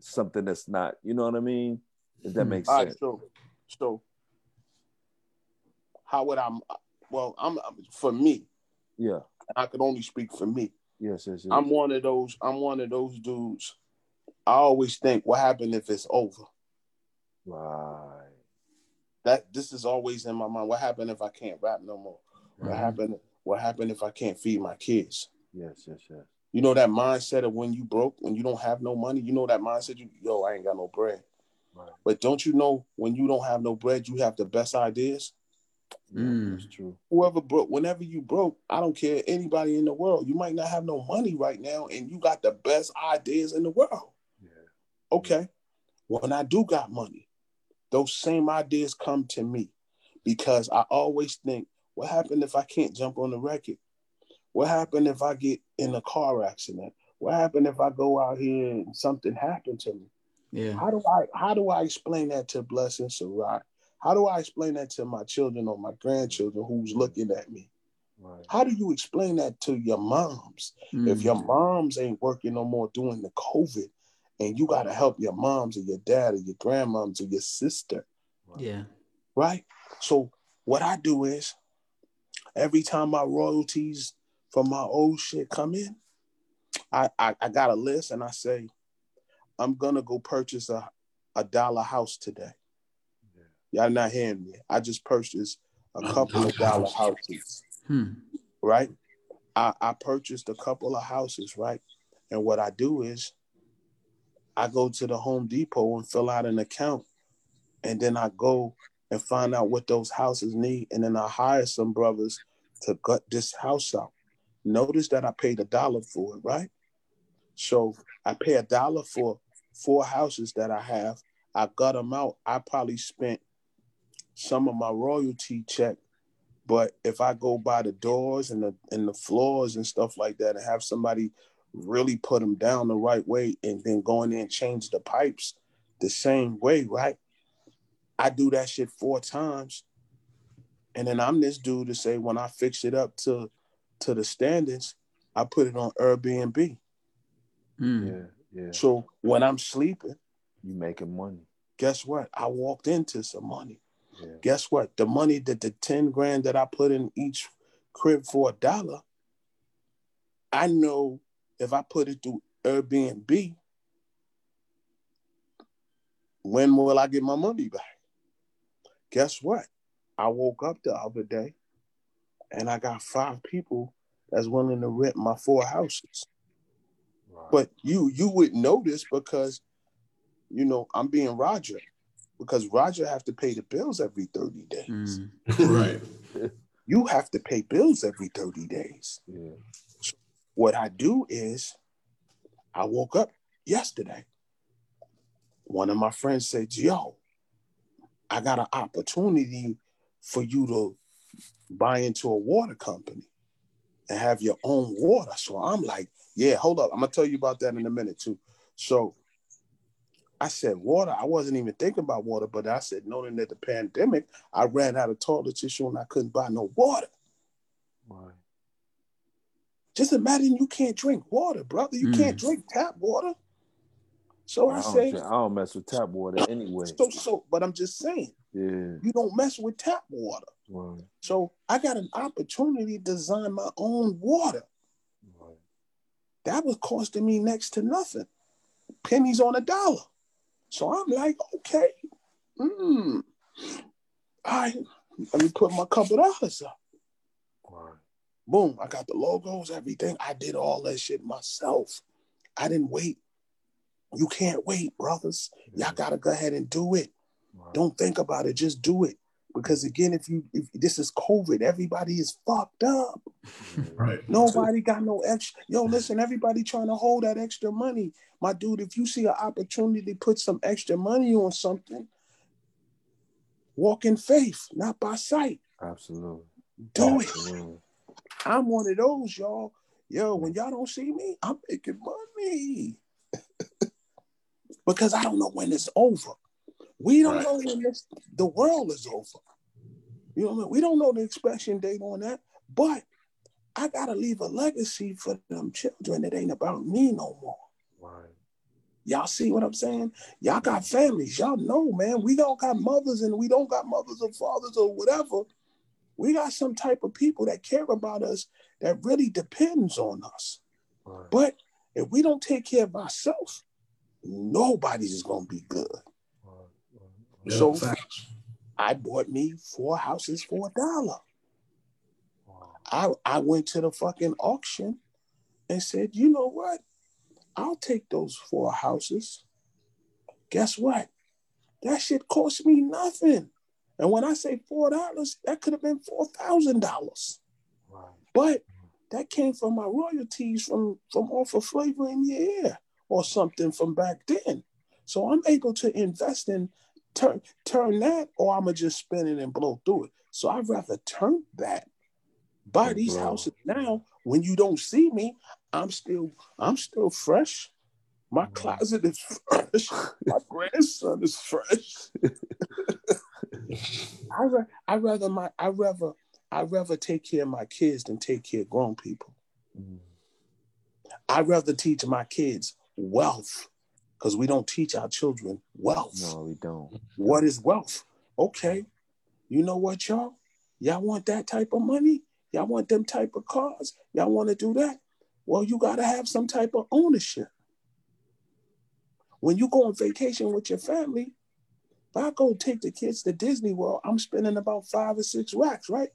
something that's not, you know what I mean? If that Hmm. makes All sense. right, so so how would I? Well, I'm for me. Yeah. I could only speak for me. Yes, yes, yes. I'm one of those. I'm one of those dudes. I always think, what happened if it's over? right. That this is always in my mind. What happened if I can't rap no more? What Mhm. happened? What happened if I can't feed my kids? Yes, yes, yes. You know that mindset of when you broke, when you don't have no money. You know that mindset. You yo, I ain't got no bread. Right. But don't you know when you don't have no bread, you have the best ideas. Mm. That's true. whoever broke, whenever you broke, I don't care anybody in the world. You might not have no money right now, and you got the best ideas in the world. Okay, when I do got money, those same ideas come to me because I always think, what happened if I can't jump on the record? What happened if I get in a car accident? What happened if I go out here and something happened to me? Yeah. How do I how do I explain that to Blessing Sarai? How do I explain that to my children or my grandchildren who's looking at me? Right. How do you explain that to your moms? If Mm. your moms ain't working no more during the COVID and you gotta help your moms or your dad or your grandmoms or your sister, Yeah. right? So what I do is every time my royalties from my old shit come in, I, I, I got a list and I say, I'm gonna go purchase a, a dollar house today. Yeah. Y'all not hearing me. I just purchased a couple of dollar houses, Hmm. right? I, I purchased a couple of houses, right? And what I do is I go to the Home Depot and fill out an account. And then I go and find out what those houses need. And then I hire some brothers to gut this house out. Notice that I paid a dollar for it, right? So I pay a dollar for four houses that I have. I gut them out. I probably spent some of my royalty check. But if I go by the doors and the and the floors and stuff like that and have somebody really put them down the right way and then go in there and change the pipes the same way, right? I do that shit four times. And then I'm this dude to say when I fix it up to to the standards, I put it on Airbnb. Mm. Yeah, yeah. So when I'm sleeping, You making money. guess what? I walked into some money. Yeah. Guess what? The money that the 10 grand that I put in each crib for a dollar, I know if I put it through Airbnb, when will I get my money back? Guess what? I woke up the other day and I got five people that's willing to rent my four houses. Right. But you you would notice because you know I'm being Roger because Roger have to pay the bills every 30 days. Mm. right. You have to pay bills every 30 days. yeah. What I do is I woke up yesterday. One of my friends said, Yo, I got an opportunity for you to buy into a water company and have your own water. So I'm like, yeah, hold up. I'm gonna tell you about that in a minute too. So I said water. I wasn't even thinking about water, but I said knowing that the pandemic, I ran out of toilet tissue and I couldn't buy no water. Right. Just imagine you can't drink water, brother. You Mm. can't drink tap water. So I, I drink- I don't mess with tap water anyway. so so. But I'm just saying, Yeah. you don't mess with tap water. Right. So I got an opportunity to design my own water. Right. That was costing me next to nothing, pennies on a dollar. So I'm like, okay, mm, all right, let me put my couple dollars up. Right. Boom, I got the logos, everything. I did all that shit myself. I didn't wait. You can't wait, brothers. Y'all gotta go ahead and do it. Right. Don't think about it, just do it. Because again, if you if this is COVID, everybody is fucked up. Right. Nobody got no extra. Yo, listen, everybody trying to hold that extra money. My dude, if you see an opportunity to put some extra money on something, walk in faith, not by sight. Absolutely. Do it. I'm one of those, y'all. Yo, when y'all don't see me, I'm making money. because I don't know when it's over. We don't Right. know when this the world is over. You know what I mean? We don't know the expression date on that, but I gotta leave a legacy for them children. It ain't about me no more. Right. Y'all see what I'm saying? Y'all got families. Y'all know, man. We don't got mothers and we don't got mothers or fathers or whatever. We got some type of people that care about us that really depends on us. Right. But if we don't take care of ourselves, nobody's is gonna be good. Right. Right. Yeah, So- facts. I bought me four houses for a dollar. Wow. I, I went to the fucking auction and said, you know what? I'll take those four houses. Guess what? That shit cost me nothing. And when I say four dollars, that could have been four thousand dollars. Right. But that came from my royalties from from off of flavor in your ear or something from back then. So I'm able to invest in turn turn that, or I'ma just spend it and blow through it. So I'd rather turn that. Buy these houses now. When you don't see me, I'm still I'm still fresh. My closet is fresh. My grandson is fresh. I ra- I rather my I rather I rather take care of my kids than take care of grown people. Mm. I'd rather teach my kids wealth because we don't teach our children wealth. No, we don't. What is wealth? Okay, you know what, y'all? Y'all want that type of money? Y'all want them type of cars? Y'all want to do that? Well, you got to have some type of ownership. When you go on vacation with your family, if I go take the kids to Disney World, I'm spending about five or six racks, right?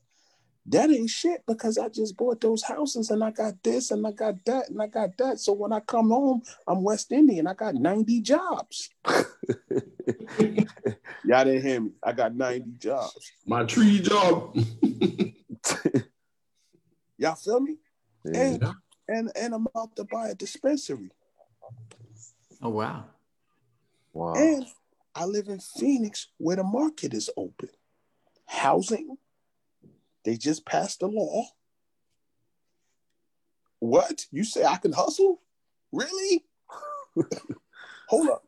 That ain't shit because I just bought those houses and I got this and I got that and I got that. So when I come home, I'm West Indian. I got 90 jobs. Y'all didn't hear me. I got 90 jobs. My tree job. Y'all feel me? Yeah. And and and I'm about to buy a dispensary. Oh wow. Wow. And I live in Phoenix where the market is open. Housing, they just passed a law. What? You say I can hustle? Really? Hold up.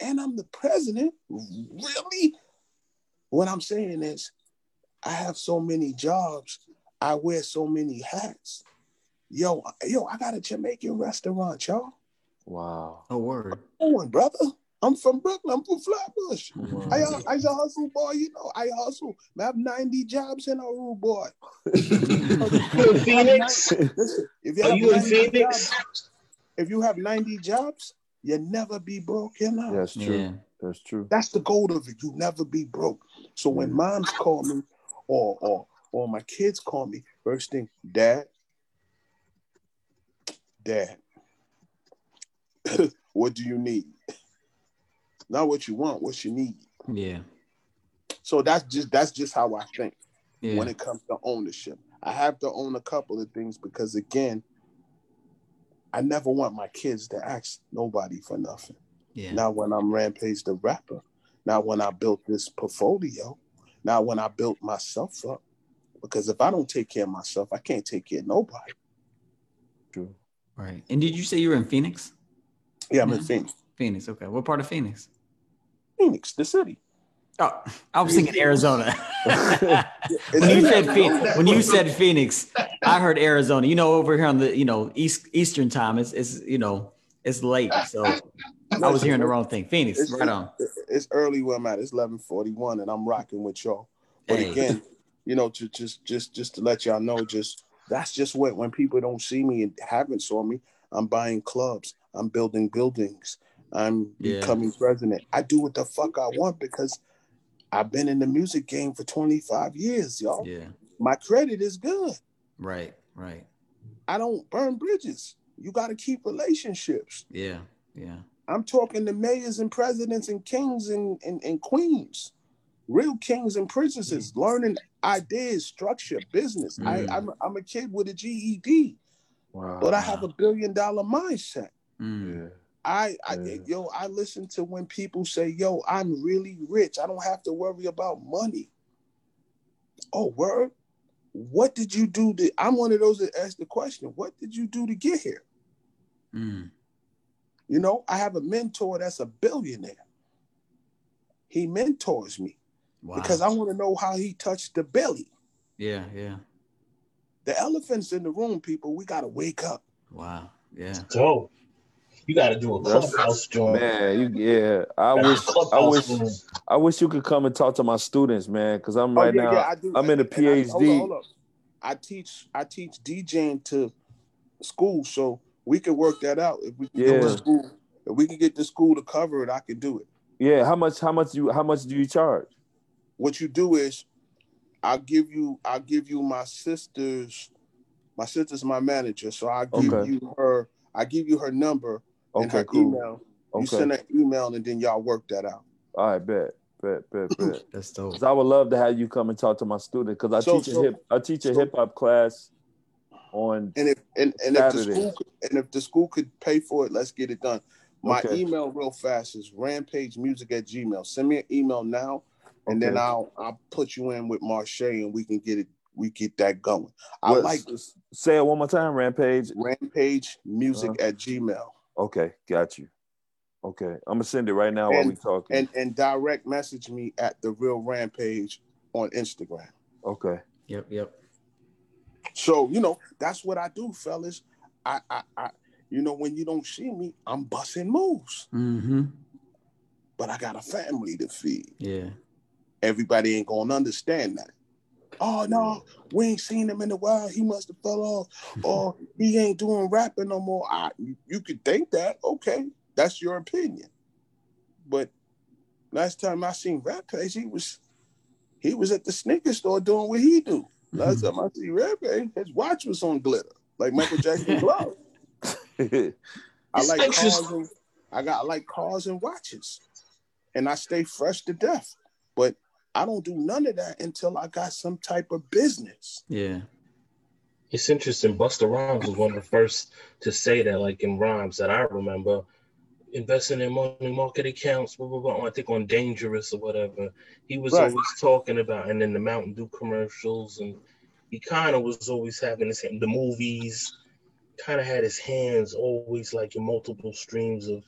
And I'm the president? Really? What I'm saying is, I have so many jobs. I wear so many hats. Yo, yo, I got a Jamaican restaurant, y'all. Wow. No word. Come on, brother. I'm from Brooklyn. I'm from Flatbush. Wow. I, I a hustle boy, you know. I hustle. I have 90 jobs in a room, boy. You Phoenix? Listen, if you Are you in Phoenix? jobs, if you have 90 jobs, you never be broke, you know. That's true. Yeah. That's true. That's the goal of it. You never be broke. So when Yeah. moms call me or or or my kids call me, first thing, dad, dad, what do you need? Not what you want, what you need. Yeah. So that's just that's just how I think Yeah. when it comes to ownership. I have to own a couple of things because again, I never want my kids to ask nobody for nothing. yeah. Not when I'm Rampage the rapper. Not when I built this portfolio. Not when I built myself up. Because if I don't take care of myself, I can't take care of nobody. True. Right. And did you say you were in Phoenix? Yeah, I'm in Phoenix. Phoenix. Okay. What part of Phoenix? Phoenix, the city. Oh, I was thinking Arizona. when you said Phoenix, when you said Phoenix, I heard Arizona. You know, over here on the you know east Eastern time, it's it's you know it's late, so I was hearing the wrong thing. Phoenix, It's, right on. it's early where I'm at. It's 11:41, and I'm rocking with y'all. But Hey. again, you know, to just just just to let y'all know, just that's just what when people don't see me and haven't saw me, I'm buying clubs, I'm building buildings, I'm Yeah. becoming president. I do what the fuck I want because I've been in the music game for 25 years, y'all. Yeah. My credit is good. Right. Right. I don't burn bridges. You got to keep relationships. Yeah. Yeah. I'm talking to mayors and presidents and kings and, and, and queens, real kings and princesses, learning ideas, structure, business. Mm. I, I'm, I'm a kid with a GED, Wow. but I have a billion dollar mindset. Mm. yeah. I, I Yeah. yo, I listen to when people say, "Yo, I'm really rich. I don't have to worry about money." Oh, word. What did you do to? I'm one of those that ask the question, "What did you do to get here?" Mm. You know, I have a mentor that's a billionaire. He mentors me Wow. because I want to know how he touched the belly. yeah. Yeah. The elephants in the room, people. We gotta wake up. Wow. Yeah. So you got to do a That's- clubhouse joint. Man, you yeah. I wish I wish room. I wish you could come and talk to my students, man, because I'm oh, right oh, yeah, now. yeah, I do. I'm in a And I- hold PhD. on, hold on. I teach. I teach DJing to school, so we can work that out. If we can get the Yeah. school, if we can get the school to cover it, I can do it. Yeah, how much? How much you? How much do you charge? What you do is, I'll give you. I'll give you my sister's. My sister's my manager, so I give Okay. you her. I give you her number and Okay, her cool. email. You send her email, and then y'all work that out. all right, bet, bet, bet, bet. That's dope. 'Cause I would love to have you come and talk to my students because I So- teach a hip. I teach a so- hip hop class on. And if and, and if the school could, and if the school could pay for it, let's get it done. My Okay. email real fast is rampagemusic at gmail. Send me an email now, and then I'll I'll put you in with Marche and we can get it we get that going. I What- like Say it one more time, Rampage. rampage music Uh-huh. at gmail. Okay, got you. Okay, I'm gonna send it right now while we talking. And and direct message me at the real rampage on Instagram. okay, Yep. Yep. So, you know, that's what I do, fellas. I I, I you know, when you don't see me, I'm busting moves. Mm-hmm. But I got a family to feed. Yeah. everybody ain't gonna understand that. Oh no, we ain't seen him in a while. He must have fell off, or he ain't doing rapping no more. I, you, you could think that. Okay, that's your opinion. But last time I seen Rampage, he was he was at the sneaker store doing what he do. Mm-hmm. Last time I see Rampage, his watch was on glitter, like Michael Jackson's glove. I like cars and I got I like cars and watches, and I stay fresh to death. But I don't do none of that until I got some type of business. Yeah. It's interesting. Busta Rhymes was one of the first to say that, like in rhymes that I remember, investing in money market accounts, blah, blah, blah, I think on Dangerous or whatever. He was Right. always talking about, and then the Mountain Dew commercials, and he kind of was always having his the movies, kind of had his hands always like in multiple streams of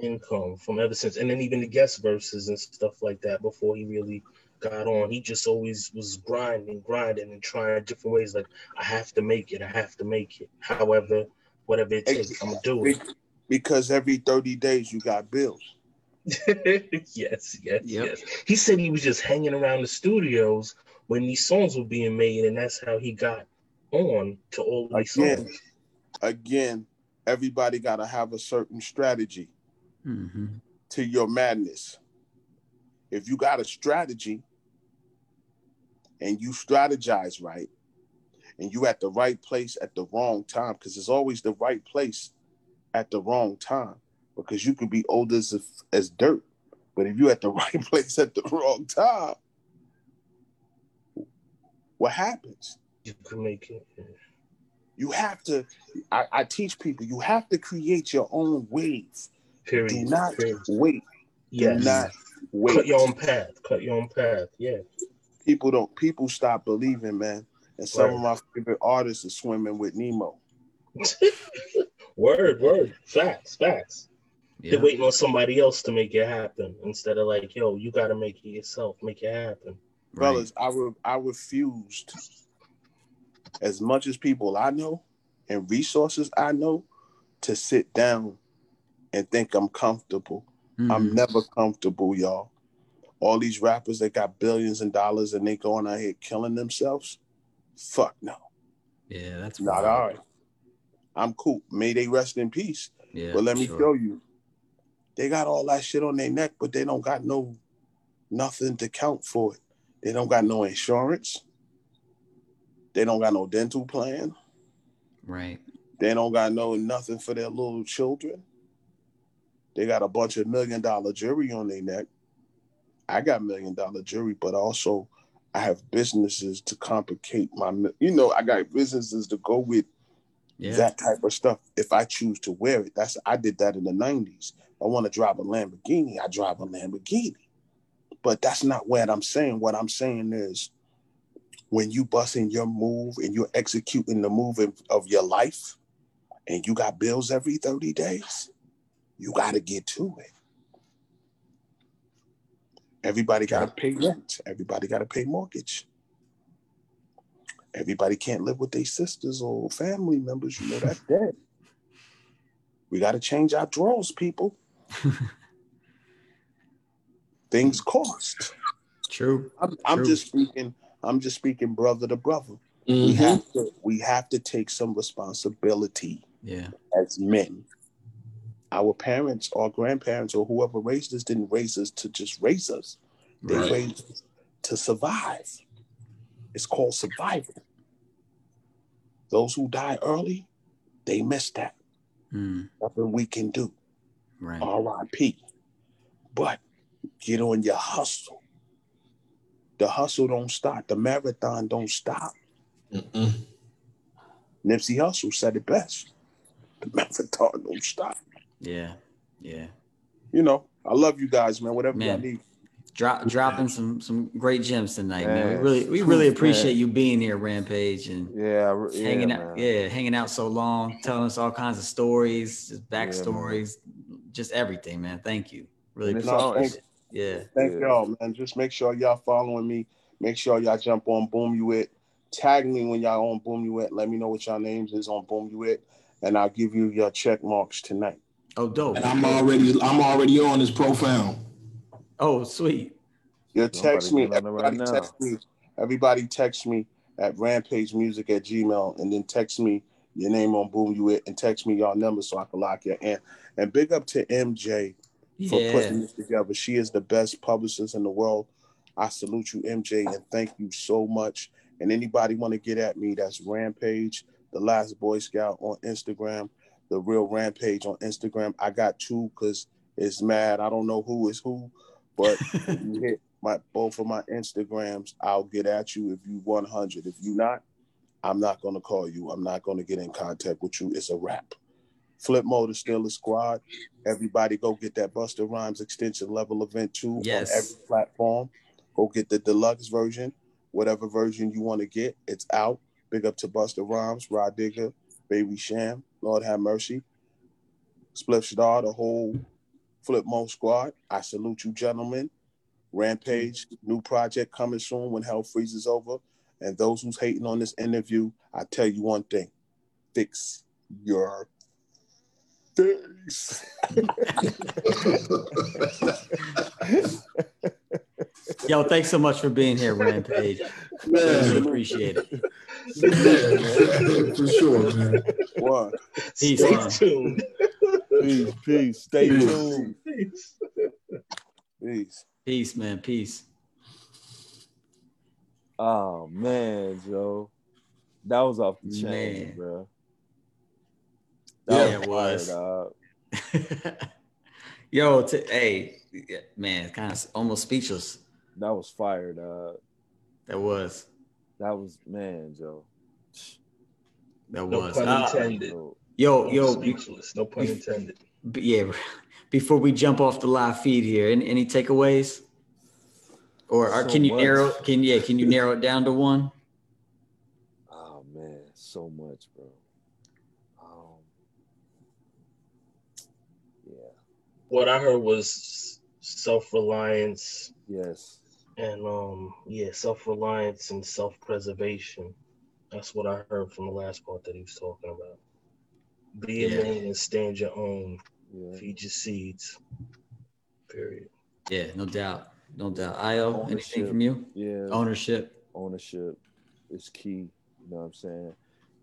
income from ever since, and then even the guest verses and stuff like that before he really got on. He just always was grinding, grinding, and trying different ways. Like I have to make it. I have to make it. However, whatever it takes, I'm gonna do it. Because every 30 days you got bills. yes, yes, Yep. yes. He said he was just hanging around the studios when these songs were being made, and that's how he got on to all these Again, songs. again, everybody gotta have a certain strategy Mm-hmm. to your madness. If you got a strategy and you strategize right, and you at the right place at the wrong time, because it's always the right place at the wrong time. Because you could be old as as dirt, but if you at the right place at the wrong time, what happens? You can make it. You have to. I, I teach people. You have to create your own wave. Period. Do not Period. wait. Yes. Do not wait. Cut your own path. Cut your own path. Yeah. people don't people stop believing, man. And some Right. of my favorite artists are swimming with Nemo. word, word. Facts, facts. Yeah. They're waiting on somebody else to make it happen instead of like, yo, you got to make it yourself, make it happen. Right. Fellas, I re- I refused. As much as people I know and resources I know, to sit down and think I'm comfortable. Mm-hmm. I'm never comfortable, y'all. All these rappers that got billions and dollars and they going out here killing themselves. Fuck no. Yeah, that's not wild. all right. I'm cool. May they rest in peace. Yeah, but let me sure. show you, they got all that shit on their neck, but they don't got no nothing to count for it. They don't got no insurance. They don't got no dental plan. Right. They don't got no nothing for their little children. They got a bunch of million dollar jewelry on their neck. I got million dollar jewelry, but also I have businesses to complicate my. You know, I got businesses to go with yeah. that type of stuff. If I choose to wear it, that's I did that in the '90s. I want to drive a Lamborghini, I drive a Lamborghini. But that's not what I'm saying. What I'm saying is, when you busting your move and you're executing the move of your life, and you got bills every 30 days, you got to get to it. Everybody got to pay rent. Everybody got to pay mortgage. Everybody can't live with their sisters or family members. You know, that's dead. We got to change our draws, people. Things cost. True. I'm, I'm True. just speaking. I'm just speaking brother to brother. Mm-hmm. We have to. We have to take some responsibility. Yeah. As men, our parents or grandparents or whoever raised us didn't raise us to just raise us. They right. raised us to survive. It's called survival. Those who die early, they miss that. Mm. Nothing we can do. Right. R.I.P. But get on your hustle. The hustle don't stop. The marathon don't stop. Mm-mm. Nipsey Hussle said it best. The marathon don't stop. Yeah, yeah. You know, I love you guys, man. Whatever man. you need. Drop, dropping some some great gems tonight, man. man. We really we really appreciate man. you being here, Rampage, and yeah, yeah hanging out, yeah, hanging out so long, telling us all kinds of stories, just backstories, yeah, just everything, man. Thank you. Really appreciate it. Yeah. Thank yeah. y'all, man. Just make sure y'all following me. Make sure y'all jump on Boom You It. Tag me when y'all on Boom You It. Let me know what y'all names is on Boom You It, and I'll give you your check marks tonight. Oh, dope. And I'm already I'm already on his profound. Oh, sweet. You text me. Everybody right text me. Everybody text me at Rampage Music at Gmail, and then text me your name on Boom You It, and text me your number so I can lock your in. And big up to MJ for yeah. putting this together. She is the best publicist in the world. I salute you, MJ, and thank you so much. And anybody want to get at me, that's Rampage, the last Boy Scout on Instagram the real rampage on Instagram. I got two because it's mad. I don't know who is who, but you hit my both of my Instagrams, I'll get at you if you 100. If you not, I'm not gonna call you. I'm not gonna get in contact with you. It's a wrap. Flipmode is still a squad. Everybody go get that Busta Rhymes Extinction Level Event two yes. on every platform. Go get the deluxe version, whatever version you want to get. It's out. Big up to Busta Rhymes, Rah Digga, Baby Sham, Lord have mercy. Spliff Star, the whole Flipmode Squad. I salute you, gentlemen. Rampage, new project coming soon when hell freezes over. And those who's hating on this interview, I tell you one thing: fix your face. Yo, thanks so much for being here, Rampage. Man, really appreciate it. Yeah, for sure, man. One. Peace. Stay tuned. Peace, peace. Stay peace. tuned. Peace. Peace. Peace, man. Peace. Oh man, Joe. That was off the chain, man. bro. That yeah, was it was. Yo, t- hey, man, kind of almost speechless. That was fired. dog. That was. That was man, Joe. That no was. pun uh, intended. yo, yo, speechless. No pun intended. Yeah. Before we jump off the live feed here, any, any takeaways? Or, or so can you much. narrow? Can yeah? Can you narrow it down to one? Oh man, so much, bro. Um, yeah. What I heard was self reliance. Yes. And um, yeah, self reliance and self preservation. That's what I heard from the last part that he was talking about. Be a Yeah. man and stand your own. Yeah. Feed your seeds. Period. Yeah, no doubt. No doubt. Io, anything from you? Yeah. Ownership. ownership is key. You know what I'm saying?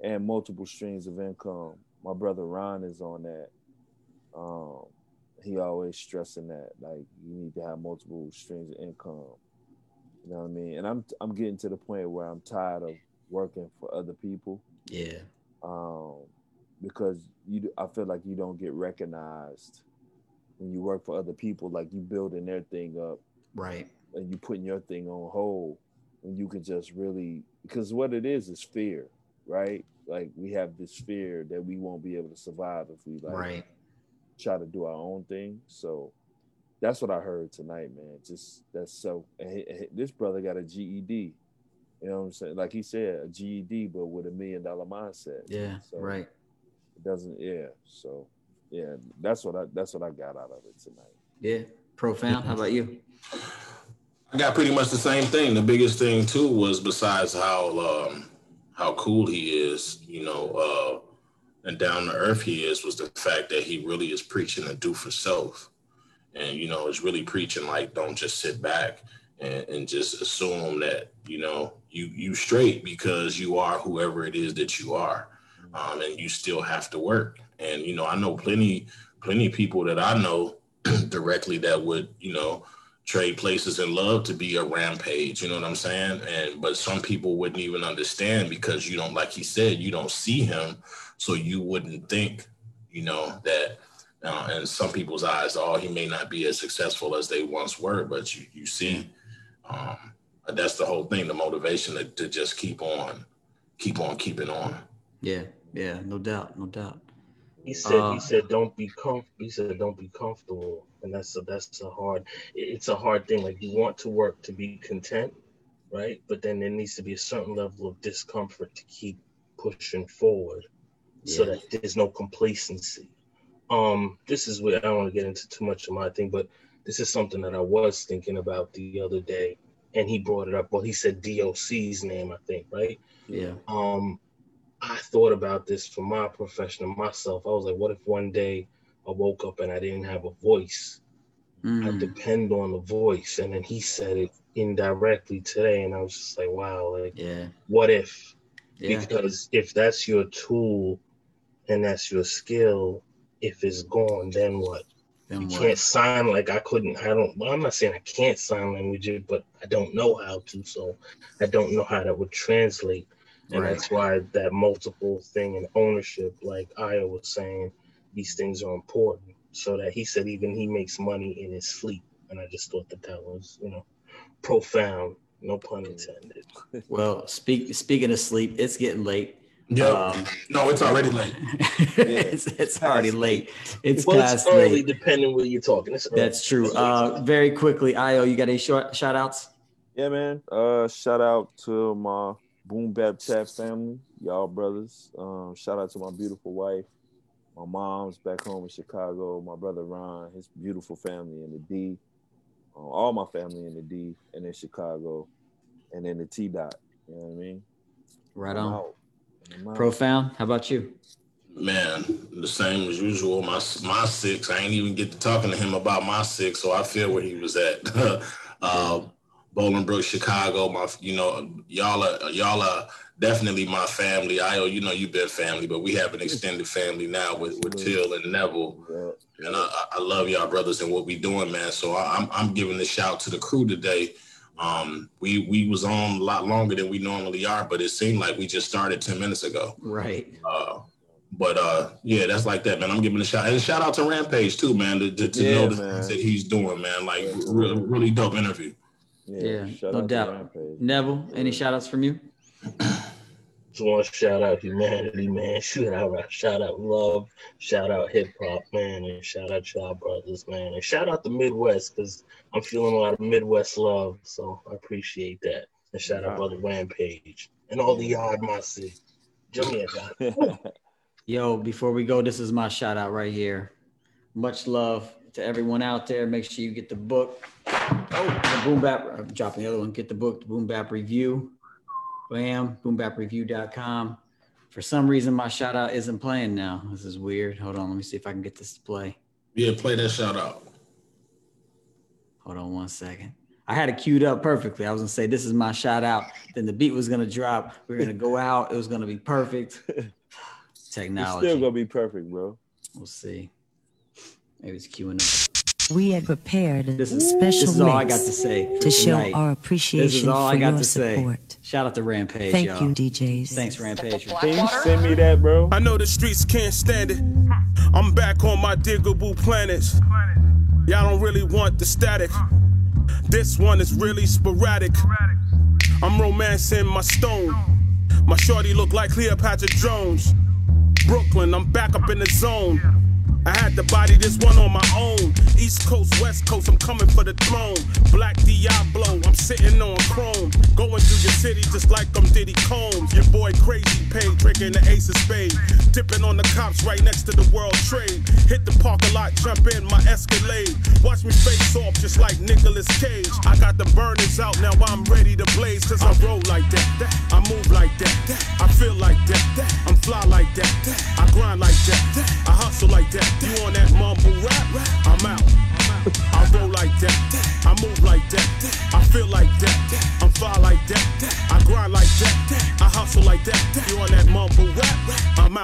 And multiple streams of income. My brother Ron is on that. Um, he always stressing that, like you need to have multiple streams of income. You know what I mean? And I'm I'm getting to the point where I'm tired of working for other people. Yeah. Um, because you I feel like you don't get recognized when you work for other people, like you building their thing up Right. and you putting your thing on hold when you can just really because what it is is fear right like we have this fear that we won't be able to survive if we like Right. try to do our own thing so that's what i heard tonight man just that's so and he- and this brother got a ged you know what i'm saying like he said a ged but with a million dollar mindset Yeah. So- Right. it doesn't yeah so yeah that's what i that's what i got out of it tonight Yeah. Profound. How about you? I got pretty much the same thing. The biggest thing too was besides how um, how cool he is, you know, uh, and down to earth he is, was the fact that he really is preaching a do for self, and you know, it's really preaching like don't just sit back and, and just assume that you know you you straight because you are whoever it is that you are, um, and you still have to work. And you know, I know plenty plenty people that I know directly that would you know trade places and love to be a rampage you know what i'm saying and but some people wouldn't even understand because you don't like he said you don't see him so you wouldn't think you know that uh, in some people's eyes oh he may not be as successful as they once were but you you see um that's the whole thing the motivation to, to just keep on keep on keeping on Yeah. Yeah. No doubt. No doubt. He said, Uh, he said, don't be comf. He said, don't be comfortable, and that's a that's a hard. It's a hard thing. Like you want to work to be content, right? But then there needs to be a certain level of discomfort to keep pushing forward, so that there's no complacency. Um, this is where I don't want to get into too much of my thing, but this is something that I was thinking about the other day, and he brought it up. Well, he said DOC's name, I think, right? Yeah. um I thought about this for my profession and myself. I was like, what if one day I woke up and I didn't have a voice? I Mm. depend on the voice. And then he said it indirectly today, and I was just like, wow, like Yeah. what if? Yeah. Because if that's your tool and that's your skill, if it's gone, then what? Then You what? can't sign like I couldn't. I don't. Well, I'm not saying I can't sign languages, but I don't know how to. So I don't know how that would translate. And Right. that's why that multiple thing and ownership, like Io was saying, these things are important. So that he said even he makes money in his sleep, and I just thought that that was you know profound. No pun intended. Well, speak speaking of sleep, it's getting late. Yeah Um, no it's already late it's it's already late. It's well, past it's early, late. depending where you're talking. It's. That's true. Uh, very quickly, Io, you got any short shout outs? Yeah, man. Uh, shout out to my Boom Bap Chat family, y'all brothers. Um, shout out to my beautiful wife, my mom's back home in Chicago, my brother Ron, his beautiful family in the D, uh, all my family in the D and in Chicago, and then the T dot. You know what I mean? Right I'm on. out. I'm out. Profound. How about you? Man, the same as usual. My my six. I ain't even get to talking to him about my six, so I feel where he was at. uh, Bolingbrook, Chicago. My, you know, y'all are y'all are definitely my family. I, you know, you've been family, but we have an extended family now with with Till and Neville. Yeah. And I, I love y'all brothers and what we doing, man. So I, I'm I'm giving a shout to the crew today. Um, we we was on a lot longer than we normally are, but it seemed like we just started ten minutes ago. Right. Uh, but uh, yeah, that's like that, man. I'm giving a shout and shout out to Rampage too, man. To, to, to Yeah, know the man. things that he's doing, man. Like really, really dope interview. Yeah, shout no doubt. Rampage. Neville, any shout outs from you? Just want to shout out humanity, man. Shout out, shout out love, shout out hip hop, man, and shout out y'all brothers, man, and shout out the Midwest because I'm feeling a lot of Midwest love, so I appreciate that. And shout out brother Rampage and all the yard my city. Yo, before we go, this is my shout out right here. Much love to everyone out there. Make sure you get the book. Oh, the Boom Bap. I'm dropping the other one. Get the book, the Boom Bap Review. Bam, boombapreview.com. For some reason, my shout out isn't playing now. This is weird. Hold on. Let me see if I can get this to play. Yeah, play that shout out. Hold on one second. I had it queued up perfectly. I was gonna say this is my shout out. Then the beat was gonna drop. We are gonna go out. It was gonna be perfect. Technology. It's still gonna be perfect, bro. We'll see. Maybe it's queuing up. We had prepared a This is special this is all I got mix to say to show tonight. our This is appreciation all for I got your to say. support. Shout out to Rampage, Thank y'all. you, DJs. Thanks, Rampage. for- Can you send me that, bro? I know the streets can't stand it. I'm back on my Digable Planets. Y'all don't really want the static. This one is really sporadic. I'm romancing my stone. My shorty look like Cleopatra Jones. Brooklyn, I'm back up in the zone. I had to body this one on my own. East Coast, West Coast, I'm coming for the throne. Black Diablo, I'm sitting on chrome. Going through your city just like I'm Diddy Combs. Your boy Crazy Pay, drinking the ace of spade. Dipping on the cops right next to the World Trade. Hit the parking lot, jump in my Escalade. Watch me face off just like Nicolas Cage. I got the burners out, now I'm ready to blaze. Cause I roll like that, I move like that, I feel like that, I'm fly like that, I grind like that, I hustle like that. You on that mumble rap? I'm out. I roll like that, I move like that, I feel like that, I'm fly like that, I grind like that, I hustle like that. You on that mumble rap? I'm out.